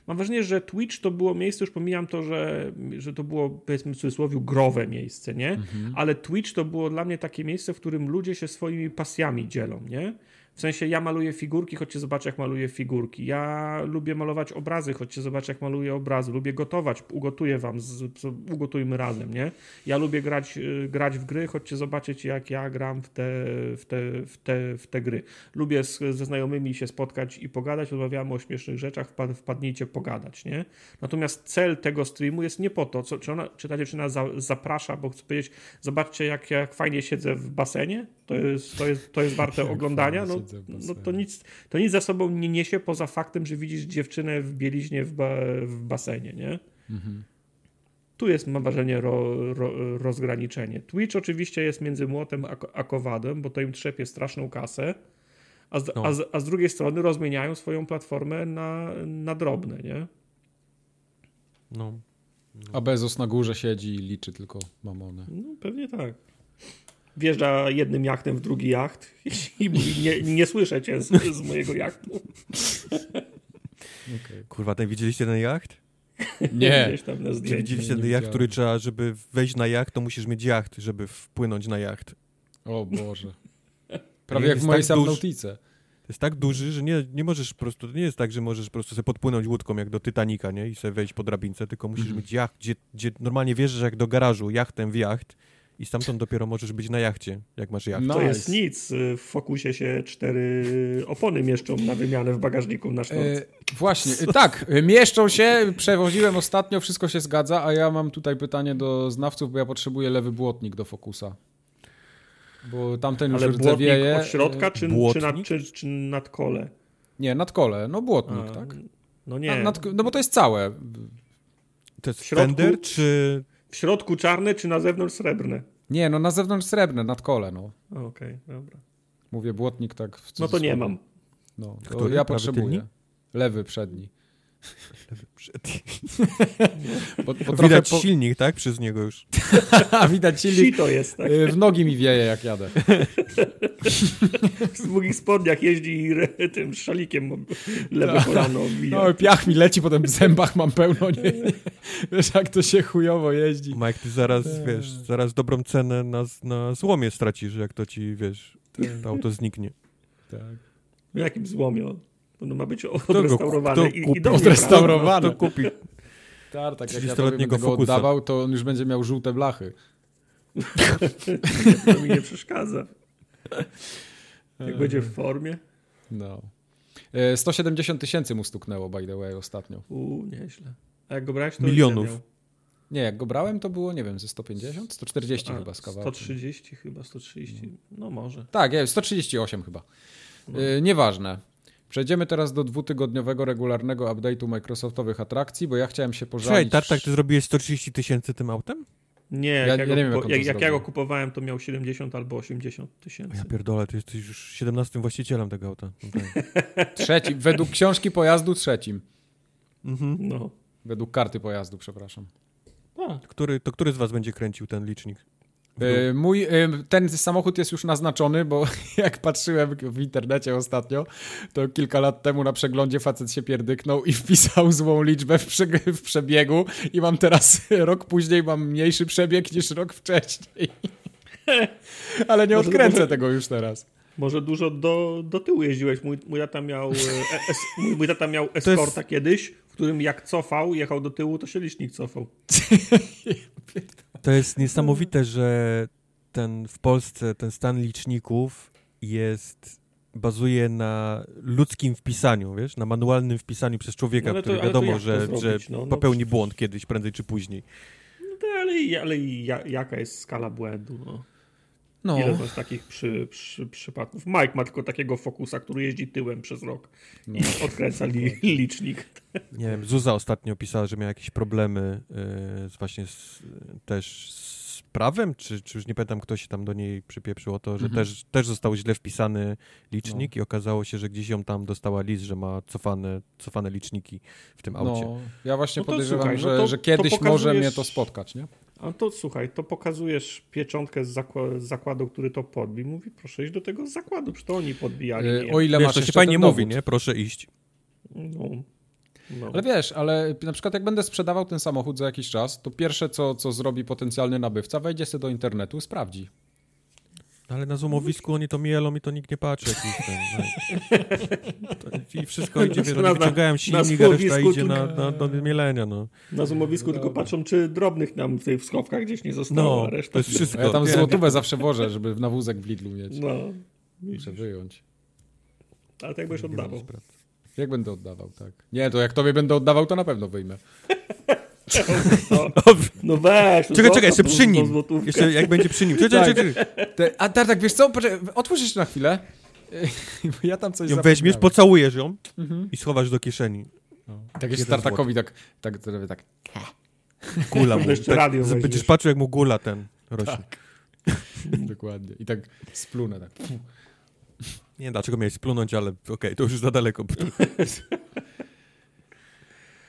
Speaker 2: mam wrażenie, że Twitch to było miejsce, już pomijam to, że, że to było, powiedzmy w cudzysłowie, growe miejsce, nie?
Speaker 1: Mhm.
Speaker 2: Ale Twitch to było dla mnie takie miejsce, w którym ludzie się swoimi pasjami dzielą, nie? W sensie ja maluję figurki, chodźcie zobaczyć jak maluję figurki. Ja lubię malować obrazy, chodźcie zobaczyć jak maluję obrazy. Lubię gotować, ugotuję wam, z, ugotujmy razem, nie? Ja lubię grać, y, grać w gry, chodźcie zobaczyć jak ja gram w te, w te, w te, w te gry. Lubię z, ze znajomymi się spotkać i pogadać, rozmawiamy o śmiesznych rzeczach, wpad, wpadnijcie pogadać, nie? Natomiast cel tego streamu jest nie po to, co, czy, ona, czy ta dziewczyna za, zaprasza, bo chcę powiedzieć, zobaczcie jak, jak fajnie siedzę w basenie, to jest, to jest, to jest warte oglądania, no, no to, nic, to nic za sobą nie niesie poza faktem, że widzisz dziewczynę w bieliźnie w, ba, w basenie, nie? Mhm. Tu jest, mam wrażenie, ro, ro, rozgraniczenie. Twitch oczywiście jest między młotem a, a kowadem, bo to im trzepie straszną kasę, a z, no. a, z, a z drugiej strony rozmieniają swoją platformę na, na drobne, nie?
Speaker 1: No. no. A Bezos na górze siedzi i liczy tylko mamony.
Speaker 2: No, pewnie tak wjeżdża jednym jachtem w drugi jacht i mówi, nie, nie słyszę cię z, z mojego jachtu.
Speaker 3: Okay. Kurwa, ten widzieliście ten jacht?
Speaker 1: Nie.
Speaker 2: Tam na
Speaker 3: widzieliście ten jacht, który trzeba, żeby wejść na jacht, to musisz mieć jacht, żeby wpłynąć na jacht.
Speaker 1: O Boże. Prawie jak w mojej tak.
Speaker 3: To jest tak duży, że nie, nie możesz po prostu, to nie jest tak, że możesz po prostu sobie podpłynąć łódką jak do Titanica, nie? I sobie wejść po drabince, tylko musisz mm. mieć jacht, gdzie, gdzie normalnie wierzysz jak do garażu, jachtem w jacht i stamtąd dopiero możesz być na jachcie, jak masz jacht.
Speaker 2: Nice. To jest nic. W Fokusie się cztery opony mieszczą na wymianę w bagażniku na sztorc. E,
Speaker 1: właśnie, tak, mieszczą się, przewoziłem ostatnio, wszystko się zgadza, a ja mam tutaj pytanie do znawców, bo ja potrzebuję lewy błotnik do Fokusa. Bo tamten już
Speaker 2: Ale
Speaker 1: rdzewieje.
Speaker 2: od środka czy, czy, nad, czy, czy nad kole?
Speaker 1: Nie, nad kole, no błotnik, a, tak?
Speaker 2: No nie.
Speaker 1: Nad, no bo to jest całe.
Speaker 3: To jest środku, Fender czy
Speaker 2: w środku czarne, czy na zewnątrz srebrne?
Speaker 1: Nie, no na zewnątrz srebrne, nad kole, no.
Speaker 2: Okej, okay, dobra.
Speaker 1: Mówię błotnik tak
Speaker 2: w No to nie mam.
Speaker 1: No, to Który? ja potrzebuję. Lewy przedni.
Speaker 3: Lewy przedni. bo, bo Widać po... silnik, tak? Przez niego już.
Speaker 1: Widać silnik.
Speaker 2: to jest, tak?
Speaker 1: W nogi mi wieje, jak jadę.
Speaker 2: w długich spodniach jeździ i tym szalikiem lewe tak. kolano
Speaker 1: No, piach mi leci, potem w zębach mam pełno. Nie, nie. Wiesz, jak to się chujowo jeździ.
Speaker 3: Mike, ty zaraz, tak. wiesz, zaraz dobrą cenę na, na złomie stracisz, jak to ci, wiesz, to auto zniknie.
Speaker 1: Tak.
Speaker 2: W jakim złomie? No ma być odrestaurowane
Speaker 1: i, kupi? i Odrestaurowane. Kto kupi? Tak, tak jak ja będę go oddawał, to on już będzie miał żółte blachy.
Speaker 2: to mi nie przeszkadza. Jak będzie w formie.
Speaker 1: No. 170 e, tysięcy mu stuknęło, by the way, ostatnio.
Speaker 2: Uuu, nieźle. A jak go brałeś, to
Speaker 3: Milionów.
Speaker 1: Nie, jak go brałem, to było, nie wiem, ze 150? 140 A, chyba z kawałkiem.
Speaker 2: 130 chyba, 130, no może.
Speaker 1: Tak, 138 chyba. No. Yy, nieważne. Przejdziemy teraz do dwutygodniowego, regularnego update'u Microsoftowych atrakcji, bo ja chciałem się pożalić...
Speaker 3: Słuchaj, Tartak, ty zrobiłeś 130 tysięcy tym autem?
Speaker 2: Nie, ja, jak, ja, ja nie wiem, jak, jak, jak ja go kupowałem, to miał 70 albo 80 tysięcy.
Speaker 3: Ja pierdolę, ty jesteś już 17 właścicielem tego auta.
Speaker 1: trzecim, według książki pojazdu trzecim.
Speaker 2: Mhm. No.
Speaker 1: Według karty pojazdu, przepraszam.
Speaker 3: A. Który, to który z was będzie kręcił ten licznik?
Speaker 1: E, mój, e, ten samochód jest już naznaczony, bo jak patrzyłem w internecie ostatnio, to kilka lat temu na przeglądzie facet się pierdyknął i wpisał złą liczbę w, prze, w przebiegu i mam teraz, rok później mam mniejszy przebieg niż rok wcześniej. Ale nie odkręcę tego już teraz.
Speaker 2: Może dużo do, do tyłu jeździłeś. Mój, mój tata miał, e, es, mój, mój tata miał eskorta jest... kiedyś, w którym jak cofał, jechał do tyłu, to się licznik cofał.
Speaker 3: To jest niesamowite, że ten w Polsce ten stan liczników jest bazuje na ludzkim wpisaniu, wiesz, na manualnym wpisaniu przez człowieka, no, który wiadomo, że, że no, no, popełni błąd kiedyś, prędzej czy później.
Speaker 2: No to, ale, ale jaka jest skala błędu? No. No. Ile z takich przy, przy, przypadków? Mike ma tylko takiego fokusa, który jeździ tyłem przez rok no. i odkręca li, licznik.
Speaker 3: Nie wiem, Zuza ostatnio pisała, że miała jakieś problemy yy, właśnie z, też z prawem, czy, czy już nie pamiętam, kto się tam do niej przypieprzyło to, że mhm. też, też został źle wpisany licznik no. i okazało się, że gdzieś ją tam dostała list, że ma cofane, cofane liczniki w tym aucie. No,
Speaker 1: ja właśnie no podejrzewam, słuchaj, że, no to, że kiedyś pokazujesz... może mnie to spotkać, nie?
Speaker 2: A to słuchaj, to pokazujesz pieczątkę z, zakładu, z zakładu który to podbił. Mówi, proszę iść do tego zakładu, przecież to oni podbijali. Yy,
Speaker 3: o ile wiesz, masz to się fajnie mówi, nie? Proszę iść.
Speaker 2: No.
Speaker 1: No. Ale wiesz, ale na przykład jak będę sprzedawał ten samochód za jakiś czas, to pierwsze co, co zrobi potencjalny nabywca, wejdzie sobie do internetu, sprawdzi.
Speaker 3: Ale na zoomowisku oni to mielą i to nikt nie patrzy. Jakiś ten, no. to, I wszystko idzie, wiesz, oni wyciągają silnik, a reszta idzie na, na, na mielenia, no.
Speaker 2: Na zoomowisku tylko patrzą, czy drobnych nam w tych schowkach gdzieś nie zostało,
Speaker 3: No,
Speaker 2: a reszta...
Speaker 3: to jest wszystko.
Speaker 1: Ja tam
Speaker 3: Wiem.
Speaker 1: złotówę zawsze wożę, żeby na wózek w Lidlu mieć.
Speaker 2: No,
Speaker 1: Muszę wyjąć.
Speaker 2: ale tak byś oddawał.
Speaker 1: Jak będę oddawał, tak? Nie, to jak tobie będę oddawał, to na pewno wyjmę.
Speaker 2: No, no weź. no
Speaker 3: Czekaj, czekaj, jeszcze przy nim. Jeszcze jak będzie przy nim. Czekaj, czekaj, czekaj.
Speaker 1: Te, a tak, tak, wiesz co? Poczekaj, otwórz jeszcze na chwilę. Ja tam coś
Speaker 3: Ją weźmiesz, pocałujesz ją
Speaker 1: Mhm.
Speaker 3: i schowasz do kieszeni.
Speaker 1: Tak jest
Speaker 3: Jeden
Speaker 1: Startakowi, tak, tak, tak, tak.
Speaker 3: Gula mu.
Speaker 2: Jeszcze
Speaker 3: Tak, będziesz patrzył, jak mu gula ten rośnie.
Speaker 1: Dokładnie. I tak splunę, tak.
Speaker 3: Nie wiem, dlaczego miałeś splunąć, ale okej, to już za daleko. bo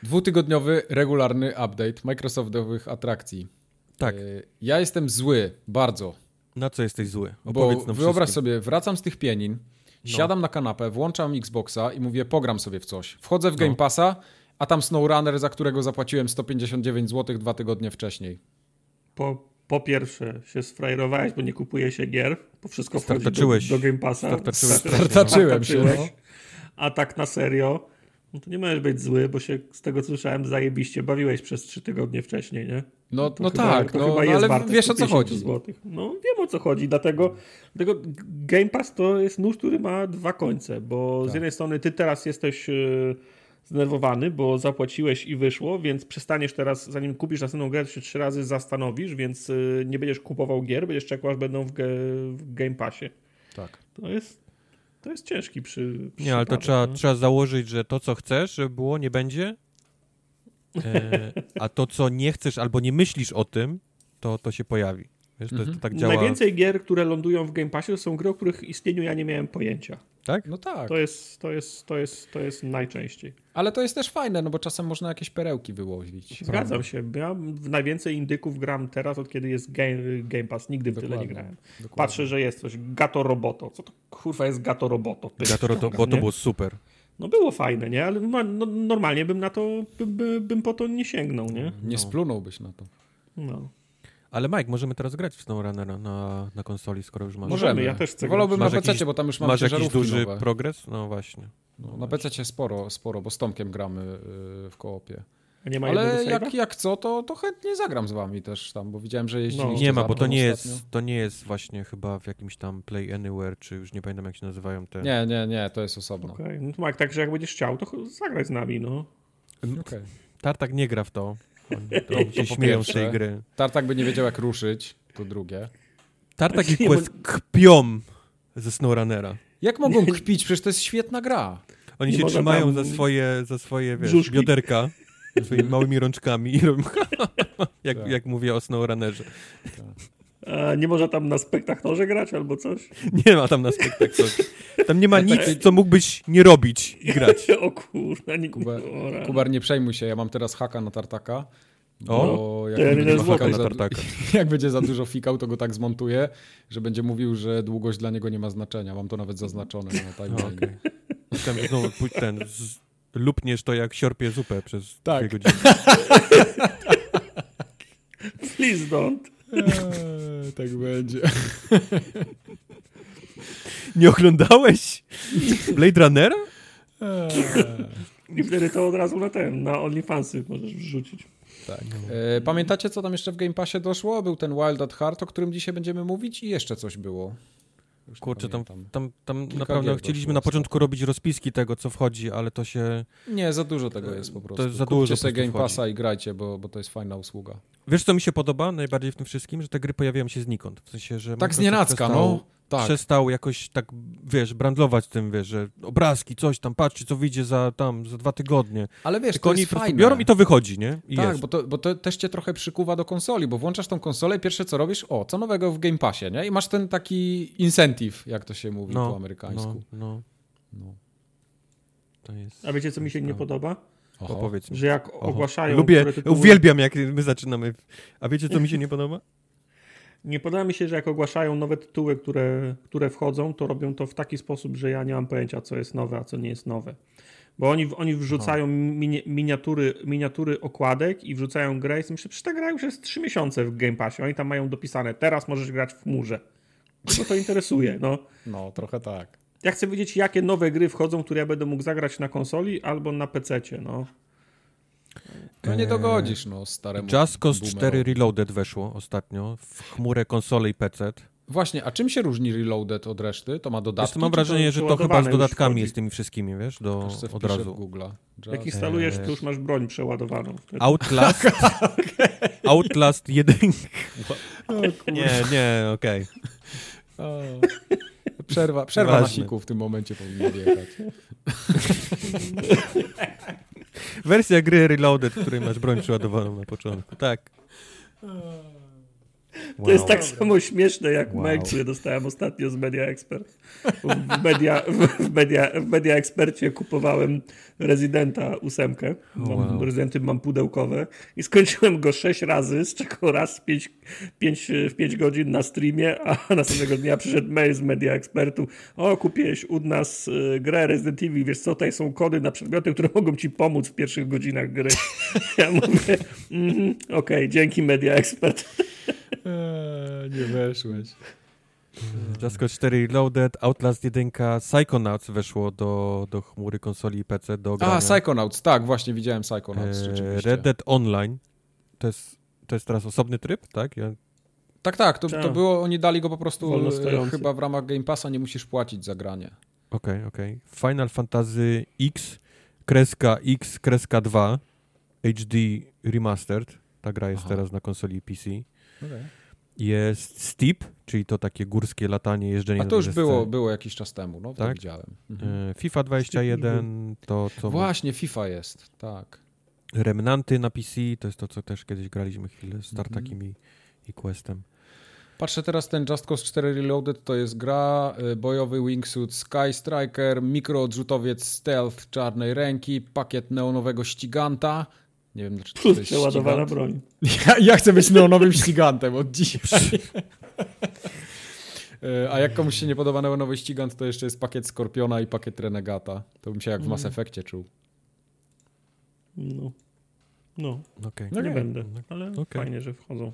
Speaker 1: Dwutygodniowy, regularny update Microsoftowych atrakcji.
Speaker 3: Tak,
Speaker 1: E, Ja jestem zły, bardzo.
Speaker 3: na co jesteś zły?
Speaker 1: Bo
Speaker 3: Opowiedz nam
Speaker 1: wyobraź
Speaker 3: wszystkim.
Speaker 1: sobie, wracam z tych pienin, siadam na kanapę, włączam Xboxa i mówię, pogram sobie w coś. Wchodzę w Game
Speaker 3: No.
Speaker 1: Passa, a tam SnowRunner, za którego zapłaciłem 159 zł dwa tygodnie wcześniej.
Speaker 2: Po, po pierwsze się sfrajerowałeś, bo nie kupuje się gier, bo wszystko wchodzi do, do Game Passa.
Speaker 3: Startaczyłeś.
Speaker 1: Startaczyłem się, no.
Speaker 2: A tak na serio, no to nie możesz być zły, bo się z tego co słyszałem zajebiście bawiłeś przez trzy tygodnie wcześniej, nie?
Speaker 1: No,
Speaker 2: To
Speaker 1: no
Speaker 2: chyba-
Speaker 1: tak,
Speaker 2: to
Speaker 1: no,
Speaker 2: chyba
Speaker 1: no,
Speaker 2: jest
Speaker 1: ale wiesz o co
Speaker 2: 150
Speaker 1: chodzi.
Speaker 2: Złotych. No wiem o co chodzi, dlatego, dlatego Game Pass to jest nóż, który ma dwa końce, bo z
Speaker 1: Tak.
Speaker 2: jednej strony ty teraz jesteś e, zdenerwowany, bo zapłaciłeś i wyszło, więc przestaniesz teraz, zanim kupisz następną grę, to się trzy razy zastanowisz, więc e, nie będziesz kupował gier, będziesz czekał, aż będą w, ge, w Game Passie.
Speaker 1: Tak.
Speaker 2: To jest, to jest ciężki przy,
Speaker 3: Nie, ale to trzeba,
Speaker 2: no.
Speaker 3: trzeba założyć, że to, co chcesz, żeby było, nie będzie. E, a to, co nie chcesz albo nie myślisz o tym, to, to się pojawi. Wiesz, to,
Speaker 1: Mhm.
Speaker 3: to tak działa.
Speaker 2: Najwięcej gier, które lądują w Game Passie, to są gry, o których istnieniu ja nie miałem pojęcia.
Speaker 3: Tak?
Speaker 1: No tak.
Speaker 2: To jest, to jest, to jest, to jest najczęściej.
Speaker 1: Ale to jest też fajne, no bo czasem można jakieś perełki wyłowić.
Speaker 2: Zgadzam się. Ja w najwięcej indyków gram teraz, od kiedy jest Game, game Pass. Nigdy w tyle nie grałem.
Speaker 1: Dokładnie.
Speaker 2: Patrzę, że jest coś. Gato Roboto. Co to kurwa jest Gato Roboto?
Speaker 3: Gatoro, to, bo to
Speaker 2: Nie?
Speaker 3: było super.
Speaker 2: No było fajne, nie? Ale no, no, normalnie bym na to, bym, by- bym po to nie sięgnął, nie?
Speaker 1: Nie
Speaker 3: No.
Speaker 1: splunąłbyś na to.
Speaker 2: No.
Speaker 3: Ale Mike, możemy teraz grać w SnowRunnera na, na konsoli, skoro już masz.
Speaker 2: Możemy, ja też chcę
Speaker 1: Wolałbym
Speaker 3: grać.
Speaker 1: na PC, bo tam już mam
Speaker 3: Masz jakiś
Speaker 1: ciężarówki
Speaker 3: duży
Speaker 1: nowe.
Speaker 3: progres? No właśnie.
Speaker 1: No, na PC sporo, sporo, bo z Tomkiem gramy yy, w koopie.
Speaker 2: Nie ma
Speaker 1: Ale jak, jak co, to, to chętnie zagram z wami też tam, bo widziałem, że jeździliście
Speaker 2: No.
Speaker 3: Nie ma, bo to nie
Speaker 1: ostatnio.
Speaker 3: jest, to nie jest właśnie chyba w jakimś tam Play Anywhere, czy już nie pamiętam jak się nazywają te.
Speaker 1: Nie, nie, nie, to jest osobno.
Speaker 2: Okej, no to Mike, także jak będziesz chciał, to zagraj z nami, no.
Speaker 1: Okej.
Speaker 3: Tartak nie gra w to. Oni
Speaker 1: to
Speaker 3: się śmieją z tej gry.
Speaker 1: Tartak by nie wiedział jak ruszyć, to drugie.
Speaker 3: Tartak i Quest kpią ze SnowRunnera.
Speaker 1: Jak mogą kpić? Przecież to jest świetna gra.
Speaker 3: Oni
Speaker 2: Nie
Speaker 3: się trzymają
Speaker 2: tam-
Speaker 3: za swoje, za swoje wiesz,
Speaker 2: Brzuszki.
Speaker 3: bioderka swoimi małymi rączkami i robią jak,
Speaker 1: Tak.
Speaker 3: jak mówię o SnowRunnerze.
Speaker 2: A nie można tam na spektaktorze grać albo coś?
Speaker 3: Nie ma tam na spektaklu. Tam nie ma nic, co mógłbyś nie robić i grać.
Speaker 2: O kurna, nie
Speaker 1: Kuba,
Speaker 2: Ora.
Speaker 1: Kubar, nie przejmuj się, ja mam teraz haka na tartaka. Bo jak
Speaker 2: ja
Speaker 1: będzie za-
Speaker 3: tartaka.
Speaker 1: jak będzie za dużo fikał, to go tak zmontuję, że będzie mówił, że długość dla niego nie ma znaczenia. Mam to nawet zaznaczone na timelinie.
Speaker 3: okej. Tam znowu pójdź ten, z, lupniesz to jak siorpie zupę przez
Speaker 1: Tak.
Speaker 3: dwie godziny.
Speaker 2: Please don't.
Speaker 1: Eee, tak będzie.
Speaker 3: Nie oglądałeś Blade Runnera?
Speaker 1: Eee,
Speaker 2: I wtedy to od razu na ten, na OnlyFansy możesz wrzucić.
Speaker 1: Tak. E, pamiętacie, co tam jeszcze w Game Passie doszło? Był ten Wild at Heart, o którym dzisiaj będziemy mówić i jeszcze coś było. Już
Speaker 3: Kurczę, tam, tam, tam naprawdę chcieliśmy na początku robić rozpiski tego, co wchodzi, ale to się...
Speaker 1: Nie, za dużo tego jest po prostu.
Speaker 3: jest za
Speaker 1: Kupcie
Speaker 3: dużo
Speaker 1: sobie Game Passa i grajcie, bo, bo to jest fajna usługa.
Speaker 3: Wiesz, co mi się podoba najbardziej w tym wszystkim? Że te gry pojawiają się znikąd. W sensie, że
Speaker 1: Tak z
Speaker 3: Microsoft
Speaker 1: nienacka,
Speaker 3: przestał,
Speaker 1: no. Tak.
Speaker 3: Przestał jakoś tak, wiesz, brandlować tym, wiesz, że obrazki, coś tam, patrzcie, co wyjdzie za tam, za dwa tygodnie.
Speaker 1: Ale wiesz,
Speaker 3: Tylko
Speaker 1: to
Speaker 3: oni
Speaker 1: jest fajne.
Speaker 3: biorą i to wychodzi, nie? I
Speaker 1: tak,
Speaker 3: jest.
Speaker 1: bo to, bo to też cię trochę przykuwa do konsoli, bo włączasz tą konsolę i pierwsze co robisz, o, co nowego w Game Passie, nie? I masz ten taki incentive, jak to się mówi po amerykańsku.
Speaker 3: No, no,
Speaker 1: No.
Speaker 3: to jest...
Speaker 2: A wiecie, co mi się nie
Speaker 3: No.
Speaker 2: podoba?
Speaker 1: Oho.
Speaker 3: Opowiedz mi.
Speaker 2: Że jak
Speaker 3: Oho.
Speaker 2: ogłaszają...
Speaker 3: Lubię, uwielbiam, jak my zaczynamy. A wiecie, co mi się nie podoba?
Speaker 2: Nie podoba mi się, że jak ogłaszają nowe tytuły, które, które wchodzą, to robią to w taki sposób, że ja nie mam pojęcia, co jest nowe, a co nie jest nowe. Bo oni, oni wrzucają mini, miniatury, miniatury okładek i wrzucają grę i myślę, przecież ta gra już jest 3 miesiące w Game Passie. Oni tam mają dopisane, teraz możesz grać w chmurze. Bo to interesuje, no.
Speaker 1: No, trochę tak.
Speaker 2: Ja chcę wiedzieć, jakie nowe gry wchodzą, które ja będę mógł zagrać na konsoli albo na PC-cie, no.
Speaker 1: No nie
Speaker 3: Eee,
Speaker 1: dogodzisz, no, staremu
Speaker 3: Just Cause
Speaker 1: boomerowi.
Speaker 3: 4 Reloaded weszło ostatnio w chmurę konsole i PC.
Speaker 1: Właśnie, a czym się różni Reloaded od reszty? To ma dodatki?
Speaker 3: Wiesz, mam wrażenie,
Speaker 2: to
Speaker 3: że to chyba z dodatkami jest tymi wszystkimi, wiesz, do, od razu.
Speaker 1: w Google'a.
Speaker 2: Jak
Speaker 1: Just-
Speaker 2: instalujesz, to już masz broń przeładowaną. Wtedy.
Speaker 3: Outlast. Outlast 1. Nie, nie, okej.
Speaker 1: O. Przerwa, przerwa na siku w tym momencie powinna wjechać.
Speaker 3: Wersja gry Reloaded, w której masz broń przeładowaną na początku. Tak.
Speaker 2: To jest tak samo śmieszne jak
Speaker 3: Wow.
Speaker 2: mail, który dostałem ostatnio z Media Expert. W Media, w media, w media Expercie kupowałem Residenta ósemkę. Mam,
Speaker 3: Wow.
Speaker 2: Residenty mam pudełkowe i skończyłem go sześć razy, z czego raz pięć, pięć, w 5 godzin na streamie, a następnego dnia przyszedł mail z Media Expertu. O, kupiłeś u nas y, grę Resident Evil, wiesz co, tutaj są kody na przedmioty, które mogą ci pomóc w pierwszych godzinach gry. Ja mówię, mhm, okej, dzięki Media Expert.
Speaker 1: Eee, nie weszłeś.
Speaker 3: Just Cause 4 Reloaded, Outlast 1, Psychonauts weszło do, do chmury konsoli i PC do grania.
Speaker 1: A, Psychonauts, tak, właśnie widziałem Psychonauts,
Speaker 3: Eee,
Speaker 1: rzeczywiście.
Speaker 3: Red Dead Online. To jest, to jest teraz osobny tryb, tak? Ja,
Speaker 1: Tak, tak, to, to
Speaker 2: Tak.
Speaker 1: było, oni dali go po prostu e, chyba w ramach Game Passa, nie musisz płacić za granie.
Speaker 3: Okej, okej. Final Fantasy X, kreska X, kreska 2, HD Remastered. Ta gra jest
Speaker 1: Aha.
Speaker 3: teraz na konsoli i PC. Jest Steep, czyli to takie górskie latanie, jeżdżenie
Speaker 1: A to już było, było jakiś czas temu, no
Speaker 3: Tak?
Speaker 1: widziałem. Mhm.
Speaker 3: E, FIFA 21, to co...
Speaker 1: Właśnie, FIFA jest, tak.
Speaker 3: Remnanty na PC, to jest to, co też kiedyś graliśmy chwilę z
Speaker 1: Mhm.
Speaker 3: Tartakiem i, i Questem.
Speaker 1: Patrzę teraz, ten Just Cause 4 Reloaded to jest gra, y, bojowy wingsuit Sky Striker, mikroodrzutowiec stealth czarnej ręki, pakiet neonowego ściganta. Nie wiem, czy to
Speaker 2: Plus
Speaker 1: jest
Speaker 2: przeładowana
Speaker 1: ścigant.
Speaker 2: broń.
Speaker 1: Ja, ja chcę być neonowym ścigantem od dzisiaj. Y, A jak komuś się nie podoba neonowy ścigant, to jeszcze jest pakiet Skorpiona i pakiet Renegata. To bym się jak w Mass Effectie czuł.
Speaker 2: No. No,
Speaker 3: Okej.
Speaker 2: nie
Speaker 1: Okej.
Speaker 2: będę, ale
Speaker 3: Okej.
Speaker 2: fajnie, że wchodzą.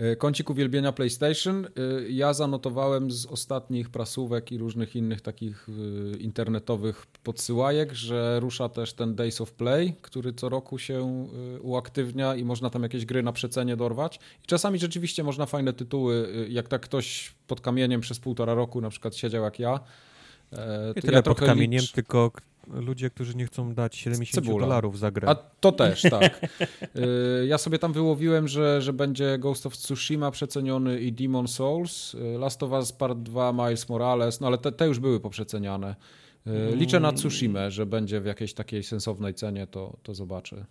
Speaker 1: Y, Kącik uwielbienia PlayStation. Y, Ja zanotowałem z ostatnich prasówek i różnych innych takich y, internetowych podsyłajek, że rusza też ten Days of Play, który co roku się uaktywnia i można tam jakieś gry na przecenie dorwać. I czasami rzeczywiście można fajne tytuły, jak tak ktoś pod kamieniem przez półtora roku na przykład siedział jak ja. e, to
Speaker 3: tyle
Speaker 1: ja
Speaker 3: pod kamieniem,
Speaker 1: licz-
Speaker 3: tylko ludzie, którzy nie chcą dać 70
Speaker 1: cebulą.
Speaker 3: dolarów za grę.
Speaker 1: A to też, tak. Y, Ja sobie tam wyłowiłem, że, że będzie Ghost of Tsushima przeceniony i Demon Souls, y, Last of Us Part 2, Miles Morales, no ale te, te już były poprzeceniane. Y, Liczę na Tsushima, że będzie w jakiejś takiej sensownej cenie, to, to zobaczę.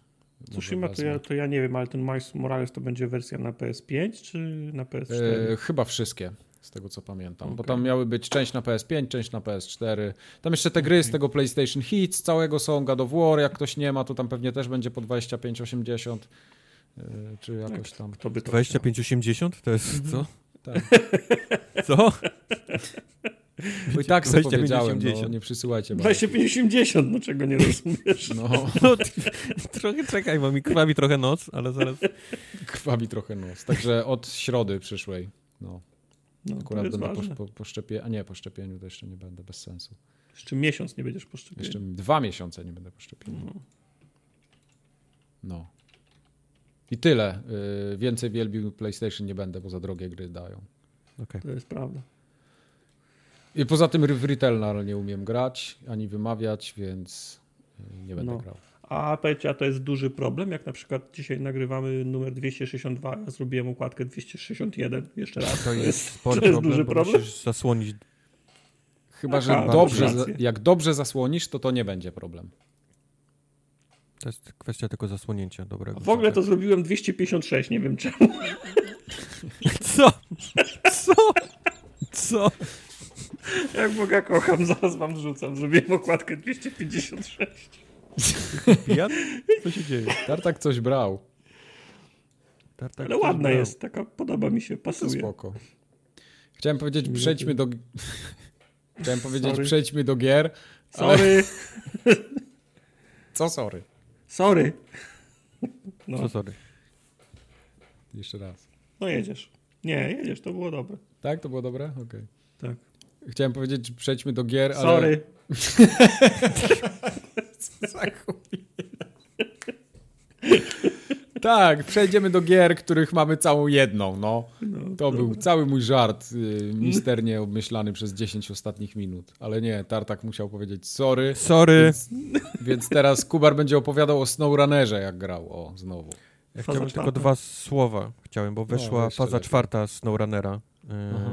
Speaker 2: Tsushima to ja, to ja nie wiem, ale ten Miles Morales to będzie wersja na PS5 czy na PS4?
Speaker 1: Y, Chyba wszystkie, z tego co pamiętam, bo
Speaker 2: Okej.
Speaker 1: tam miały być część na PS5, część na PS4. Tam jeszcze te gry z tego PlayStation Hits całego są, God of War, jak ktoś nie ma, to tam pewnie też będzie po 25,80 y, czy jakoś tam.
Speaker 2: Kto by to
Speaker 3: 2580 to jest co?
Speaker 1: Tak.
Speaker 3: Co?
Speaker 1: Bo i tak sobie
Speaker 3: 25,80.
Speaker 1: powiedziałem, no, nie przysyłajcie.
Speaker 2: chciał?
Speaker 1: bardzo.
Speaker 2: 2580, no czego nie rozumiesz?
Speaker 1: No,
Speaker 3: No, ty- trochę czekaj, bo mi krwawi trochę noc, ale zaraz...
Speaker 1: krwawi trochę nos. Także od środy przyszłej. No,
Speaker 2: No,
Speaker 1: akurat będę po,
Speaker 2: ważne.
Speaker 1: po, po szczepieniu, a nie, po szczepieniu to jeszcze nie będę, bez sensu.
Speaker 2: Jeszcze miesiąc nie będziesz poszczepiony.
Speaker 1: Jeszcze dwa miesiące nie będę po szczepieniu.
Speaker 2: No.
Speaker 1: No. I tyle. Y, więcej wielbił PlayStation nie będę, bo za drogie gry dają.
Speaker 3: Okej.
Speaker 2: To jest prawda.
Speaker 1: I poza tym w Returnal nie umiem grać, ani wymawiać, więc y, nie będę
Speaker 2: No.
Speaker 1: grał.
Speaker 2: A powiedzcie, a to jest duży problem, jak na przykład dzisiaj nagrywamy numer 262, ja zrobiłem układkę 261, jeszcze raz.
Speaker 3: To jest spory
Speaker 2: to jest
Speaker 3: problem,
Speaker 2: duży problem?
Speaker 3: musisz zasłonić...
Speaker 1: Chyba,
Speaker 2: Aha,
Speaker 1: że
Speaker 2: masz
Speaker 1: dobrze,
Speaker 2: rację.
Speaker 1: jak dobrze zasłonisz, to to nie będzie problem.
Speaker 3: To jest kwestia tylko zasłonięcia dobrego.
Speaker 2: W ogóle to zrobiłem 256, nie wiem czemu.
Speaker 3: Co? Co? Co?
Speaker 2: Jak Boga kocham, zaraz wam wrzucam. Zrobiłem okładkę 256.
Speaker 3: Pijat? Co się dzieje?
Speaker 1: Tartak coś brał.
Speaker 3: Tartak
Speaker 2: Ale
Speaker 3: coś
Speaker 2: ładna
Speaker 3: brał.
Speaker 2: jest, taka podoba mi się,
Speaker 1: To
Speaker 2: pasuje.
Speaker 1: spoko. Chciałem powiedzieć, przejdźmy do... Chciałem powiedzieć,
Speaker 2: Sorry.
Speaker 1: przejdźmy do gier. Ale...
Speaker 2: Sorry,
Speaker 1: Co sorry?
Speaker 2: sorry. No,
Speaker 3: Co, sorry.
Speaker 1: Jeszcze raz.
Speaker 2: no jedziesz. Nie, jedziesz, to było dobre.
Speaker 1: Tak? To było dobre? Okej.
Speaker 2: Tak.
Speaker 1: Chciałem powiedzieć, że przejdźmy do gier, ale...
Speaker 2: Sorry.
Speaker 1: Tak, przejdziemy do gier, których mamy całą jedną, no. To był cały mój żart, y, misternie obmyślany przez 10 ostatnich minut. Ale nie, Tartak musiał powiedzieć sorry,
Speaker 3: Sorry.
Speaker 1: więc, więc teraz Kubar będzie opowiadał o SnowRunnerze, jak grał, o, znowu.
Speaker 3: Ja chciałem tylko dwa słowa. Chciałem, bo weszła
Speaker 1: jeszcze
Speaker 3: faza
Speaker 1: lepiej.
Speaker 3: czwarta SnowRunnera
Speaker 1: Aha.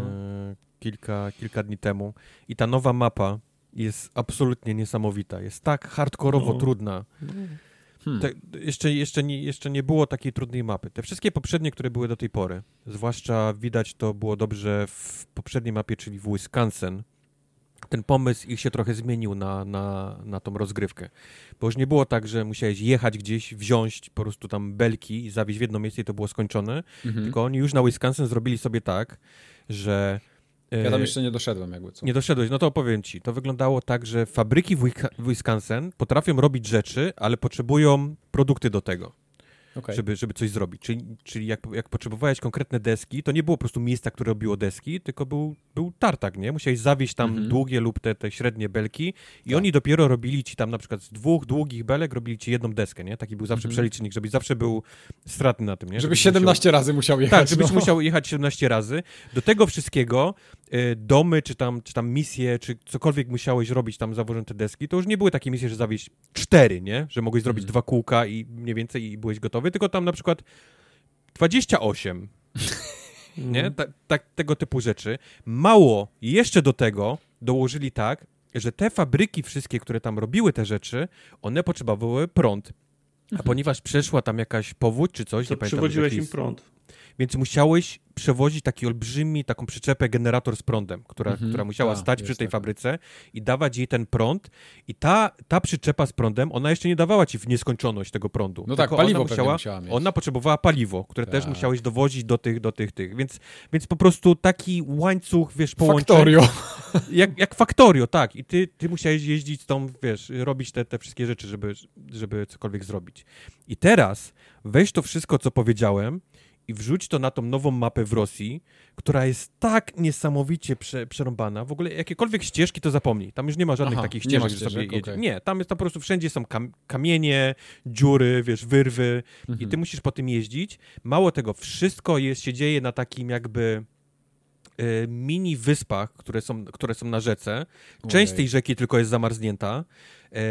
Speaker 3: Kilka, kilka dni temu. I ta nowa mapa jest absolutnie niesamowita. Jest tak hardkorowo
Speaker 2: No.
Speaker 3: trudna.
Speaker 1: Hmm.
Speaker 3: Te, jeszcze, jeszcze, nie, jeszcze nie było takiej trudnej mapy. Te wszystkie poprzednie, które były do tej pory, zwłaszcza widać to było dobrze w poprzedniej mapie, czyli w Wisconsin, ten pomysł ich się trochę zmienił na, na, na tą rozgrywkę. Bo już nie było tak, że musiałeś jechać gdzieś, wziąć po prostu tam belki i zawieźć w jedno miejsce i to było skończone,
Speaker 1: Mhm.
Speaker 3: tylko oni już na Wisconsin zrobili sobie tak, że... e,
Speaker 1: Ja tam jeszcze nie doszedłem, jakby co.
Speaker 3: nie doszedłeś, no to opowiem ci. To wyglądało tak, że fabryki w Wisconsin potrafią robić rzeczy, ale potrzebują produkty do tego,
Speaker 1: Okej.
Speaker 3: żeby, żeby coś zrobić. Czyli, czyli jak, jak potrzebowałeś konkretne deski, to nie było po prostu miejsca, które robiło deski, tylko był, był tartak, nie? Musiałeś zawieźć tam
Speaker 1: Mhm.
Speaker 3: długie lub te, te średnie belki i
Speaker 1: Tak.
Speaker 3: oni dopiero robili ci tam na przykład z dwóch długich belek robili ci jedną deskę, nie? Taki był zawsze
Speaker 1: Mhm.
Speaker 3: przelicznik, żebyś zawsze był stratny na tym, nie?
Speaker 1: Żebyś
Speaker 3: Żebyś
Speaker 1: 17 razy musiał
Speaker 3: tak,
Speaker 1: jechać.
Speaker 3: żebyś
Speaker 1: no.
Speaker 3: musiał jechać 17 razy. Do tego wszystkiego y, domy, czy tam, czy tam misje, czy cokolwiek musiałeś robić tam zawożąc te deski, to już nie były takie misje, że zawieźć cztery, nie? Że mogłeś zrobić
Speaker 1: Mhm.
Speaker 3: dwa kółka i mniej więcej i byłeś gotowy, tylko tam na przykład 28, nie? Ta, tak, tego typu rzeczy. Mało jeszcze do tego dołożyli tak, że te fabryki wszystkie, które tam robiły te rzeczy, one potrzebowały prąd. A ponieważ przeszła tam jakaś powódź czy coś,
Speaker 2: To
Speaker 3: nie pamiętam.
Speaker 2: przywodziłeś im prąd.
Speaker 3: Więc musiałeś przewozić taki olbrzymi, taką przyczepę generator z prądem, która,
Speaker 1: Mhm,
Speaker 3: która musiała
Speaker 1: tak,
Speaker 3: stać przy tej
Speaker 1: taka.
Speaker 3: fabryce i dawać jej ten prąd. I ta, ta przyczepa z prądem, ona jeszcze nie dawała ci w nieskończoność tego prądu.
Speaker 1: No tak, paliwo
Speaker 3: ona musiała,
Speaker 1: musiała.
Speaker 3: Ona potrzebowała paliwo, które też
Speaker 1: Tak.
Speaker 3: musiałeś dowozić do tych, do tych, tych. Więc, więc po prostu taki łańcuch, wiesz, połączeń.
Speaker 1: Factorio.
Speaker 3: Jak, jak Factorio, tak. I ty, ty musiałeś jeździć tą, wiesz, robić te, te wszystkie rzeczy, żeby, żeby cokolwiek zrobić. I teraz weź to wszystko, co powiedziałem i wrzuć to na tą nową mapę w Rosji, która jest tak niesamowicie prze, przerąbana. W ogóle jakiekolwiek ścieżki to zapomnij. Tam już nie ma żadnych
Speaker 1: Aha,
Speaker 3: takich
Speaker 1: nie
Speaker 3: ścieżek, że sobie jedzie.
Speaker 1: okej.
Speaker 3: Nie, tam jest tam po prostu wszędzie są kam kamienie, dziury, wiesz, wyrwy i
Speaker 1: Mhm.
Speaker 3: ty musisz po tym jeździć. Mało tego, wszystko jest, się dzieje na takim jakby mini wyspach, które są, które są na rzece. Część
Speaker 1: Ojej.
Speaker 3: tej rzeki tylko jest zamarznięta. E,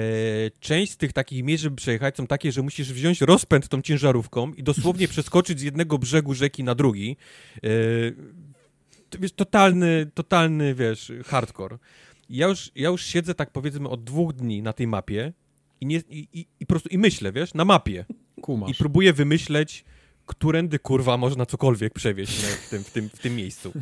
Speaker 3: część z tych takich miejsc, żeby przejechać, są takie, że musisz wziąć rozpęd tą ciężarówką i dosłownie przeskoczyć z jednego brzegu rzeki na drugi. E, to, wiesz, totalny, totalny, wiesz, hardcore. Ja już, ja już siedzę tak powiedzmy od dwóch dni na tej mapie i, nie, i, i, i po prostu i myślę, wiesz, na mapie. I
Speaker 1: Kumasz.
Speaker 3: próbuję wymyśleć, którędy kurwa można cokolwiek przewieźć w, tym, w, tym, w tym miejscu.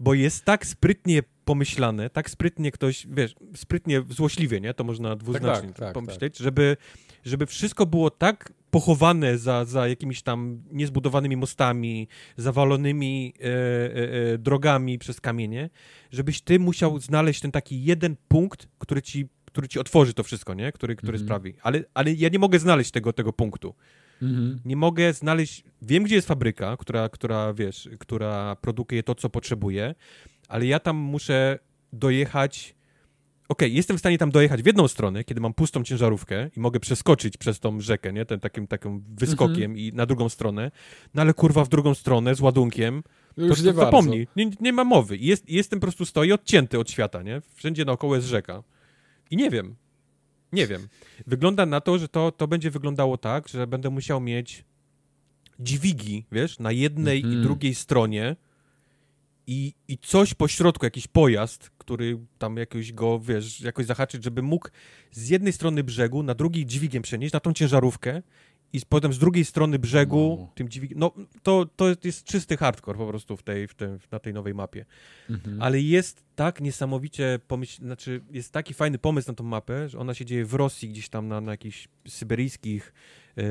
Speaker 3: Bo jest tak sprytnie pomyślane, tak sprytnie ktoś, wiesz, sprytnie, złośliwie, nie? To można dwuznacznie
Speaker 1: tak, tak,
Speaker 3: pomyśleć, Żeby, żeby wszystko było tak pochowane za, za jakimiś tam niezbudowanymi mostami, zawalonymi e, e, e, drogami przez kamienie, żebyś ty musiał znaleźć ten taki jeden punkt, który ci, który ci otworzy to wszystko, nie? Który, który
Speaker 1: Mhm.
Speaker 3: sprawi. Ale, ale ja nie mogę znaleźć tego, tego punktu
Speaker 1: Mhm.
Speaker 3: nie mogę znaleźć. Wiem, gdzie jest fabryka, która, która wiesz, która produkuje to, co potrzebuje, ale ja tam muszę dojechać. Okej, jestem w stanie tam dojechać w jedną stronę, kiedy mam pustą ciężarówkę i mogę przeskoczyć przez tą rzekę, nie? Ten takim, takim wyskokiem i na drugą stronę, no ale kurwa w drugą stronę z ładunkiem, to,
Speaker 1: Już
Speaker 3: to
Speaker 1: nie
Speaker 3: zapomnij, nie, nie ma mowy. Jest, jestem po prostu stoi odcięty od świata, nie? Wszędzie naokoło jest rzeka. I nie wiem. Nie wiem. Wygląda na to, że to, to będzie wyglądało tak, że będę musiał mieć dźwigi, wiesz, na jednej i
Speaker 1: Mhm.
Speaker 3: drugiej stronie i, i coś po środku, jakiś pojazd, który tam jakoś go, wiesz, jakoś zahaczyć, żeby mógł z jednej strony brzegu na drugiej dźwigiem przenieść, na tą ciężarówkę i potem z drugiej strony brzegu
Speaker 1: No.
Speaker 3: tym dźwigiem, no to, to jest czysty hardcore po prostu w tej, w tym, na tej nowej mapie.
Speaker 1: Mhm.
Speaker 3: Ale jest tak niesamowicie pomyśl... znaczy jest taki fajny pomysł na tą mapę, że ona się dzieje w Rosji, gdzieś tam na, na jakichś syberyjskich e,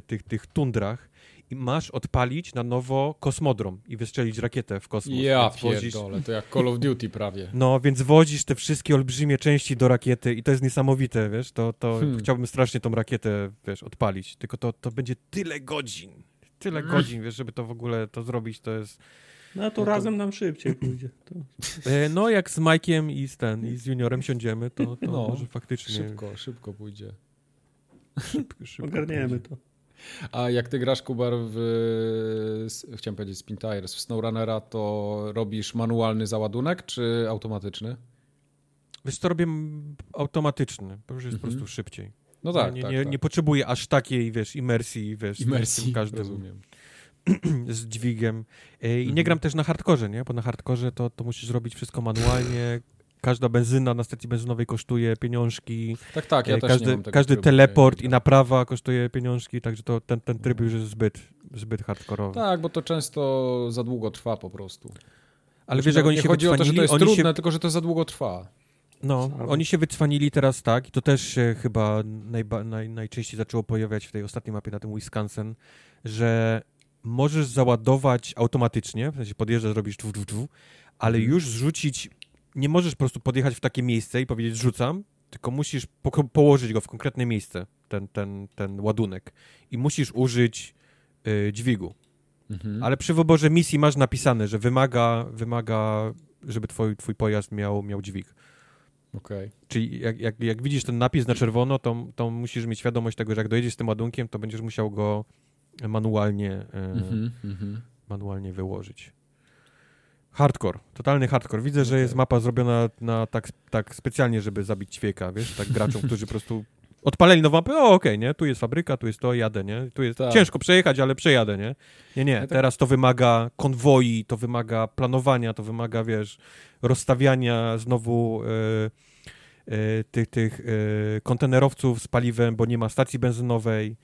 Speaker 3: tych, tych tundrach i masz odpalić na nowo kosmodrom i wystrzelić rakietę w kosmos.
Speaker 1: Ja pierdolę, to jak Call of Duty prawie.
Speaker 3: No, więc wozisz te wszystkie olbrzymie części do rakiety i to jest niesamowite, wiesz, to, to
Speaker 1: Hmm.
Speaker 3: chciałbym strasznie tą rakietę, wiesz, odpalić, tylko to, to będzie tyle godzin, tyle
Speaker 1: Mm.
Speaker 3: godzin, wiesz, żeby to w ogóle to zrobić, to jest
Speaker 2: No to razem nam szybciej pójdzie. To...
Speaker 3: E, no, jak z Mike'iem i z ten, i z juniorem siądziemy, to, to
Speaker 1: No,
Speaker 3: może faktycznie...
Speaker 1: Szybko, szybko pójdzie.
Speaker 3: szybko, szybko
Speaker 2: Ogarniemy
Speaker 3: pójdzie.
Speaker 2: to.
Speaker 1: A jak ty grasz, Kubar, w, chciałem powiedzieć Spin Tires, w SnowRunnera, to robisz manualny załadunek, czy automatyczny?
Speaker 3: Wiesz co, robię automatyczny, bo już jest po
Speaker 1: Mhm.
Speaker 3: prostu szybciej.
Speaker 1: No tak,
Speaker 3: nie,
Speaker 1: tak,
Speaker 3: nie,
Speaker 1: tak.
Speaker 3: nie potrzebuję aż takiej, wiesz, imersji, wiesz,
Speaker 1: Imersji,
Speaker 3: każdym
Speaker 1: rozumiem.
Speaker 3: z dźwigiem. E, I
Speaker 1: Mhm.
Speaker 3: nie gram też na hardkorze, nie? Bo na hardkorze to, to musisz robić wszystko manualnie. Każda benzyna na stacji benzynowej kosztuje pieniążki.
Speaker 1: Tak, tak, ja
Speaker 3: E,
Speaker 1: też
Speaker 3: każdy
Speaker 1: nie mam tego
Speaker 3: każdy
Speaker 1: trybu,
Speaker 3: teleport
Speaker 1: nie-
Speaker 3: i naprawa kosztuje pieniążki, także to, ten, ten tryb już jest zbyt, zbyt hardkorowy.
Speaker 1: Tak, bo to często za długo trwa po prostu.
Speaker 3: Ale
Speaker 1: Znaczy,
Speaker 3: wiesz, jak
Speaker 1: no,
Speaker 3: oni
Speaker 1: nie
Speaker 3: się
Speaker 1: chodzi o to, że to jest
Speaker 3: oni
Speaker 1: trudne,
Speaker 3: się,
Speaker 1: tylko że to za długo trwa.
Speaker 3: no, oni się wycwanili teraz tak i to też się chyba najba, naj, najczęściej zaczęło pojawiać w tej ostatniej mapie na tym Wisconsin, że możesz załadować automatycznie, w sensie podjeżdżasz, robisz dwu, dwu, dwu, ale
Speaker 1: Mhm.
Speaker 3: już zrzucić, nie możesz po prostu podjechać w takie miejsce i powiedzieć rzucam, tylko musisz po, położyć go w konkretne miejsce, ten, ten, ten ładunek i musisz użyć y, dźwigu.
Speaker 1: Mhm.
Speaker 3: Ale przy wyborze misji masz napisane, że wymaga, wymaga żeby twój, twój pojazd miał, miał dźwig.
Speaker 1: Okej.
Speaker 3: Czyli jak, jak, jak widzisz ten napis na czerwono, to, to musisz mieć świadomość tego, że jak dojedziesz z tym ładunkiem, to będziesz musiał go manualnie, e,
Speaker 1: Mhm, mhm.
Speaker 3: manualnie wyłożyć. Hardcore, totalny hardcore. Widzę, że
Speaker 1: Okej.
Speaker 3: jest mapa zrobiona na tak, tak specjalnie, żeby zabić ćwieka, wiesz, tak graczom, którzy po prostu odpalili nową mapę, o okej, nie, tu jest fabryka, tu jest to, jadę, nie, tu jest
Speaker 1: Tak.
Speaker 3: ciężko przejechać, ale przejadę, nie. Nie, nie,
Speaker 1: tak-
Speaker 3: teraz to wymaga konwoi, to wymaga planowania, to wymaga, wiesz, rozstawiania znowu e, e, tych, tych e, kontenerowców z paliwem, bo nie ma stacji benzynowej.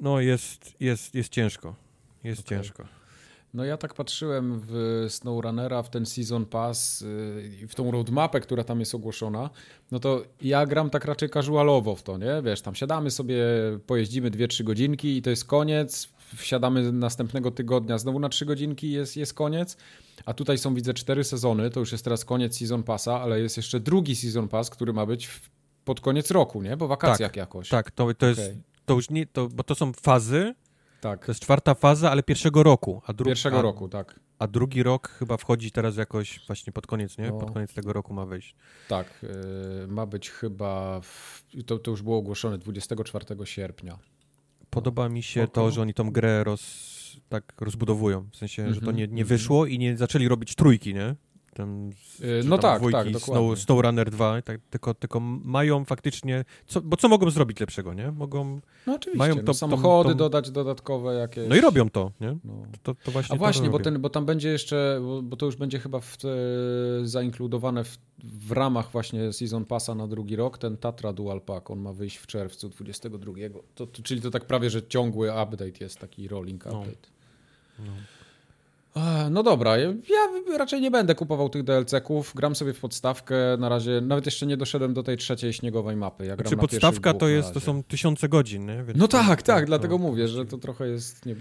Speaker 3: No jest, jest, jest ciężko, jest
Speaker 1: Okej.
Speaker 3: ciężko.
Speaker 1: No ja tak patrzyłem w SnowRunnera, w ten Season Pass i w tą roadmapę, która tam jest ogłoszona, no to ja gram tak raczej casualowo w to, nie? Wiesz, tam siadamy sobie, pojeździmy 2-3 godzinki i to jest koniec, wsiadamy następnego tygodnia, znowu na 3 godzinki jest, jest koniec, a tutaj są widzę 4 sezony, to już jest teraz koniec Season Passa, ale jest jeszcze drugi Season Pass, który ma być pod koniec roku, nie? Po wakacjach jakoś.
Speaker 3: Tak, to, to jest,
Speaker 1: Okej.
Speaker 3: to już nie, to, bo to są fazy,
Speaker 1: Tak,
Speaker 3: to jest czwarta faza, ale pierwszego roku. A dru-
Speaker 1: pierwszego
Speaker 3: a,
Speaker 1: roku, tak.
Speaker 3: A drugi rok chyba wchodzi teraz jakoś właśnie pod koniec, nie?
Speaker 1: No.
Speaker 3: Pod koniec tego roku ma wejść.
Speaker 1: Tak, yy, ma być chyba, w, to, to już było ogłoszone 24 sierpnia.
Speaker 3: Podoba mi się
Speaker 1: Spoko.
Speaker 3: to, że oni tą grę roz, tak rozbudowują. W sensie, że to
Speaker 1: Mhm,
Speaker 3: nie, nie
Speaker 1: mhm.
Speaker 3: wyszło i nie zaczęli robić trójki, nie? Tam, z- czy
Speaker 1: no
Speaker 3: tam
Speaker 1: tak,
Speaker 3: dwójki,
Speaker 1: tak, dokładnie.
Speaker 3: Snow, SnowRunner 2, tak, tylko, tylko mają faktycznie, co, bo co mogą zrobić lepszego, nie? Mogą,
Speaker 1: No oczywiście,
Speaker 3: mają
Speaker 1: no,
Speaker 3: tą-
Speaker 1: samochody dodać dodatkowe jakieś.
Speaker 3: no i robią to, nie?
Speaker 1: No.
Speaker 3: To, to właśnie
Speaker 1: A właśnie,
Speaker 3: to
Speaker 1: bo, ten, bo tam będzie jeszcze, bo, bo to już będzie chyba w te, zainkludowane w, w ramach właśnie Season Passa na drugi rok, ten Tatra Dual Pack, on ma wyjść w czerwcu 22. To, to, czyli to tak prawie, że ciągły update jest, taki rolling
Speaker 3: No.
Speaker 1: update.
Speaker 3: No.
Speaker 1: A, No dobra, ja raczej nie będę kupował tych DLC-ków, gram sobie w podstawkę, na razie nawet jeszcze nie doszedłem do tej trzeciej śniegowej mapy. Ja gram
Speaker 3: Znaczy
Speaker 1: na
Speaker 3: podstawka to jest, to są tysiące godzin, nie? Więc
Speaker 1: No tak, tak,
Speaker 3: to-
Speaker 1: dlatego
Speaker 3: to
Speaker 1: mówię, że to trochę jest. Nie,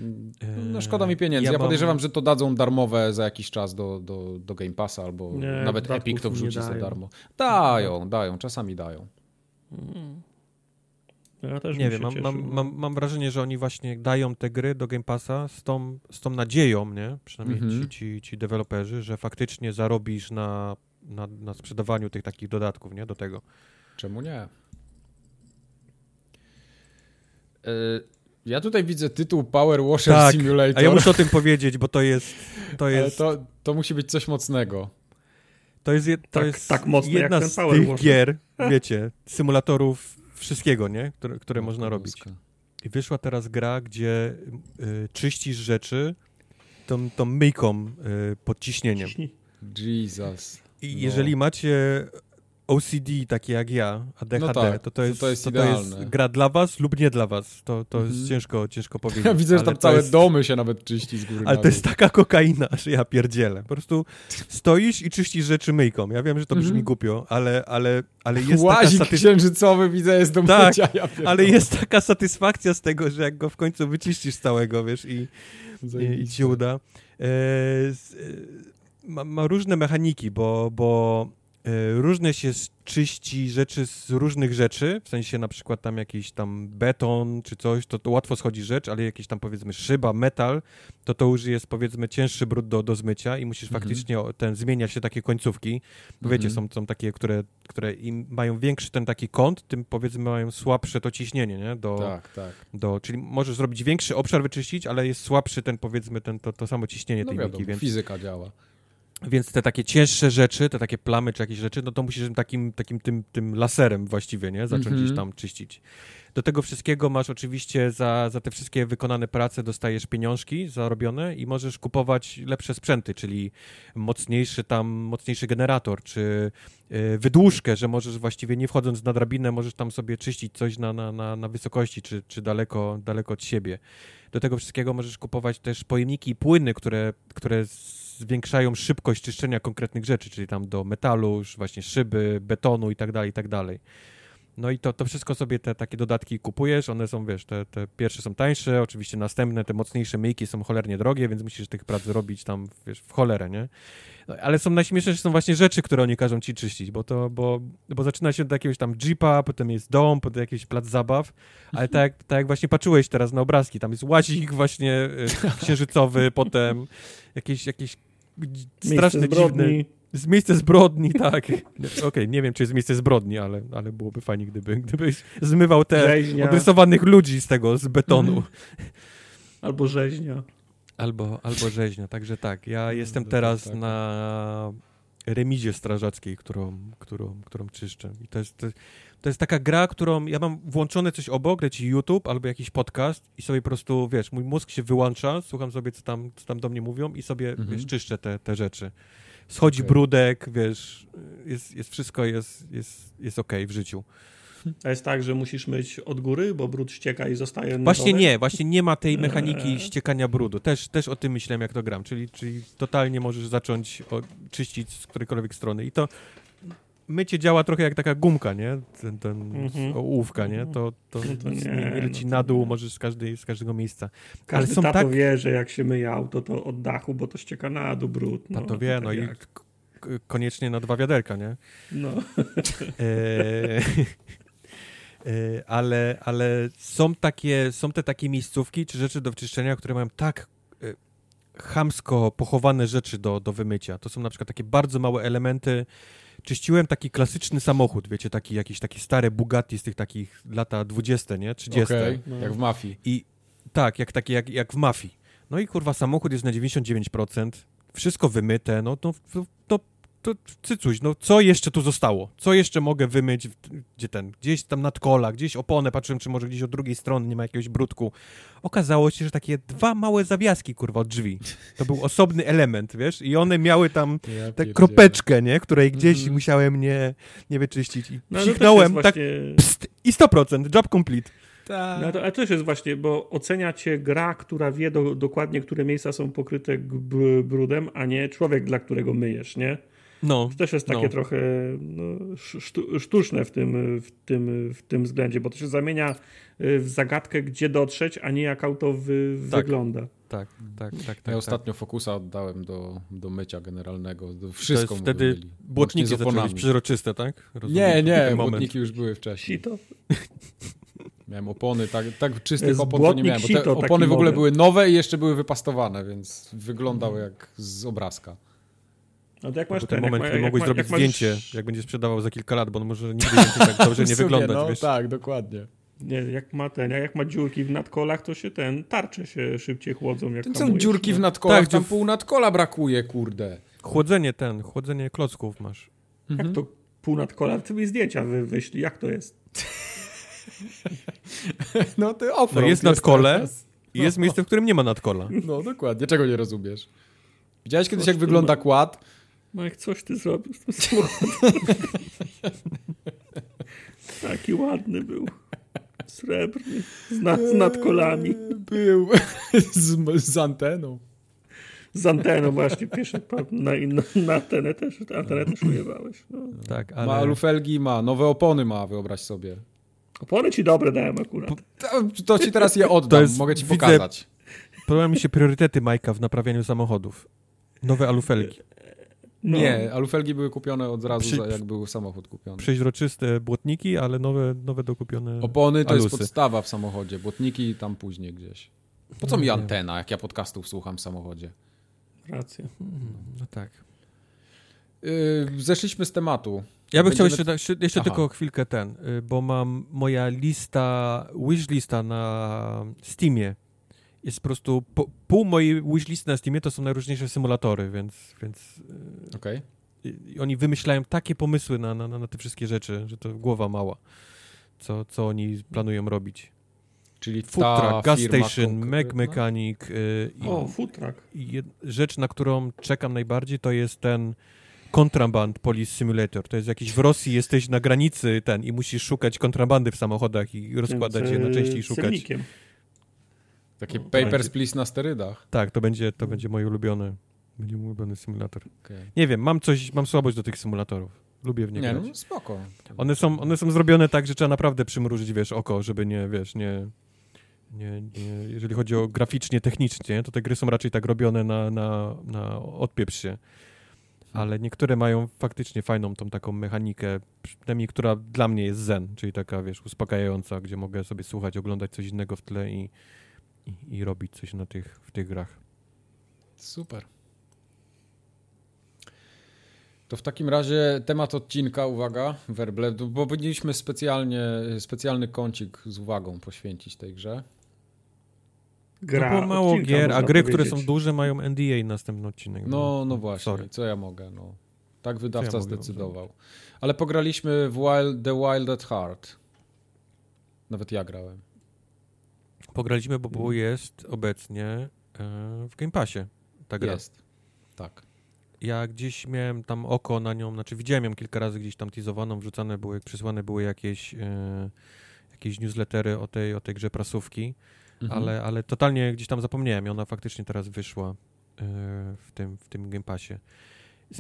Speaker 1: no
Speaker 3: Eee,
Speaker 1: szkoda mi pieniędzy.
Speaker 3: ja
Speaker 1: Ja,
Speaker 3: mam-
Speaker 1: podejrzewam, że to dadzą darmowe za jakiś czas do, do, do Game Passa albo
Speaker 2: Nie,
Speaker 1: nawet Epic to wrzuci za darmo. Dają, dają, czasami dają.
Speaker 2: Mm. Ja też
Speaker 3: Nie wiem, mam, mam, mam, mam wrażenie, że oni właśnie dają te gry do Game Passa z tą, z tą nadzieją, nie? Przynajmniej
Speaker 1: Mhm.
Speaker 3: ci, ci, ci deweloperzy, że faktycznie zarobisz na, na, na sprzedawaniu tych takich dodatków, nie? Do tego.
Speaker 1: Czemu nie? Yy, Ja tutaj widzę tytuł Power Washer
Speaker 3: Tak,
Speaker 1: Simulator.
Speaker 3: A ja muszę o tym powiedzieć, bo to jest, to jest, to,
Speaker 1: to, to musi być coś mocnego.
Speaker 3: jest, je- to
Speaker 2: Tak-
Speaker 3: jest
Speaker 2: tak mocno jak
Speaker 3: jedna
Speaker 2: ten
Speaker 3: z tych
Speaker 2: Washer.
Speaker 3: gier, wiecie, symulatorów wszystkiego, nie? Które, które
Speaker 1: Matko
Speaker 3: można robić. I wyszła teraz gra, gdzie y, czyścisz rzeczy tą, tą myjką y, pod ciśnieniem.
Speaker 1: Jesus.
Speaker 3: I
Speaker 1: No.
Speaker 3: jeżeli macie OCD takie jak ja, ADHD,
Speaker 1: No tak,
Speaker 3: to, to,
Speaker 1: to-
Speaker 3: jest,
Speaker 1: to jest
Speaker 3: to, to jest gra dla was lub nie dla was. To, to
Speaker 1: Mhm.
Speaker 3: jest ciężko, ciężko powiedzieć.
Speaker 1: Ja widzę, że tam
Speaker 3: to
Speaker 1: całe
Speaker 3: jest,
Speaker 1: domy się nawet czyści z góry
Speaker 3: Ale to jest taka kokaina, że ja pierdzielę. Po prostu stoisz i czyścisz rzeczy myjką. Ja wiem, że to brzmi
Speaker 1: Mhm.
Speaker 3: głupio, ale, ale, ale jest taka
Speaker 1: Łazik
Speaker 3: satysfakcja.
Speaker 1: księżycowy widzę jest do
Speaker 3: Tak,
Speaker 1: mycia. Ja.
Speaker 3: Ale jest taka satysfakcja z tego, że jak go w końcu wyczyścisz całego, wiesz, i, i, i ci uda. E, z, e, ma, ma różne mechaniki, bo, bo różne się czyści rzeczy z różnych rzeczy, w sensie na przykład tam jakiś tam beton czy coś, to, to łatwo schodzi rzecz, ale jakieś tam powiedzmy szyba, metal, to to już jest powiedzmy cięższy brud do, do zmycia i musisz
Speaker 1: Mhm.
Speaker 3: faktycznie ten zmieniać się takie końcówki, bo wiecie,
Speaker 1: Mhm.
Speaker 3: są, są takie, które, które im mają większy ten taki kąt, tym powiedzmy mają słabsze to ciśnienie, nie? Do,
Speaker 1: Tak, tak.
Speaker 3: do, czyli możesz zrobić większy obszar wyczyścić, ale jest słabszy ten powiedzmy ten, to, to samo ciśnienie
Speaker 1: No
Speaker 3: tej
Speaker 1: wiadomo,
Speaker 3: miki, więc
Speaker 1: fizyka działa.
Speaker 3: Więc te takie cięższe rzeczy, te takie plamy czy jakieś rzeczy, no to musisz takim, takim tym, tym laserem właściwie, nie? Zacząć
Speaker 1: Mhm.
Speaker 3: gdzieś tam czyścić. Do tego wszystkiego masz oczywiście za, za te wszystkie wykonane prace dostajesz pieniążki zarobione i możesz kupować lepsze sprzęty, czyli mocniejszy tam, mocniejszy generator, czy y, wydłużkę, że możesz właściwie nie wchodząc na drabinę, możesz tam sobie czyścić coś na, na, na, na wysokości, czy, czy daleko, daleko od siebie. Do tego wszystkiego możesz kupować też pojemniki i płyny, które, które zwiększają szybkość czyszczenia konkretnych rzeczy, czyli tam do metalu, właśnie szyby, betonu i tak dalej, i tak dalej. No i to, to wszystko sobie te takie dodatki kupujesz, one są, wiesz, te, te pierwsze są tańsze, oczywiście następne, te mocniejsze myjki są cholernie drogie, więc musisz tych prac robić tam, wiesz, w cholerę, nie? No, ale są najśmieszniejsze są właśnie rzeczy, które oni każą ci czyścić, bo to, bo, bo zaczyna się od jakiegoś tam jeepa, potem jest dom, potem jakiś plac zabaw, ale tak, jak- tak jak właśnie patrzyłeś teraz na obrazki, tam jest łazik właśnie y, księżycowy, potem jakieś, jakieś straszne, dziwne... Z miejsce zbrodni, tak. Okej, nie wiem, czy jest miejsce zbrodni, ale, ale byłoby fajnie, gdyby, gdybyś zmywał te
Speaker 2: Rzeźnia.
Speaker 3: odrysowanych ludzi z tego, z betonu.
Speaker 2: Albo rzeźnia.
Speaker 3: Albo, albo rzeźnia, także tak. Ja jestem
Speaker 1: to
Speaker 3: teraz
Speaker 1: tak.
Speaker 3: na remizie strażackiej, którą, którą, którą czyszczę. I to jest, to jest taka gra, którą ja mam włączone coś obok, leci YouTube albo jakiś podcast i sobie po prostu, wiesz, mój mózg się wyłącza, słucham sobie, co tam, co tam do mnie mówią i sobie,
Speaker 1: Mhm.
Speaker 3: wiesz, czyszczę te, te rzeczy. Schodzi
Speaker 1: Okej.
Speaker 3: brudek, wiesz, jest, jest wszystko jest, jest, jest okej w życiu.
Speaker 2: A jest tak, że musisz myć od góry, bo brud ścieka i zostaje na
Speaker 3: Właśnie
Speaker 2: dole?
Speaker 3: nie, właśnie nie ma tej mechaniki
Speaker 2: Eee.
Speaker 3: ściekania brudu. Też, też o tym myślałem, jak to gram, czyli, czyli totalnie możesz zacząć czyścić z którejkolwiek strony. I to mycie działa trochę jak taka gumka, nie? Ten, ten
Speaker 2: Mhm.
Speaker 3: ołówka, nie? To, to,
Speaker 2: No to nie,
Speaker 3: leci
Speaker 2: no to
Speaker 3: na dół, możesz z, każdej, z każdego miejsca.
Speaker 2: Każdy
Speaker 3: Ale są
Speaker 2: tato
Speaker 3: tak-
Speaker 2: wie, że jak się myje auto, to od dachu, bo to ścieka na dół brud.
Speaker 3: No,
Speaker 2: No,
Speaker 3: to wie,
Speaker 2: tak
Speaker 3: no i
Speaker 2: jak.
Speaker 3: k- koniecznie na dwa wiaderka, nie?
Speaker 2: No.
Speaker 3: E, e, ale, ale są takie, są te takie miejscówki czy rzeczy do wyczyszczenia, które mają tak e, chamsko pochowane rzeczy do, do wymycia. To są na przykład takie bardzo małe elementy. Czyściłem taki klasyczny samochód, wiecie, taki jakiś taki stare Bugatti z tych takich lata 20, nie? 30.
Speaker 1: Okej,
Speaker 2: no.
Speaker 1: jak w mafii.
Speaker 3: I tak, jak takie, jak, jak w mafii. No i kurwa, samochód jest na 99%, wszystko wymyte, no to, to, to, to cycuś, no co jeszcze tu zostało? Co jeszcze mogę wymyć? Gdzie ten? Gdzieś tam nadkola, gdzieś oponę, patrzyłem, czy może gdzieś od drugiej strony nie ma jakiegoś brudku. Okazało się, że takie dwa małe zawiaski, kurwa, od drzwi. To był osobny element, wiesz? I one miały tam
Speaker 1: Ja
Speaker 3: tę kropeczkę, nie? Której gdzieś
Speaker 1: Mhm.
Speaker 3: musiałem nie, nie wyczyścić. I
Speaker 2: No, jest
Speaker 3: tak
Speaker 2: właśnie...
Speaker 3: pst, i 100%, job complete.
Speaker 1: Tak.
Speaker 2: No to, ale to też jest właśnie, bo ocenia cię gra, która wie do, dokładnie, które miejsca są pokryte brudem, a nie człowiek, dla którego myjesz, nie?
Speaker 3: No,
Speaker 2: To też jest takie
Speaker 3: No.
Speaker 2: trochę no, sztu, sztuczne w tym, w, tym, w tym względzie, bo to się zamienia y, w zagadkę, gdzie dotrzeć, a nie jak auto wy,
Speaker 3: Tak.
Speaker 2: wygląda.
Speaker 3: tak, tak, tak. tak
Speaker 1: Ja
Speaker 3: tak.
Speaker 1: ostatnio Fokusa oddałem do, do mycia generalnego. Do
Speaker 3: To
Speaker 1: wszystko
Speaker 3: jest
Speaker 1: mu
Speaker 3: wtedy
Speaker 1: wymyli.
Speaker 3: błotniki zaczęły być przezroczyste, tak? Rozumiem,
Speaker 1: Nie,
Speaker 3: to
Speaker 1: nie,
Speaker 3: moment.
Speaker 1: błotniki już były wcześniej.
Speaker 2: Sito.
Speaker 1: Miałem opony, tak, tak czystych
Speaker 2: jest
Speaker 1: opon to nie miałem, bo te opony w ogóle
Speaker 2: model.
Speaker 1: były nowe i jeszcze były wypastowane, więc wyglądał jak z obrazka.
Speaker 2: No to jak masz ten,
Speaker 3: ten moment,
Speaker 2: jak,
Speaker 3: kiedy
Speaker 2: ma-
Speaker 3: mogłeś
Speaker 2: jak,
Speaker 3: zrobić
Speaker 2: jak masz,
Speaker 3: zdjęcie, jak będzie sprzedawał za kilka lat, bo on może nigdy tak dobrze nie
Speaker 1: W
Speaker 3: wyglądać,
Speaker 1: no,
Speaker 3: wiesz?
Speaker 1: Tak, dokładnie.
Speaker 2: Nie, jak ma ten, jak ma dziurki w nadkolach, to się ten, tarcze się szybciej chłodzą. Jak
Speaker 1: Tym są dziurki w
Speaker 2: no.
Speaker 1: nadkolach,
Speaker 3: Tak,
Speaker 1: tam
Speaker 3: dziur-
Speaker 1: pół nadkola brakuje, kurde.
Speaker 3: Chłodzenie ten, chłodzenie klocków masz.
Speaker 1: Mhm.
Speaker 2: Jak to pół nadkola? Ty mi zdjęcia wy, wyślij, jak to jest?
Speaker 1: No ty offroad
Speaker 3: No jest nadkole i jest miejsce, w którym nie ma nadkola.
Speaker 1: No dokładnie, czego nie rozumiesz? Widziałeś kiedyś jak wygląda kład?
Speaker 2: Jak coś ty zrobił z tym samochodem. Taki ładny był. Srebrny. Z, nad, z nadkolami.
Speaker 1: Był z, z anteną.
Speaker 2: Z anteną właśnie. Pierwszy pa- na, na, na antenę też, antenę też ujebałeś. No.
Speaker 3: Tak,
Speaker 1: Ma
Speaker 3: ale...
Speaker 1: alufelgi, ma, nowe opony ma, wyobraź sobie.
Speaker 2: Opony ci dobre dałem akurat.
Speaker 1: To, to ci teraz je oddam,
Speaker 3: jest-
Speaker 1: mogę ci
Speaker 3: widzę-
Speaker 1: pokazać.
Speaker 3: Podobają mi się priorytety Majka w naprawianiu samochodów. Nowe alufelgi.
Speaker 2: No.
Speaker 1: Nie, alufelgi były kupione od razu,
Speaker 3: Przy-
Speaker 1: za, jak był samochód kupiony.
Speaker 3: Przeźroczyste błotniki, ale nowe, nowe dokupione
Speaker 1: Opony to
Speaker 3: alusy.
Speaker 1: jest podstawa w samochodzie, błotniki tam później gdzieś. Po co
Speaker 3: No
Speaker 1: mi
Speaker 3: nie.
Speaker 1: antena, jak ja podcastów słucham w samochodzie?
Speaker 2: Racja.
Speaker 3: Mm, No tak.
Speaker 1: Yy, zeszliśmy z tematu.
Speaker 3: Ja bym chciał
Speaker 1: Będziemy-
Speaker 3: jeszcze, jeszcze, jeszcze
Speaker 1: Aha.
Speaker 3: tylko chwilkę ten, y, bo mam moja lista, wishlista na Steamie. Jest po prostu, po, pół mojej wishlisty na Steamie to są najróżniejsze symulatory, więc, więc
Speaker 1: Okej.
Speaker 3: y, y, oni wymyślają takie pomysły na, na, na te wszystkie rzeczy, że to głowa mała, co, co oni planują robić.
Speaker 1: Czyli
Speaker 3: Food truck, gas station, Mac
Speaker 1: konkretna?
Speaker 3: Mechanic y, i,
Speaker 2: O, food truck.
Speaker 3: jed, rzecz, na którą czekam najbardziej, to jest ten Contraband Police Simulator. To jest jakiś w Rosji, jesteś na granicy ten i musisz szukać kontrabandy w samochodach i rozkładać je na części i szukać.
Speaker 2: Celnikiem.
Speaker 1: Takie
Speaker 2: No,
Speaker 1: Papers,
Speaker 2: będzie.
Speaker 1: Please na sterydach.
Speaker 3: Tak, to będzie, to będzie mój ulubiony, będzie mój ulubiony symulator.
Speaker 1: Okej.
Speaker 3: Nie wiem, mam coś, mam słabość do tych symulatorów. Lubię w nie,
Speaker 1: Nie,
Speaker 3: grać.
Speaker 1: no spoko.
Speaker 3: One są, one są zrobione tak, że trzeba naprawdę przymrużyć, wiesz, oko, żeby nie, wiesz, nie... Nie, nie, jeżeli chodzi o graficznie, technicznie, to te gry są raczej tak robione na, na, na odpieprz się. Ale niektóre mają faktycznie fajną tą taką mechanikę, przynajmniej która dla mnie jest zen, czyli taka, wiesz, uspokajająca, gdzie mogę sobie słuchać, oglądać coś innego w tle i, i, i robić coś na tych, w tych grach.
Speaker 1: Super. To w takim razie temat odcinka, uwaga, werble, bo powinniśmy specjalnie, specjalny kącik z uwagą poświęcić tej grze.
Speaker 2: Gra
Speaker 3: no bo mało
Speaker 2: odcinka,
Speaker 3: gier, a gry, które są
Speaker 2: powiedzieć.
Speaker 3: duże mają NDA następny odcinek.
Speaker 1: No, no właśnie,
Speaker 3: Sorry.
Speaker 1: co ja mogę, no. Tak wydawca
Speaker 3: ja mogę
Speaker 1: zdecydował. Ale pograliśmy w Wild, The Wild at Heart. Nawet ja grałem.
Speaker 3: Pograliśmy, bo było jest obecnie e, w Game Passie ta gra.
Speaker 1: Jest. Tak.
Speaker 3: Ja gdzieś miałem tam oko na nią, znaczy widziałem ją kilka razy gdzieś tam teasowaną, wrzucane były, przysłane były jakieś, e, jakieś newslettery o tej, o tej grze prasówki,
Speaker 1: Mhm.
Speaker 3: ale, ale totalnie gdzieś tam zapomniałem i ona faktycznie teraz wyszła e, w tym, w tym Game Passie.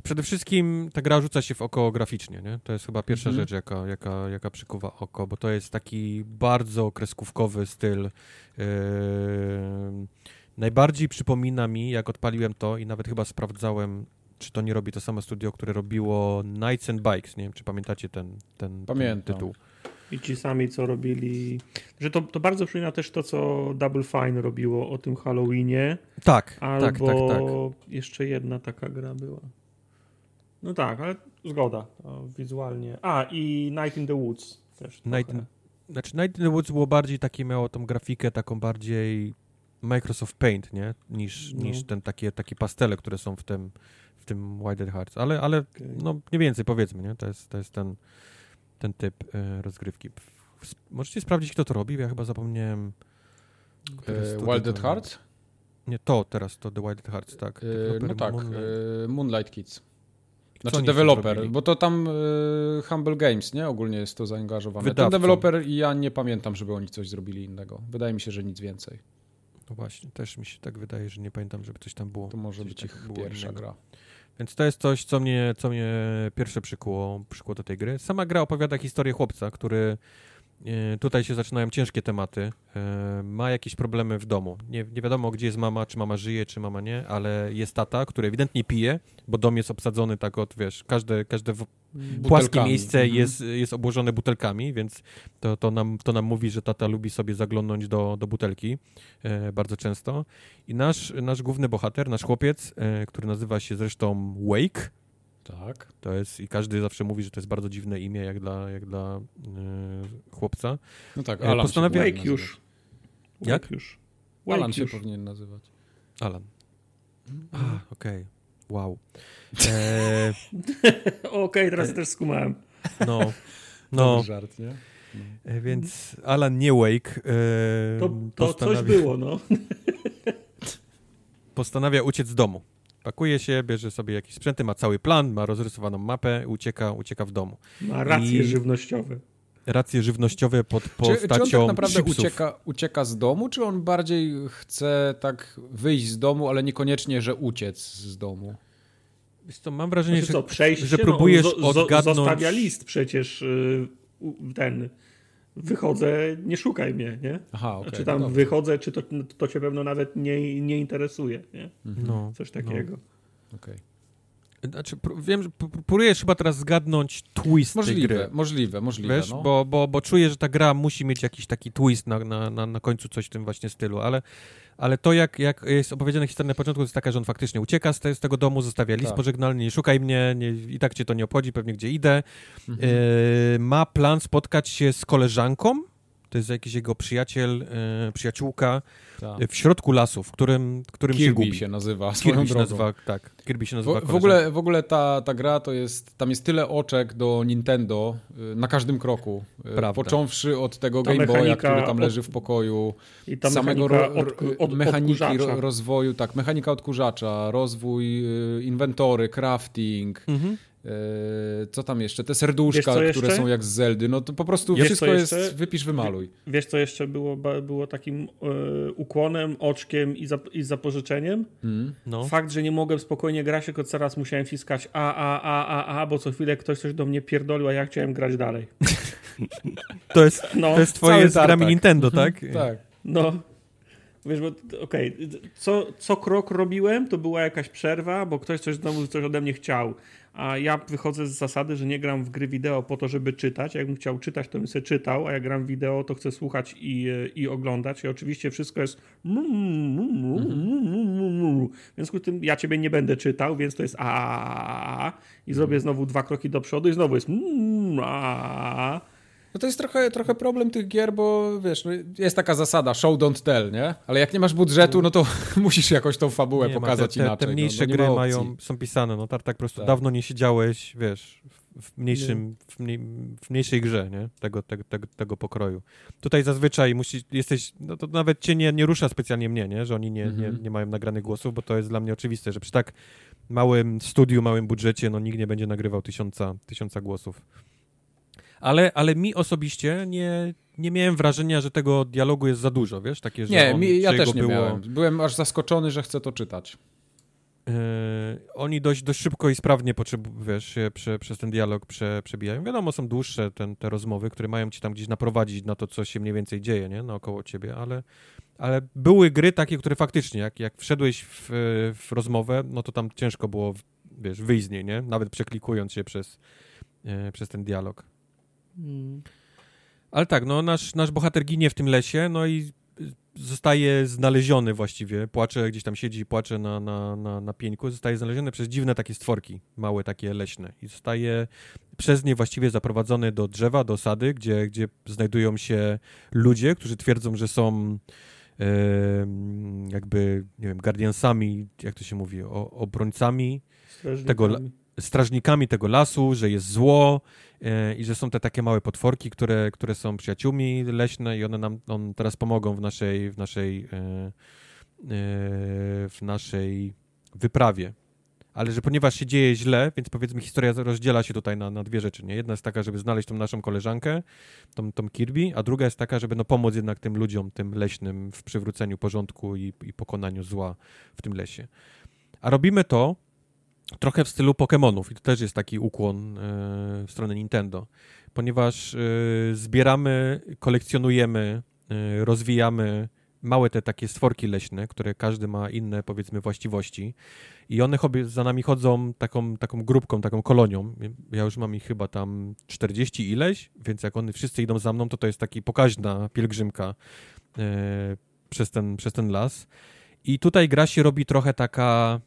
Speaker 3: Przede wszystkim ta gra rzuca się w oko graficznie, nie? To jest chyba pierwsza
Speaker 1: Mhm.
Speaker 3: rzecz, jaka, jaka, jaka przykuwa oko, bo to jest taki bardzo kreskówkowy styl. Yy, najbardziej przypomina mi, jak odpaliłem to i nawet chyba sprawdzałem, czy to nie robi to samo studio, które robiło Nights and Bikes. Nie wiem, czy pamiętacie ten, ten,
Speaker 1: Pamiętam.
Speaker 3: ten tytuł.
Speaker 2: I ci sami, co robili... Że to, to bardzo przypomina też to, co Double Fine robiło o tym Halloweenie.
Speaker 3: Tak,
Speaker 2: Albo
Speaker 3: tak, tak, tak.
Speaker 2: jeszcze jedna taka gra była. No tak, ale zgoda. To wizualnie. A, i Night in the Woods też.
Speaker 3: Night
Speaker 2: trochę.
Speaker 3: in, znaczy Night in the Woods było bardziej takie, miało tą grafikę taką bardziej Microsoft Paint, nie? Niż,
Speaker 2: No.
Speaker 3: niż ten takie, takie pastele, które są w tym, w tym Wild Hearts. Ale, ale
Speaker 2: Okej.
Speaker 3: no mniej więcej powiedzmy, nie? To jest, to jest ten, ten typ e, rozgrywki. Możecie sprawdzić, kto to robi? Ja chyba zapomniałem.
Speaker 1: E, Wild
Speaker 3: to-
Speaker 1: at Heart?
Speaker 3: Nie, to teraz, to The Wild Hearts, tak.
Speaker 1: E, no tak,
Speaker 3: Moonlight.
Speaker 1: e, Moonlight Kids. Znaczy deweloper, bo to tam e, Humble Games, nie? Ogólnie jest to zaangażowane. Ten
Speaker 3: Wydawcą.
Speaker 1: deweloper i ja nie pamiętam, żeby oni coś zrobili innego. Wydaje mi się, że nic więcej.
Speaker 3: No właśnie, też mi się tak wydaje, że nie pamiętam, żeby coś tam było.
Speaker 1: To może być
Speaker 3: tak
Speaker 1: ich pierwsza
Speaker 3: innego.
Speaker 1: gra.
Speaker 3: Więc to jest coś, co mnie, co mnie pierwsze przykuło, przykuło do tej gry. Sama gra opowiada historię chłopca, który tutaj się zaczynają ciężkie tematy. E, ma jakieś problemy w domu. Nie, nie wiadomo, gdzie jest mama, czy mama żyje, czy mama nie, ale jest tata, który ewidentnie pije, bo dom jest obsadzony tak od, wiesz, każde, każde płaskie miejsce
Speaker 1: Mhm.
Speaker 3: jest, jest obłożone butelkami, więc to, to, nam, to nam mówi, że tata lubi sobie zaglądnąć do, do butelki e, bardzo często. I nasz, nasz główny bohater, nasz chłopiec, e, który nazywa się zresztą Wake,
Speaker 1: Tak.
Speaker 3: to jest, i każdy zawsze mówi, że to jest bardzo dziwne imię, jak dla, jak dla e, chłopca.
Speaker 1: No tak,
Speaker 3: E,
Speaker 1: Alan
Speaker 3: postanawia-
Speaker 2: Wake już.
Speaker 3: Jak?
Speaker 2: Wake już.
Speaker 1: Alan
Speaker 2: Wake
Speaker 1: się
Speaker 2: już.
Speaker 1: powinien nazywać.
Speaker 3: Alan. A, okej. Wow. E,
Speaker 2: Okej, teraz też skumałem.
Speaker 3: no, no,
Speaker 1: Dobry żart, nie?
Speaker 3: e, więc Alan nie Wake e,
Speaker 2: To, to coś
Speaker 3: postanawia-
Speaker 2: było, no.
Speaker 3: postanawia uciec z domu. Pakuje się, bierze sobie jakieś sprzęty, ma cały plan, ma rozrysowaną mapę, ucieka, ucieka w domu.
Speaker 2: Ma racje
Speaker 3: I-
Speaker 2: żywnościowe.
Speaker 3: Racje żywnościowe pod
Speaker 1: Czy, czy on
Speaker 3: postacią
Speaker 1: tak naprawdę
Speaker 3: chipsów.
Speaker 1: ucieka, ucieka z domu, czy on bardziej chce tak wyjść z domu, ale niekoniecznie, że uciec z domu?
Speaker 3: Wiesz co, mam wrażenie,
Speaker 2: Znaczy
Speaker 3: że,
Speaker 2: co, przejście,
Speaker 3: że
Speaker 2: no,
Speaker 3: próbujesz
Speaker 2: zo-
Speaker 3: odgadnąć...
Speaker 2: Zostawia list przecież y, ten... Wychodzę, nie szukaj mnie, nie?
Speaker 1: Aha, okej.
Speaker 2: czy tam
Speaker 1: no
Speaker 2: wychodzę, czy to, to cię pewno nawet nie, nie interesuje, nie?
Speaker 3: No,
Speaker 2: Coś takiego.
Speaker 1: Okej.
Speaker 3: Znaczy, pró- wiem, że pró- próbujesz chyba teraz zgadnąć twist tej
Speaker 1: Możliwe,
Speaker 3: gry.
Speaker 1: możliwe, możliwe.
Speaker 3: Wiesz,
Speaker 1: no.
Speaker 3: bo, bo, bo czuję, że ta gra musi mieć jakiś taki twist na, na, na, na końcu, coś w tym właśnie stylu, ale, ale to, jak, jak jest opowiedziana historia na początku, to jest taka, że on faktycznie ucieka z, te, z tego domu, zostawia list
Speaker 1: Tak.
Speaker 3: pożegnalny, nie szukaj mnie, nie, i tak cię to nie obchodzi, pewnie gdzie idę.
Speaker 1: Mhm.
Speaker 3: E, ma plan spotkać się z koleżanką, to jest jakiś jego przyjaciel, e, przyjaciółka,
Speaker 1: Tak.
Speaker 3: e, w środku lasu, w którym, w którym się
Speaker 1: Kirby
Speaker 3: gubi.
Speaker 1: się nazywa, swoją
Speaker 3: Kirby się
Speaker 1: drogą.
Speaker 3: nazywa, tak. Kirby się nazywa
Speaker 1: W, w ogóle, w ogóle ta, ta gra to jest, tam jest tyle oczek do Nintendo y, na każdym kroku. Y,
Speaker 3: Prawda.
Speaker 1: Począwszy od tego
Speaker 2: Ta
Speaker 1: Game Boya, który tam leży w pokoju,
Speaker 2: I ta
Speaker 1: samego
Speaker 2: mechanika od,
Speaker 1: ro,
Speaker 2: od,
Speaker 1: mechaniki
Speaker 2: odkurzacza.
Speaker 1: rozwoju, tak, mechanika odkurzacza, rozwój y, inwentory, crafting,
Speaker 3: Mhm.
Speaker 1: Y, co tam jeszcze, te serduszka, które
Speaker 2: jeszcze?
Speaker 1: są jak z Zeldy, no to po prostu
Speaker 2: Wiesz,
Speaker 1: wszystko jest wypisz, wymaluj.
Speaker 2: Wiesz, co jeszcze było, było takim e, ukłonem, oczkiem i, zap, i zapożyczeniem?
Speaker 1: Mm.
Speaker 3: No.
Speaker 2: Fakt, że nie mogłem spokojnie grać, tylko coraz musiałem wciskać a, a, a, a, a, bo co chwilę ktoś coś do mnie pierdolił, a ja chciałem grać dalej.
Speaker 3: To jest,
Speaker 2: No,
Speaker 3: to jest twoje z grami. Nintendo, tak?
Speaker 1: Tak.
Speaker 2: no. Wiesz, bo okej, co, co krok robiłem, to była jakaś przerwa, bo ktoś coś znowu coś ode mnie chciał. A ja wychodzę z zasady, że nie gram w gry wideo po to, żeby czytać. Jakbym chciał czytać, to bym sobie czytał, a jak gram wideo, to chcę słuchać i, i oglądać. I oczywiście wszystko jest. W związku z tym ja ciebie nie będę czytał, więc to jest a i zrobię znowu dwa kroki do przodu i znowu jest a.
Speaker 1: No to jest trochę, trochę problem tych gier, bo wiesz, no jest taka zasada show don't tell, nie? Ale jak nie masz budżetu, no to musisz jakoś tą fabułę
Speaker 3: Nie ma,
Speaker 1: pokazać
Speaker 3: te, te,
Speaker 1: inaczej.
Speaker 3: Te
Speaker 1: no,
Speaker 3: mniejsze
Speaker 1: no, nie ma
Speaker 3: gry
Speaker 1: opcji.
Speaker 3: mają, są pisane, no Tartak po prostu
Speaker 1: Tak.
Speaker 3: dawno nie siedziałeś, wiesz, w, mniejszym, w, mniej, w mniejszej grze, nie? Tego, tego, tego, tego pokroju. Tutaj zazwyczaj musisz, jesteś, no to nawet cię nie, nie rusza specjalnie mnie, nie? Że oni nie, nie,
Speaker 1: Mhm.
Speaker 3: nie mają nagranych głosów, bo to jest dla mnie oczywiste, że przy tak małym studiu, małym budżecie, no nikt nie będzie nagrywał tysiąca, tysiąca głosów. Ale, ale mi osobiście nie, nie miałem wrażenia, że tego dialogu jest za dużo, wiesz? Takie, że
Speaker 1: Nie,
Speaker 3: on,
Speaker 1: mi, ja też nie
Speaker 3: było...
Speaker 1: miałem. Byłem aż zaskoczony, że chcę to czytać.
Speaker 3: Yy, oni dość, dość szybko i sprawnie wiesz, się prze, przez ten dialog prze, przebijają. Wiadomo, są dłuższe ten, te rozmowy, które mają ci tam gdzieś naprowadzić na to, co się mniej więcej dzieje, nie? Naokoło ciebie, ale, ale były gry takie, które faktycznie, jak, jak wszedłeś w, w rozmowę, no to tam ciężko było, wiesz, wyjść z niej, nie? Nawet przeklikując się przez, yy, przez ten dialog. Ale tak, no nasz, nasz bohater ginie w tym lesie, no i zostaje znaleziony właściwie, płacze, gdzieś tam siedzi i płacze na, na, na, na pieńku, zostaje znaleziony przez dziwne takie stworki, małe takie leśne. I zostaje przez nie właściwie zaprowadzony do drzewa, do sady, gdzie, gdzie znajdują się ludzie, którzy twierdzą, że są e, jakby, nie wiem, guardiansami, jak to się mówi, o, obrońcami Tego strażnikami tego lasu, że jest zło e, i że są te takie małe potworki, które, które są przyjaciółmi leśne i one nam on teraz pomogą w naszej, w naszej, e, e, w naszej wyprawie. Ale że ponieważ się dzieje źle, więc powiedzmy historia rozdziela się tutaj na, na dwie rzeczy. Nie? Jedna jest taka, żeby znaleźć tą naszą koleżankę, tą, tą Kirby, a druga jest taka, żeby no, pomóc jednak tym ludziom, tym leśnym w przywróceniu porządku i, i pokonaniu zła w tym lesie. A robimy to trochę w stylu Pokémonów i to też jest taki ukłon e, w stronę Nintendo, ponieważ e, zbieramy, kolekcjonujemy, e, rozwijamy małe te takie stworki leśne, które każdy ma inne powiedzmy właściwości i one za nami chodzą taką, taką grupką, taką kolonią. Ja już mam ich chyba tam 40 ileś, więc jak one wszyscy idą za mną, to to jest taki pokaźna pielgrzymka e, przez, ten, przez ten las. I tutaj gra się robi trochę taka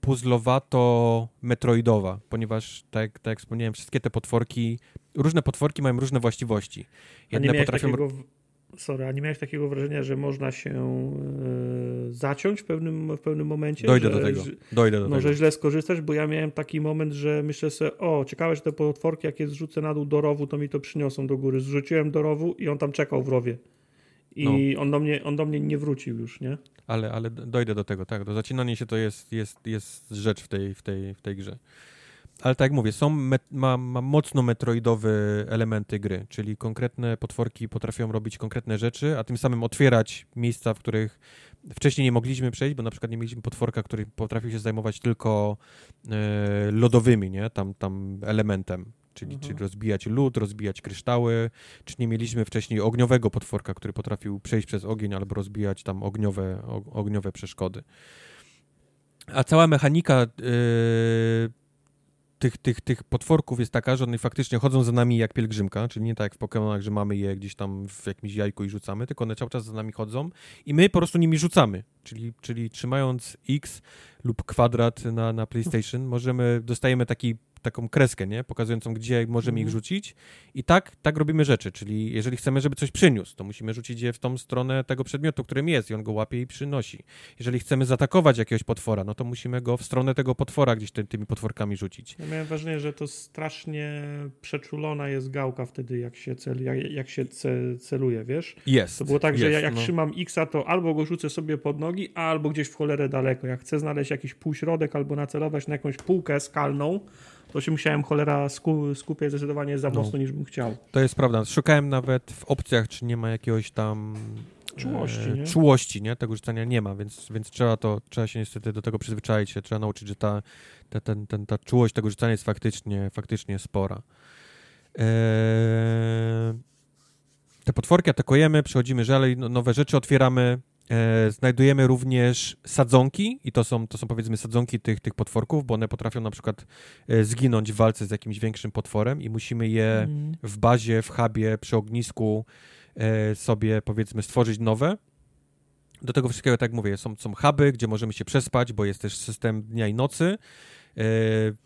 Speaker 3: puzzlowato-metroidowa, ponieważ, tak, tak jak wspomniałem, wszystkie te potworki, różne potworki mają różne właściwości. Jedne potrafią...
Speaker 2: takiego, sorry, a nie miałeś takiego wrażenia, że można się e, zaciąć w pewnym, w pewnym momencie?
Speaker 3: Dojdę
Speaker 2: że,
Speaker 3: do tego, dojdę do
Speaker 2: no,
Speaker 3: tego.
Speaker 2: że źle skorzystać, bo ja miałem taki moment, że myślę sobie, o, ciekawe, że te potworki, jak je zrzucę na dół do rowu, to mi to przyniosą do góry. Zrzuciłem do rowu i on tam czekał w rowie. I on, do mnie, on do mnie nie wrócił już, nie?
Speaker 3: Ale, ale dojdę do tego, tak. To zacinanie się to jest, jest, jest rzecz w tej, w, tej, w tej grze. Ale tak jak mówię, są met, ma, ma mocno metroidowe elementy gry, czyli konkretne potworki potrafią robić konkretne rzeczy, a tym samym otwierać miejsca, w których wcześniej nie mogliśmy przejść, bo na przykład nie mieliśmy potworka, który potrafił się zajmować tylko e, lodowymi, nie? Tam, tam elementem. Czyli,
Speaker 2: Mhm.
Speaker 3: czyli rozbijać lód, rozbijać kryształy, czy nie mieliśmy wcześniej ogniowego potworka, który potrafił przejść przez ogień albo rozbijać tam ogniowe, ogniowe przeszkody. A cała mechanika yy, tych, tych, tych potworków jest taka, że one faktycznie chodzą za nami jak pielgrzymka, czyli nie tak jak w Pokémonach, że mamy je gdzieś tam w jakimś jajku i rzucamy, tylko one cały czas za nami chodzą i my po prostu nimi rzucamy. Czyli, czyli trzymając X lub kwadrat na, na PlayStation, możemy, dostajemy taki taką kreskę, nie? Pokazującą, gdzie możemy ich
Speaker 2: Mhm.
Speaker 3: rzucić. I tak, tak robimy rzeczy, czyli jeżeli chcemy, żeby coś przyniósł, to musimy rzucić je w tą stronę tego przedmiotu, którym jest i on go łapie i przynosi. Jeżeli chcemy zaatakować jakiegoś potwora, no to musimy go w stronę tego potwora gdzieś ty, tymi potworkami rzucić.
Speaker 2: Ja miałem wrażenie, że to strasznie przeczulona jest gałka wtedy, jak się, cel, jak, jak się ce, celuje, wiesz?
Speaker 3: Jest.
Speaker 2: To było tak, że
Speaker 3: jest,
Speaker 2: ja, jak
Speaker 3: no.
Speaker 2: trzymam X-a, to albo go rzucę sobie pod nogi, albo gdzieś w cholerę daleko. Jak chcę znaleźć jakiś półśrodek albo nacelować na jakąś półkę skalną, to się musiałem cholera sku, skupiać zdecydowanie za
Speaker 3: No.
Speaker 2: mocno niż bym chciał.
Speaker 3: To jest prawda. Szukałem nawet w opcjach, czy nie ma jakiegoś tam
Speaker 2: Czułości, nie?
Speaker 3: czułości, nie? Tego rzucania nie ma, więc, więc trzeba to, trzeba się niestety do tego przyzwyczaić, się trzeba nauczyć, że ta, ta, ten, ten, ta czułość tego rzucania jest faktycznie, faktycznie spora. Eee, te potworki atakujemy, przechodzimy dalej, no, nowe rzeczy otwieramy, e, znajdujemy również sadzonki i to są, to są powiedzmy sadzonki tych, tych potworków, bo one potrafią na przykład e, zginąć w walce z jakimś większym potworem i musimy je
Speaker 2: Mm.
Speaker 3: w bazie, w hubie, przy ognisku e, sobie powiedzmy stworzyć nowe. Do tego wszystkiego, tak jak mówię, są, są huby, gdzie możemy się przespać, bo jest też system dnia i nocy. E,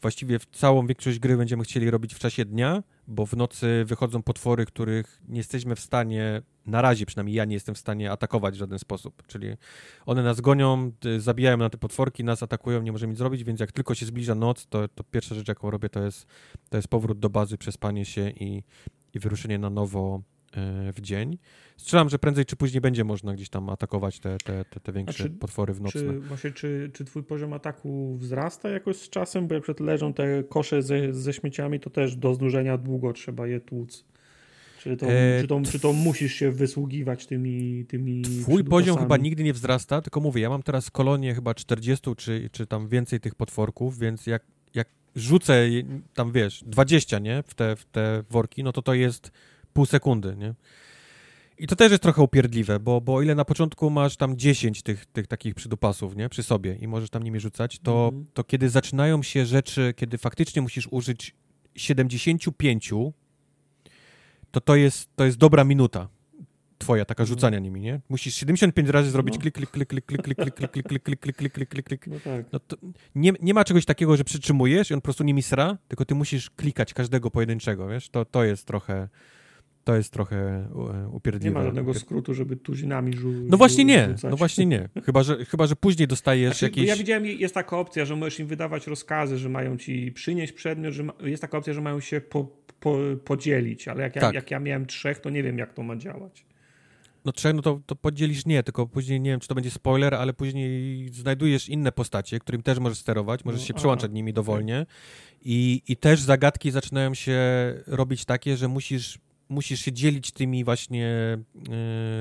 Speaker 3: właściwie w całą większość gry będziemy chcieli robić w czasie dnia, bo w nocy wychodzą potwory, których nie jesteśmy w stanie, na razie przynajmniej ja nie jestem w stanie atakować w żaden sposób. Czyli one nas gonią, y, zabijają na te potworki, nas atakują, nie możemy nic zrobić, więc jak tylko się zbliża noc, to, to pierwsza rzecz, jaką robię, to jest, to jest powrót do bazy, przespanie się i, i wyruszenie na nowo w dzień. Strzelam, że prędzej czy później będzie można gdzieś tam atakować te, te, te, te większe
Speaker 2: czy-
Speaker 3: potwory w nocne.
Speaker 2: Czy, właśnie, czy, czy twój poziom ataku wzrasta jakoś z czasem? Bo jak przed leżą te kosze ze, ze śmieciami, to też do znużenia długo trzeba je tłuc. Czy to,
Speaker 3: E,
Speaker 2: czy to, czy to musisz się wysługiwać tymi tymi
Speaker 3: Twój poziom chyba nigdy nie wzrasta, tylko mówię, ja mam teraz kolonię chyba 40 czy, czy tam więcej tych potworków, więc jak, jak rzucę tam, wiesz, 20, nie, w te, w te worki, no to to jest pół sekundy, nie? I to też jest trochę upierdliwe, bo, bo o ile na początku masz tam 10 tych, tych takich przydupasów, nie, przy sobie i możesz tam nimi rzucać, to,
Speaker 2: Mhm.
Speaker 3: to kiedy zaczynają się rzeczy, kiedy faktycznie musisz użyć 75, to to jest, to jest dobra minuta twoja, taka rzucania nimi, nie? Musisz 75 razy zrobić
Speaker 2: No.
Speaker 3: klik, klik, klik, klik, klik, klik, klik, klik, klik, klik, klik, klik, klik, klik, klik.
Speaker 2: No tak.
Speaker 3: No to nie, nie ma czegoś takiego, że przytrzymujesz i on po prostu nimi sra, tylko ty musisz klikać każdego pojedynczego, wiesz? To, to jest trochę, to jest trochę e,
Speaker 2: Nie
Speaker 3: upierdliwe.
Speaker 2: ma żadnego skrótu, żeby tuzinami rzu-
Speaker 3: No właśnie nie,
Speaker 2: rzucać.
Speaker 3: no właśnie nie. Chyba, że, chyba, że później dostajesz
Speaker 2: Znaczy,
Speaker 3: jakieś...
Speaker 2: Ja widziałem, jest taka opcja, że możesz im wydawać rozkazy, że mają ci przynieść przedmiot, że ma, jest taka opcja, że mają się po, po, podzielić, ale jak ja,
Speaker 3: Tak.
Speaker 2: jak ja miałem trzech, to nie wiem, jak to ma działać.
Speaker 3: No trzech, no to, to podzielisz nie, tylko później, nie wiem, czy to będzie spoiler, ale później znajdujesz inne postacie, którym też możesz sterować, możesz
Speaker 2: No,
Speaker 3: się
Speaker 2: aha,
Speaker 3: przełączać nimi dowolnie i, i też zagadki zaczynają się robić takie, że musisz, musisz się dzielić tymi właśnie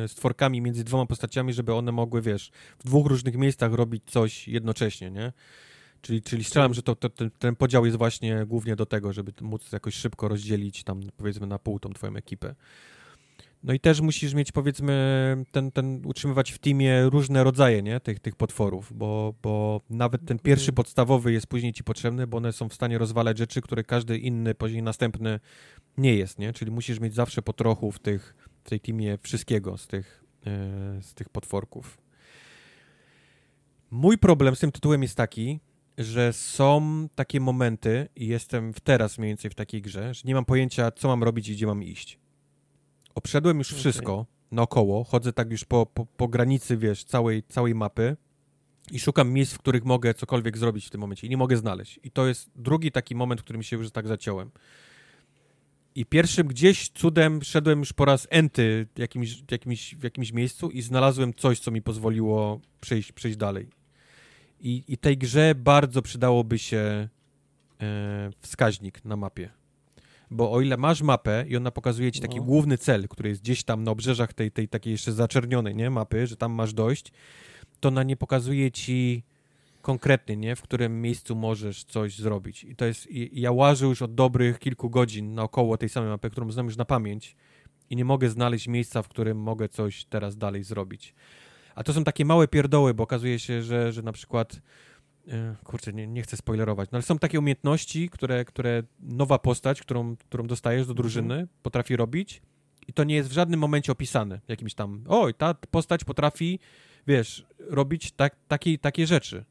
Speaker 3: e, stworkami między dwoma postaciami, żeby one mogły, wiesz, w dwóch różnych miejscach robić coś jednocześnie, nie? Czyli, czyli strzelam, że to, to, ten, ten podział jest właśnie głównie do tego, żeby móc jakoś szybko rozdzielić tam powiedzmy na pół tą twoją ekipę. No i też musisz mieć, powiedzmy, ten, ten, utrzymywać w teamie różne rodzaje, nie, tych, tych potworów, bo, bo nawet ten pierwszy podstawowy jest później ci potrzebny, bo one są w stanie rozwalać rzeczy, które każdy inny, później następny nie jest, nie, czyli musisz mieć zawsze po trochu w tych, w tej teamie wszystkiego z tych, e, z tych potworków. Mój problem z tym tytułem jest taki, że są takie momenty i jestem teraz mniej więcej w takiej grze, że nie mam pojęcia, co mam robić i gdzie mam iść. Obszedłem już
Speaker 2: Okej.
Speaker 3: wszystko naokoło, chodzę tak już po, po, po granicy, wiesz, całej, całej mapy i szukam miejsc, w których mogę cokolwiek zrobić w tym momencie i nie mogę znaleźć. I to jest drugi taki moment, w którym się już tak zaciąłem. I pierwszym gdzieś cudem szedłem już po raz enty w jakimś, jakimś, w jakimś miejscu i znalazłem coś, co mi pozwoliło przejść, przejść dalej. I, I tej grze bardzo przydałoby się e, wskaźnik na mapie. Bo o ile masz mapę i ona pokazuje ci taki
Speaker 2: No.
Speaker 3: główny cel, który jest gdzieś tam na obrzeżach tej, tej takiej jeszcze zaczernionej nie, mapy, że tam masz dojść, to ona nie pokazuje ci konkretnie, nie, w którym miejscu możesz coś zrobić. I to jest, i, ja łażę już od dobrych kilku godzin naokoło tej samej mapy, którą znam już na pamięć i nie mogę znaleźć miejsca, w którym mogę coś teraz dalej zrobić. A to są takie małe pierdoły, bo okazuje się, że, że na przykład kurczę, nie, nie chcę spoilerować, no ale są takie umiejętności, które, które nowa postać, którą, którą dostajesz do drużyny, mhm. potrafi robić i to nie jest w żadnym momencie opisane jakimś tam, oj, ta postać potrafi, wiesz, robić tak, takie, takie rzeczy.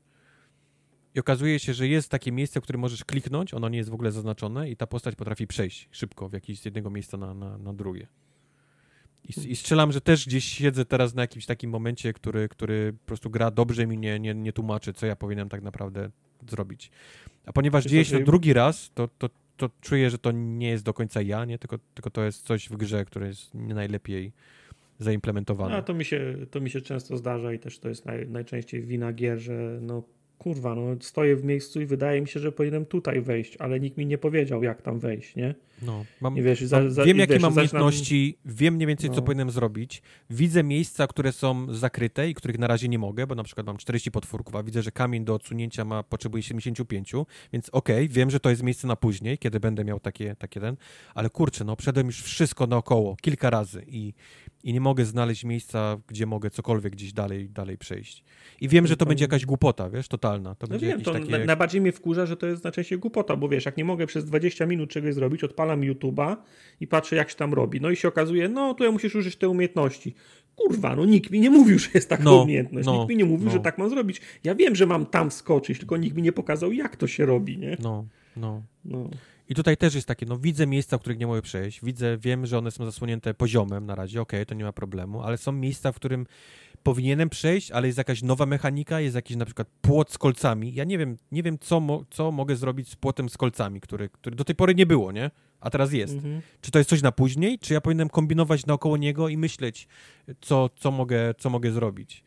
Speaker 3: I okazuje się, że jest takie miejsce, w którym możesz kliknąć, ono nie jest w ogóle zaznaczone i ta postać potrafi przejść szybko w jakieś z jednego miejsca na, na, na drugie. I, I, strzelam, że też gdzieś siedzę teraz na jakimś takim momencie, który, który po prostu gra dobrze mi nie, nie, nie tłumaczy, co ja powinienem tak naprawdę zrobić. A ponieważ dzieje się to drugi raz, to, to, to czuję, że to nie jest do końca ja, nie? Tylko, tylko to jest coś w grze, które jest nie najlepiej zaimplementowane.
Speaker 2: No, to mi się, to mi się często zdarza i też to jest naj, najczęściej wina gier, że no kurwa, no stoję w miejscu i wydaje mi się, że powinienem tutaj wejść, ale nikt mi nie powiedział, jak tam wejść, nie?
Speaker 3: No, mam, wiesz, za, za, wiem, jakie wiesz, mam umiejętności, wiem mniej więcej, no. co powinienem zrobić. Widzę miejsca, które są zakryte i których na razie nie mogę, bo na przykład mam 40 potwórków, a widzę, że kamień do odsunięcia ma, potrzebuje 75, więc okej, okay, wiem, że to jest miejsce na później, kiedy będę miał takie, takie ten, ale kurczę, no przedem już wszystko naokoło, kilka razy i, i nie mogę znaleźć miejsca, gdzie mogę cokolwiek gdzieś dalej, dalej przejść. I wiem, że to będzie jakaś głupota, wiesz, totalna. To
Speaker 2: no
Speaker 3: będzie
Speaker 2: wiem, to takie... na, najbardziej mnie wkurza, że to jest najczęściej głupota, bo wiesz, jak nie mogę przez 20 minut czegoś zrobić, odpalam YouTube'a i patrzę, jak się tam robi. No i się okazuje, no tutaj musisz użyć tej umiejętności. Kurwa, no nikt mi nie mówił, że jest taka no, umiejętność. No, nikt mi nie mówił, no. że tak mam zrobić. Ja wiem, że mam tam skoczyć, tylko nikt mi nie pokazał, jak to się robi, nie?
Speaker 3: No, no. no. I tutaj też jest takie, no widzę miejsca, w których nie mogę przejść, widzę, wiem, że one są zasłonięte poziomem na razie, okej, okay, to nie ma problemu, ale są miejsca, w którym powinienem przejść, ale jest jakaś nowa mechanika, jest jakiś na przykład płot z kolcami. Ja nie wiem, nie wiem co, mo co mogę zrobić z płotem z kolcami, który, który do tej pory nie było, nie? A teraz jest. Mhm. Czy to jest coś na później, czy ja powinienem kombinować naokoło niego i myśleć, co, co, mogę, co mogę zrobić?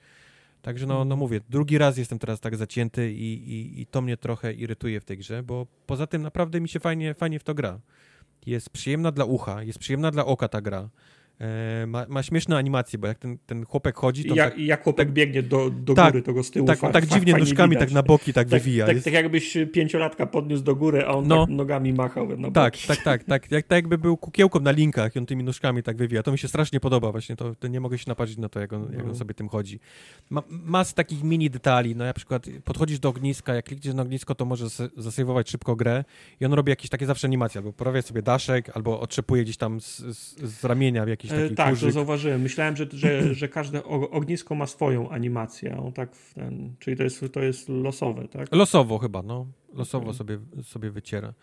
Speaker 3: Także no, no mhm. mówię, drugi raz jestem teraz tak zacięty i, i, i to mnie trochę irytuje w tej grze, bo poza tym naprawdę mi się fajnie, fajnie w to gra. Jest przyjemna dla ucha, jest przyjemna dla oka ta gra. E, ma, ma śmieszne animacje, bo jak ten, ten chłopek chodzi, to...
Speaker 2: I jak,
Speaker 3: tak,
Speaker 2: jak chłopek tak, biegnie do, do tak, góry, to go z tyłu
Speaker 3: Tak, fa, tak dziwnie nóżkami widać. tak na boki tak,
Speaker 2: tak
Speaker 3: wywija.
Speaker 2: Tak, jest... tak jakbyś pięciolatka podniósł do góry, a on no, tak nogami machał na
Speaker 3: tak, boki. Tak, tak, tak. tak, jak, tak jakby był kukiełką na linkach i on tymi nóżkami tak wywija. To mi się strasznie podoba właśnie, to, to nie mogę się napatrzeć na to, jak on, no. jak on no. sobie tym chodzi. Ma, mas takich mini detali, no na przykład podchodzisz do ogniska, jak klikniesz na ognisko, to możesz zasejwować szybko grę i on robi jakieś takie zawsze animacje, albo poprawia sobie daszek, albo otrzepuje gdzieś tam z, z, z ramienia w jakiś e, taki e,
Speaker 2: Tak, zauważyłem. Myślałem, że, że, że każde ognisko ma swoją animację. On tak ten, czyli to jest, to jest losowe, tak?
Speaker 3: Losowo chyba, no. Losowo okay. sobie, sobie wyciera.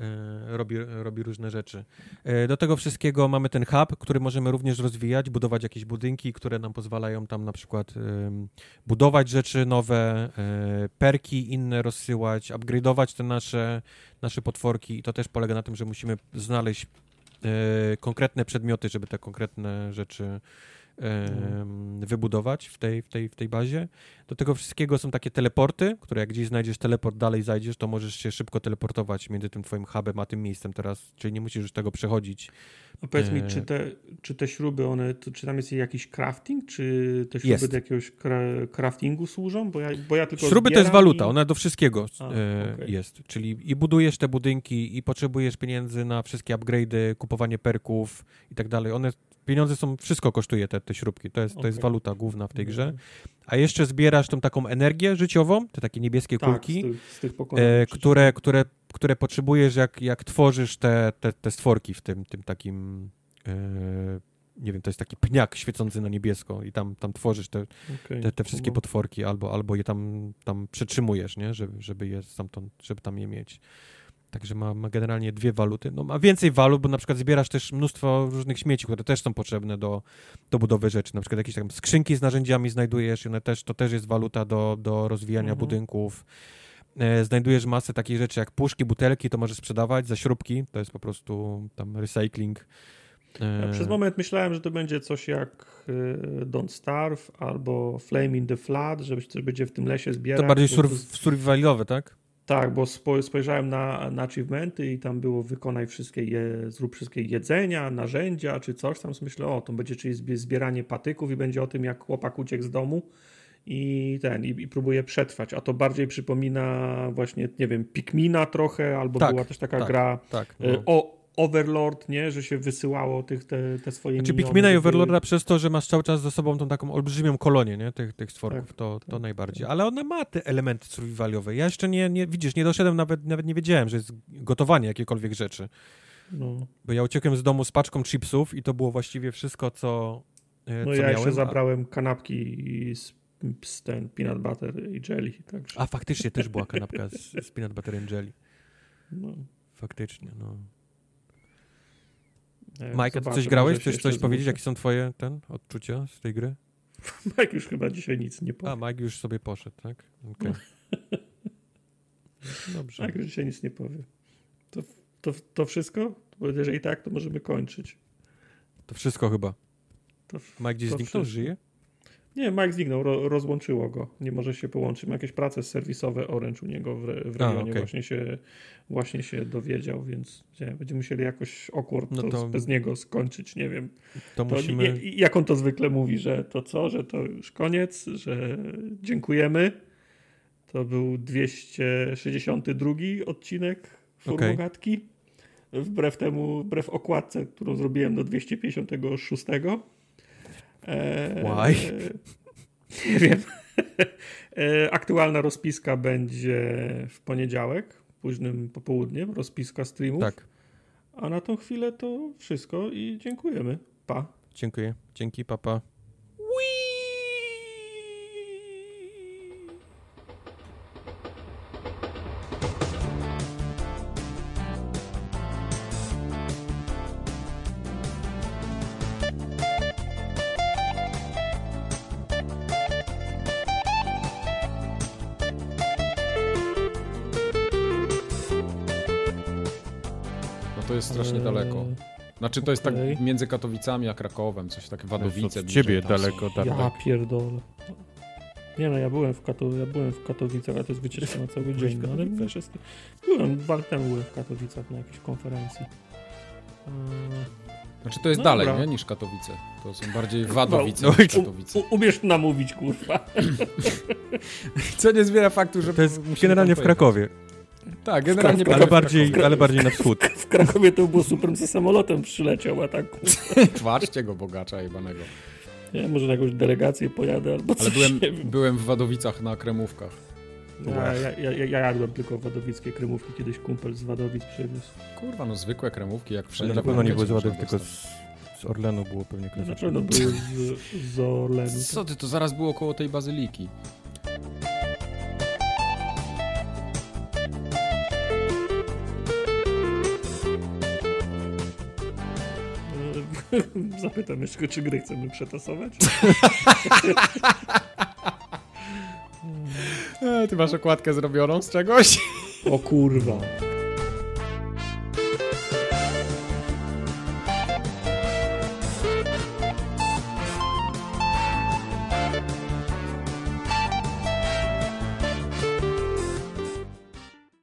Speaker 3: E, robi, robi różne rzeczy. E, do tego wszystkiego mamy ten hub, który możemy również rozwijać, budować jakieś budynki, które nam pozwalają tam na przykład budować rzeczy nowe, perki inne rozsyłać, upgrade'ować te nasze, nasze potworki i to też polega na tym, że musimy znaleźć konkretne przedmioty, żeby te konkretne rzeczy. Wybudować w tej, w, tej, w tej bazie. Do tego wszystkiego są takie teleporty, które jak gdzieś znajdziesz teleport, dalej zajdziesz, to możesz się szybko teleportować między tym twoim hubem a tym miejscem teraz, czyli nie musisz już tego przechodzić.
Speaker 2: A powiedz mi, czy e, te, czy te śruby, one, to, czy tam jest jakiś crafting, czy te śruby jest. do jakiegoś craftingu służą? Bo ja, bo ja tylko
Speaker 3: Śruby to jest waluta, i... ona do wszystkiego a, e, okay. jest, czyli i budujesz te budynki, i potrzebujesz pieniędzy na wszystkie upgrade'y, kupowanie perków i tak dalej. One pieniądze są, wszystko kosztuje te, te śrubki, to jest, okay. to jest waluta główna w tej grze. A jeszcze zbierasz tą taką energię życiową, te takie niebieskie tak, kulki, z tych, z tych e, które, które, które potrzebujesz, jak, jak tworzysz te, te, te stworki w tym, tym takim. E, nie wiem, to jest taki pniak świecący na niebiesko i tam, tam tworzysz te, okay. te, te, wszystkie potworki albo, albo je tam, tam przetrzymujesz, nie? Żeby, żeby je stamtąd, żeby tam je mieć. Także ma, ma, generalnie dwie waluty. No, ma więcej walut, bo na przykład zbierasz też mnóstwo różnych śmieci, które też są potrzebne do, do budowy rzeczy. Na przykład jakieś tam skrzynki z narzędziami znajdujesz i one też, to też jest waluta do, do rozwijania mhm. budynków. E, znajdujesz masę takich rzeczy jak puszki, butelki, to możesz sprzedawać za śrubki. To jest po prostu tam recycling.
Speaker 2: Ja przez moment myślałem, że to będzie coś jak e, Don't Starve albo Flame in the Flood, że coś będzie w tym lesie zbierać.
Speaker 3: To bardziej sur survivalowe, tak?
Speaker 2: Tak, bo spojrzałem na, na achievementy i tam było wykonaj wszystkie, je, zrób wszystkie jedzenia, narzędzia czy coś tam. Myślę, o, to będzie czyli zbieranie patyków i będzie o tym, jak chłopak uciekł z domu i ten, i, i próbuje przetrwać. A to bardziej przypomina właśnie, nie wiem, Pikmina trochę, albo tak, była też taka
Speaker 3: tak,
Speaker 2: gra
Speaker 3: tak,
Speaker 2: e, no. o Overlord, nie? Że się wysyłało tych, te, te swoje
Speaker 3: Znaczy
Speaker 2: miniony,
Speaker 3: Pikmina i Overlorda przez to, że masz cały czas ze sobą tą taką olbrzymią kolonię, nie? Tych, tych stworków,
Speaker 2: Tak,
Speaker 3: to, to
Speaker 2: tak,
Speaker 3: najbardziej. Ale one ma te elementy survivaliowe. Ja jeszcze nie, nie, widzisz, nie doszedłem, nawet, nawet nie wiedziałem, że jest gotowanie jakiekolwiek rzeczy.
Speaker 2: No,
Speaker 3: Bo ja uciekłem z domu z paczką chipsów i to było właściwie wszystko, co, e,
Speaker 2: no ja
Speaker 3: miałem.
Speaker 2: jeszcze
Speaker 3: a-
Speaker 2: zabrałem kanapki z, z ten peanut butter i jelly, także
Speaker 3: A faktycznie też była kanapka z, z peanut butter and jelly.
Speaker 2: no,
Speaker 3: Faktycznie, no.
Speaker 2: Nie,
Speaker 3: Mike, a ty coś grałeś? Chcesz coś powiedzieć? Jakie są twoje ten, odczucia z tej gry?
Speaker 2: Mike już chyba dzisiaj nic nie powie.
Speaker 3: A, Mike już sobie poszedł, tak? Okej. Dobrze.
Speaker 2: Mike już dzisiaj nic nie powie. To, to, to wszystko? Bo jeżeli tak, to możemy kończyć.
Speaker 3: To wszystko chyba.
Speaker 2: To,
Speaker 3: Mike gdzieś
Speaker 2: To
Speaker 3: zniknął?
Speaker 2: wszystko.
Speaker 3: Żyje?
Speaker 2: Nie, Mike zniknął, ro, rozłączyło go. Nie może się połączyć. Ma jakieś prace serwisowe Orange u niego w, re- w
Speaker 3: A,
Speaker 2: rejonie.
Speaker 3: okej.
Speaker 2: właśnie, się, właśnie się dowiedział, więc nie, będziemy musieli jakoś awkward
Speaker 3: No
Speaker 2: to,
Speaker 3: to-
Speaker 2: bez niego skończyć. Nie wiem.
Speaker 3: To
Speaker 2: To
Speaker 3: musimy...
Speaker 2: nie, jak on to zwykle mówi, że to co, że to już koniec, że dziękujemy. To był 262 odcinek Formogatki. Wbrew temu, wbrew okładce, którą zrobiłem do 256. Eee,
Speaker 3: Why?
Speaker 2: Nie wiem. Eee, Aktualna rozpiska będzie w poniedziałek, późnym popołudniem, rozpiska streamów.
Speaker 3: Tak,
Speaker 2: A na tą chwilę to wszystko i dziękujemy. Pa.
Speaker 3: dziękuję. Dzięki, papa.
Speaker 1: No Znaczy to jest
Speaker 2: okej.
Speaker 1: tak między Katowicami a Krakowem, coś takie Wadowice.
Speaker 3: Od
Speaker 1: bliżej
Speaker 3: ciebie
Speaker 1: tam są.
Speaker 3: daleko, tak,
Speaker 2: Ja
Speaker 3: tak.
Speaker 2: pierdolę. Nie no, ja byłem w, Kato- ja byłem w Katowicach, ale to jest wycieczka na cały dzień. No, ale wiesz, jest... Byłem, dwa lata temu byłem w Katowicach na jakiejś konferencji. Eee,
Speaker 1: Znaczy to jest
Speaker 2: No
Speaker 1: dalej,
Speaker 2: dobra.
Speaker 1: nie, niż Katowice. To są bardziej Wadowice
Speaker 3: No,
Speaker 1: niż
Speaker 3: u-
Speaker 1: Katowice.
Speaker 2: U, umiesz namówić, kurwa.
Speaker 1: Co nie zmienia faktu, że
Speaker 3: To jest
Speaker 1: musimy
Speaker 3: generalnie w
Speaker 1: pojechać.
Speaker 3: Krakowie,
Speaker 1: Tak, generalnie
Speaker 3: ale bardziej, ale bardziej na wschód.
Speaker 2: W Krakowie to było super, ze samolotem przyleciał, a tak
Speaker 1: Twarzcie go bogacza jebanego.
Speaker 2: nie, może na jakąś delegację pojadę albo coś,
Speaker 1: Ale byłem, byłem w Wadowicach na Kremówkach.
Speaker 2: Ja, ja, ja, ja jadłem tylko wadowickie kremówki, kiedyś kumpel z Wadowic przywiózł.
Speaker 1: Kurwa, no zwykłe kremówki, jak wszędzie.
Speaker 3: na pewno nie było z Ładek, tylko z, z Orlenu było pewnie
Speaker 2: Na
Speaker 3: klasyczne.
Speaker 2: pewno były z, z Orlenu.
Speaker 1: Co ty, to zaraz było koło tej bazyliki.
Speaker 2: Zapytam jeszcze, czy gry chcemy przetasować?
Speaker 1: E, ty masz okładkę zrobioną z czegoś?
Speaker 2: O kurwa.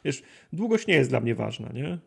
Speaker 2: Wiesz, długość nie jest dla mnie ważna, nie?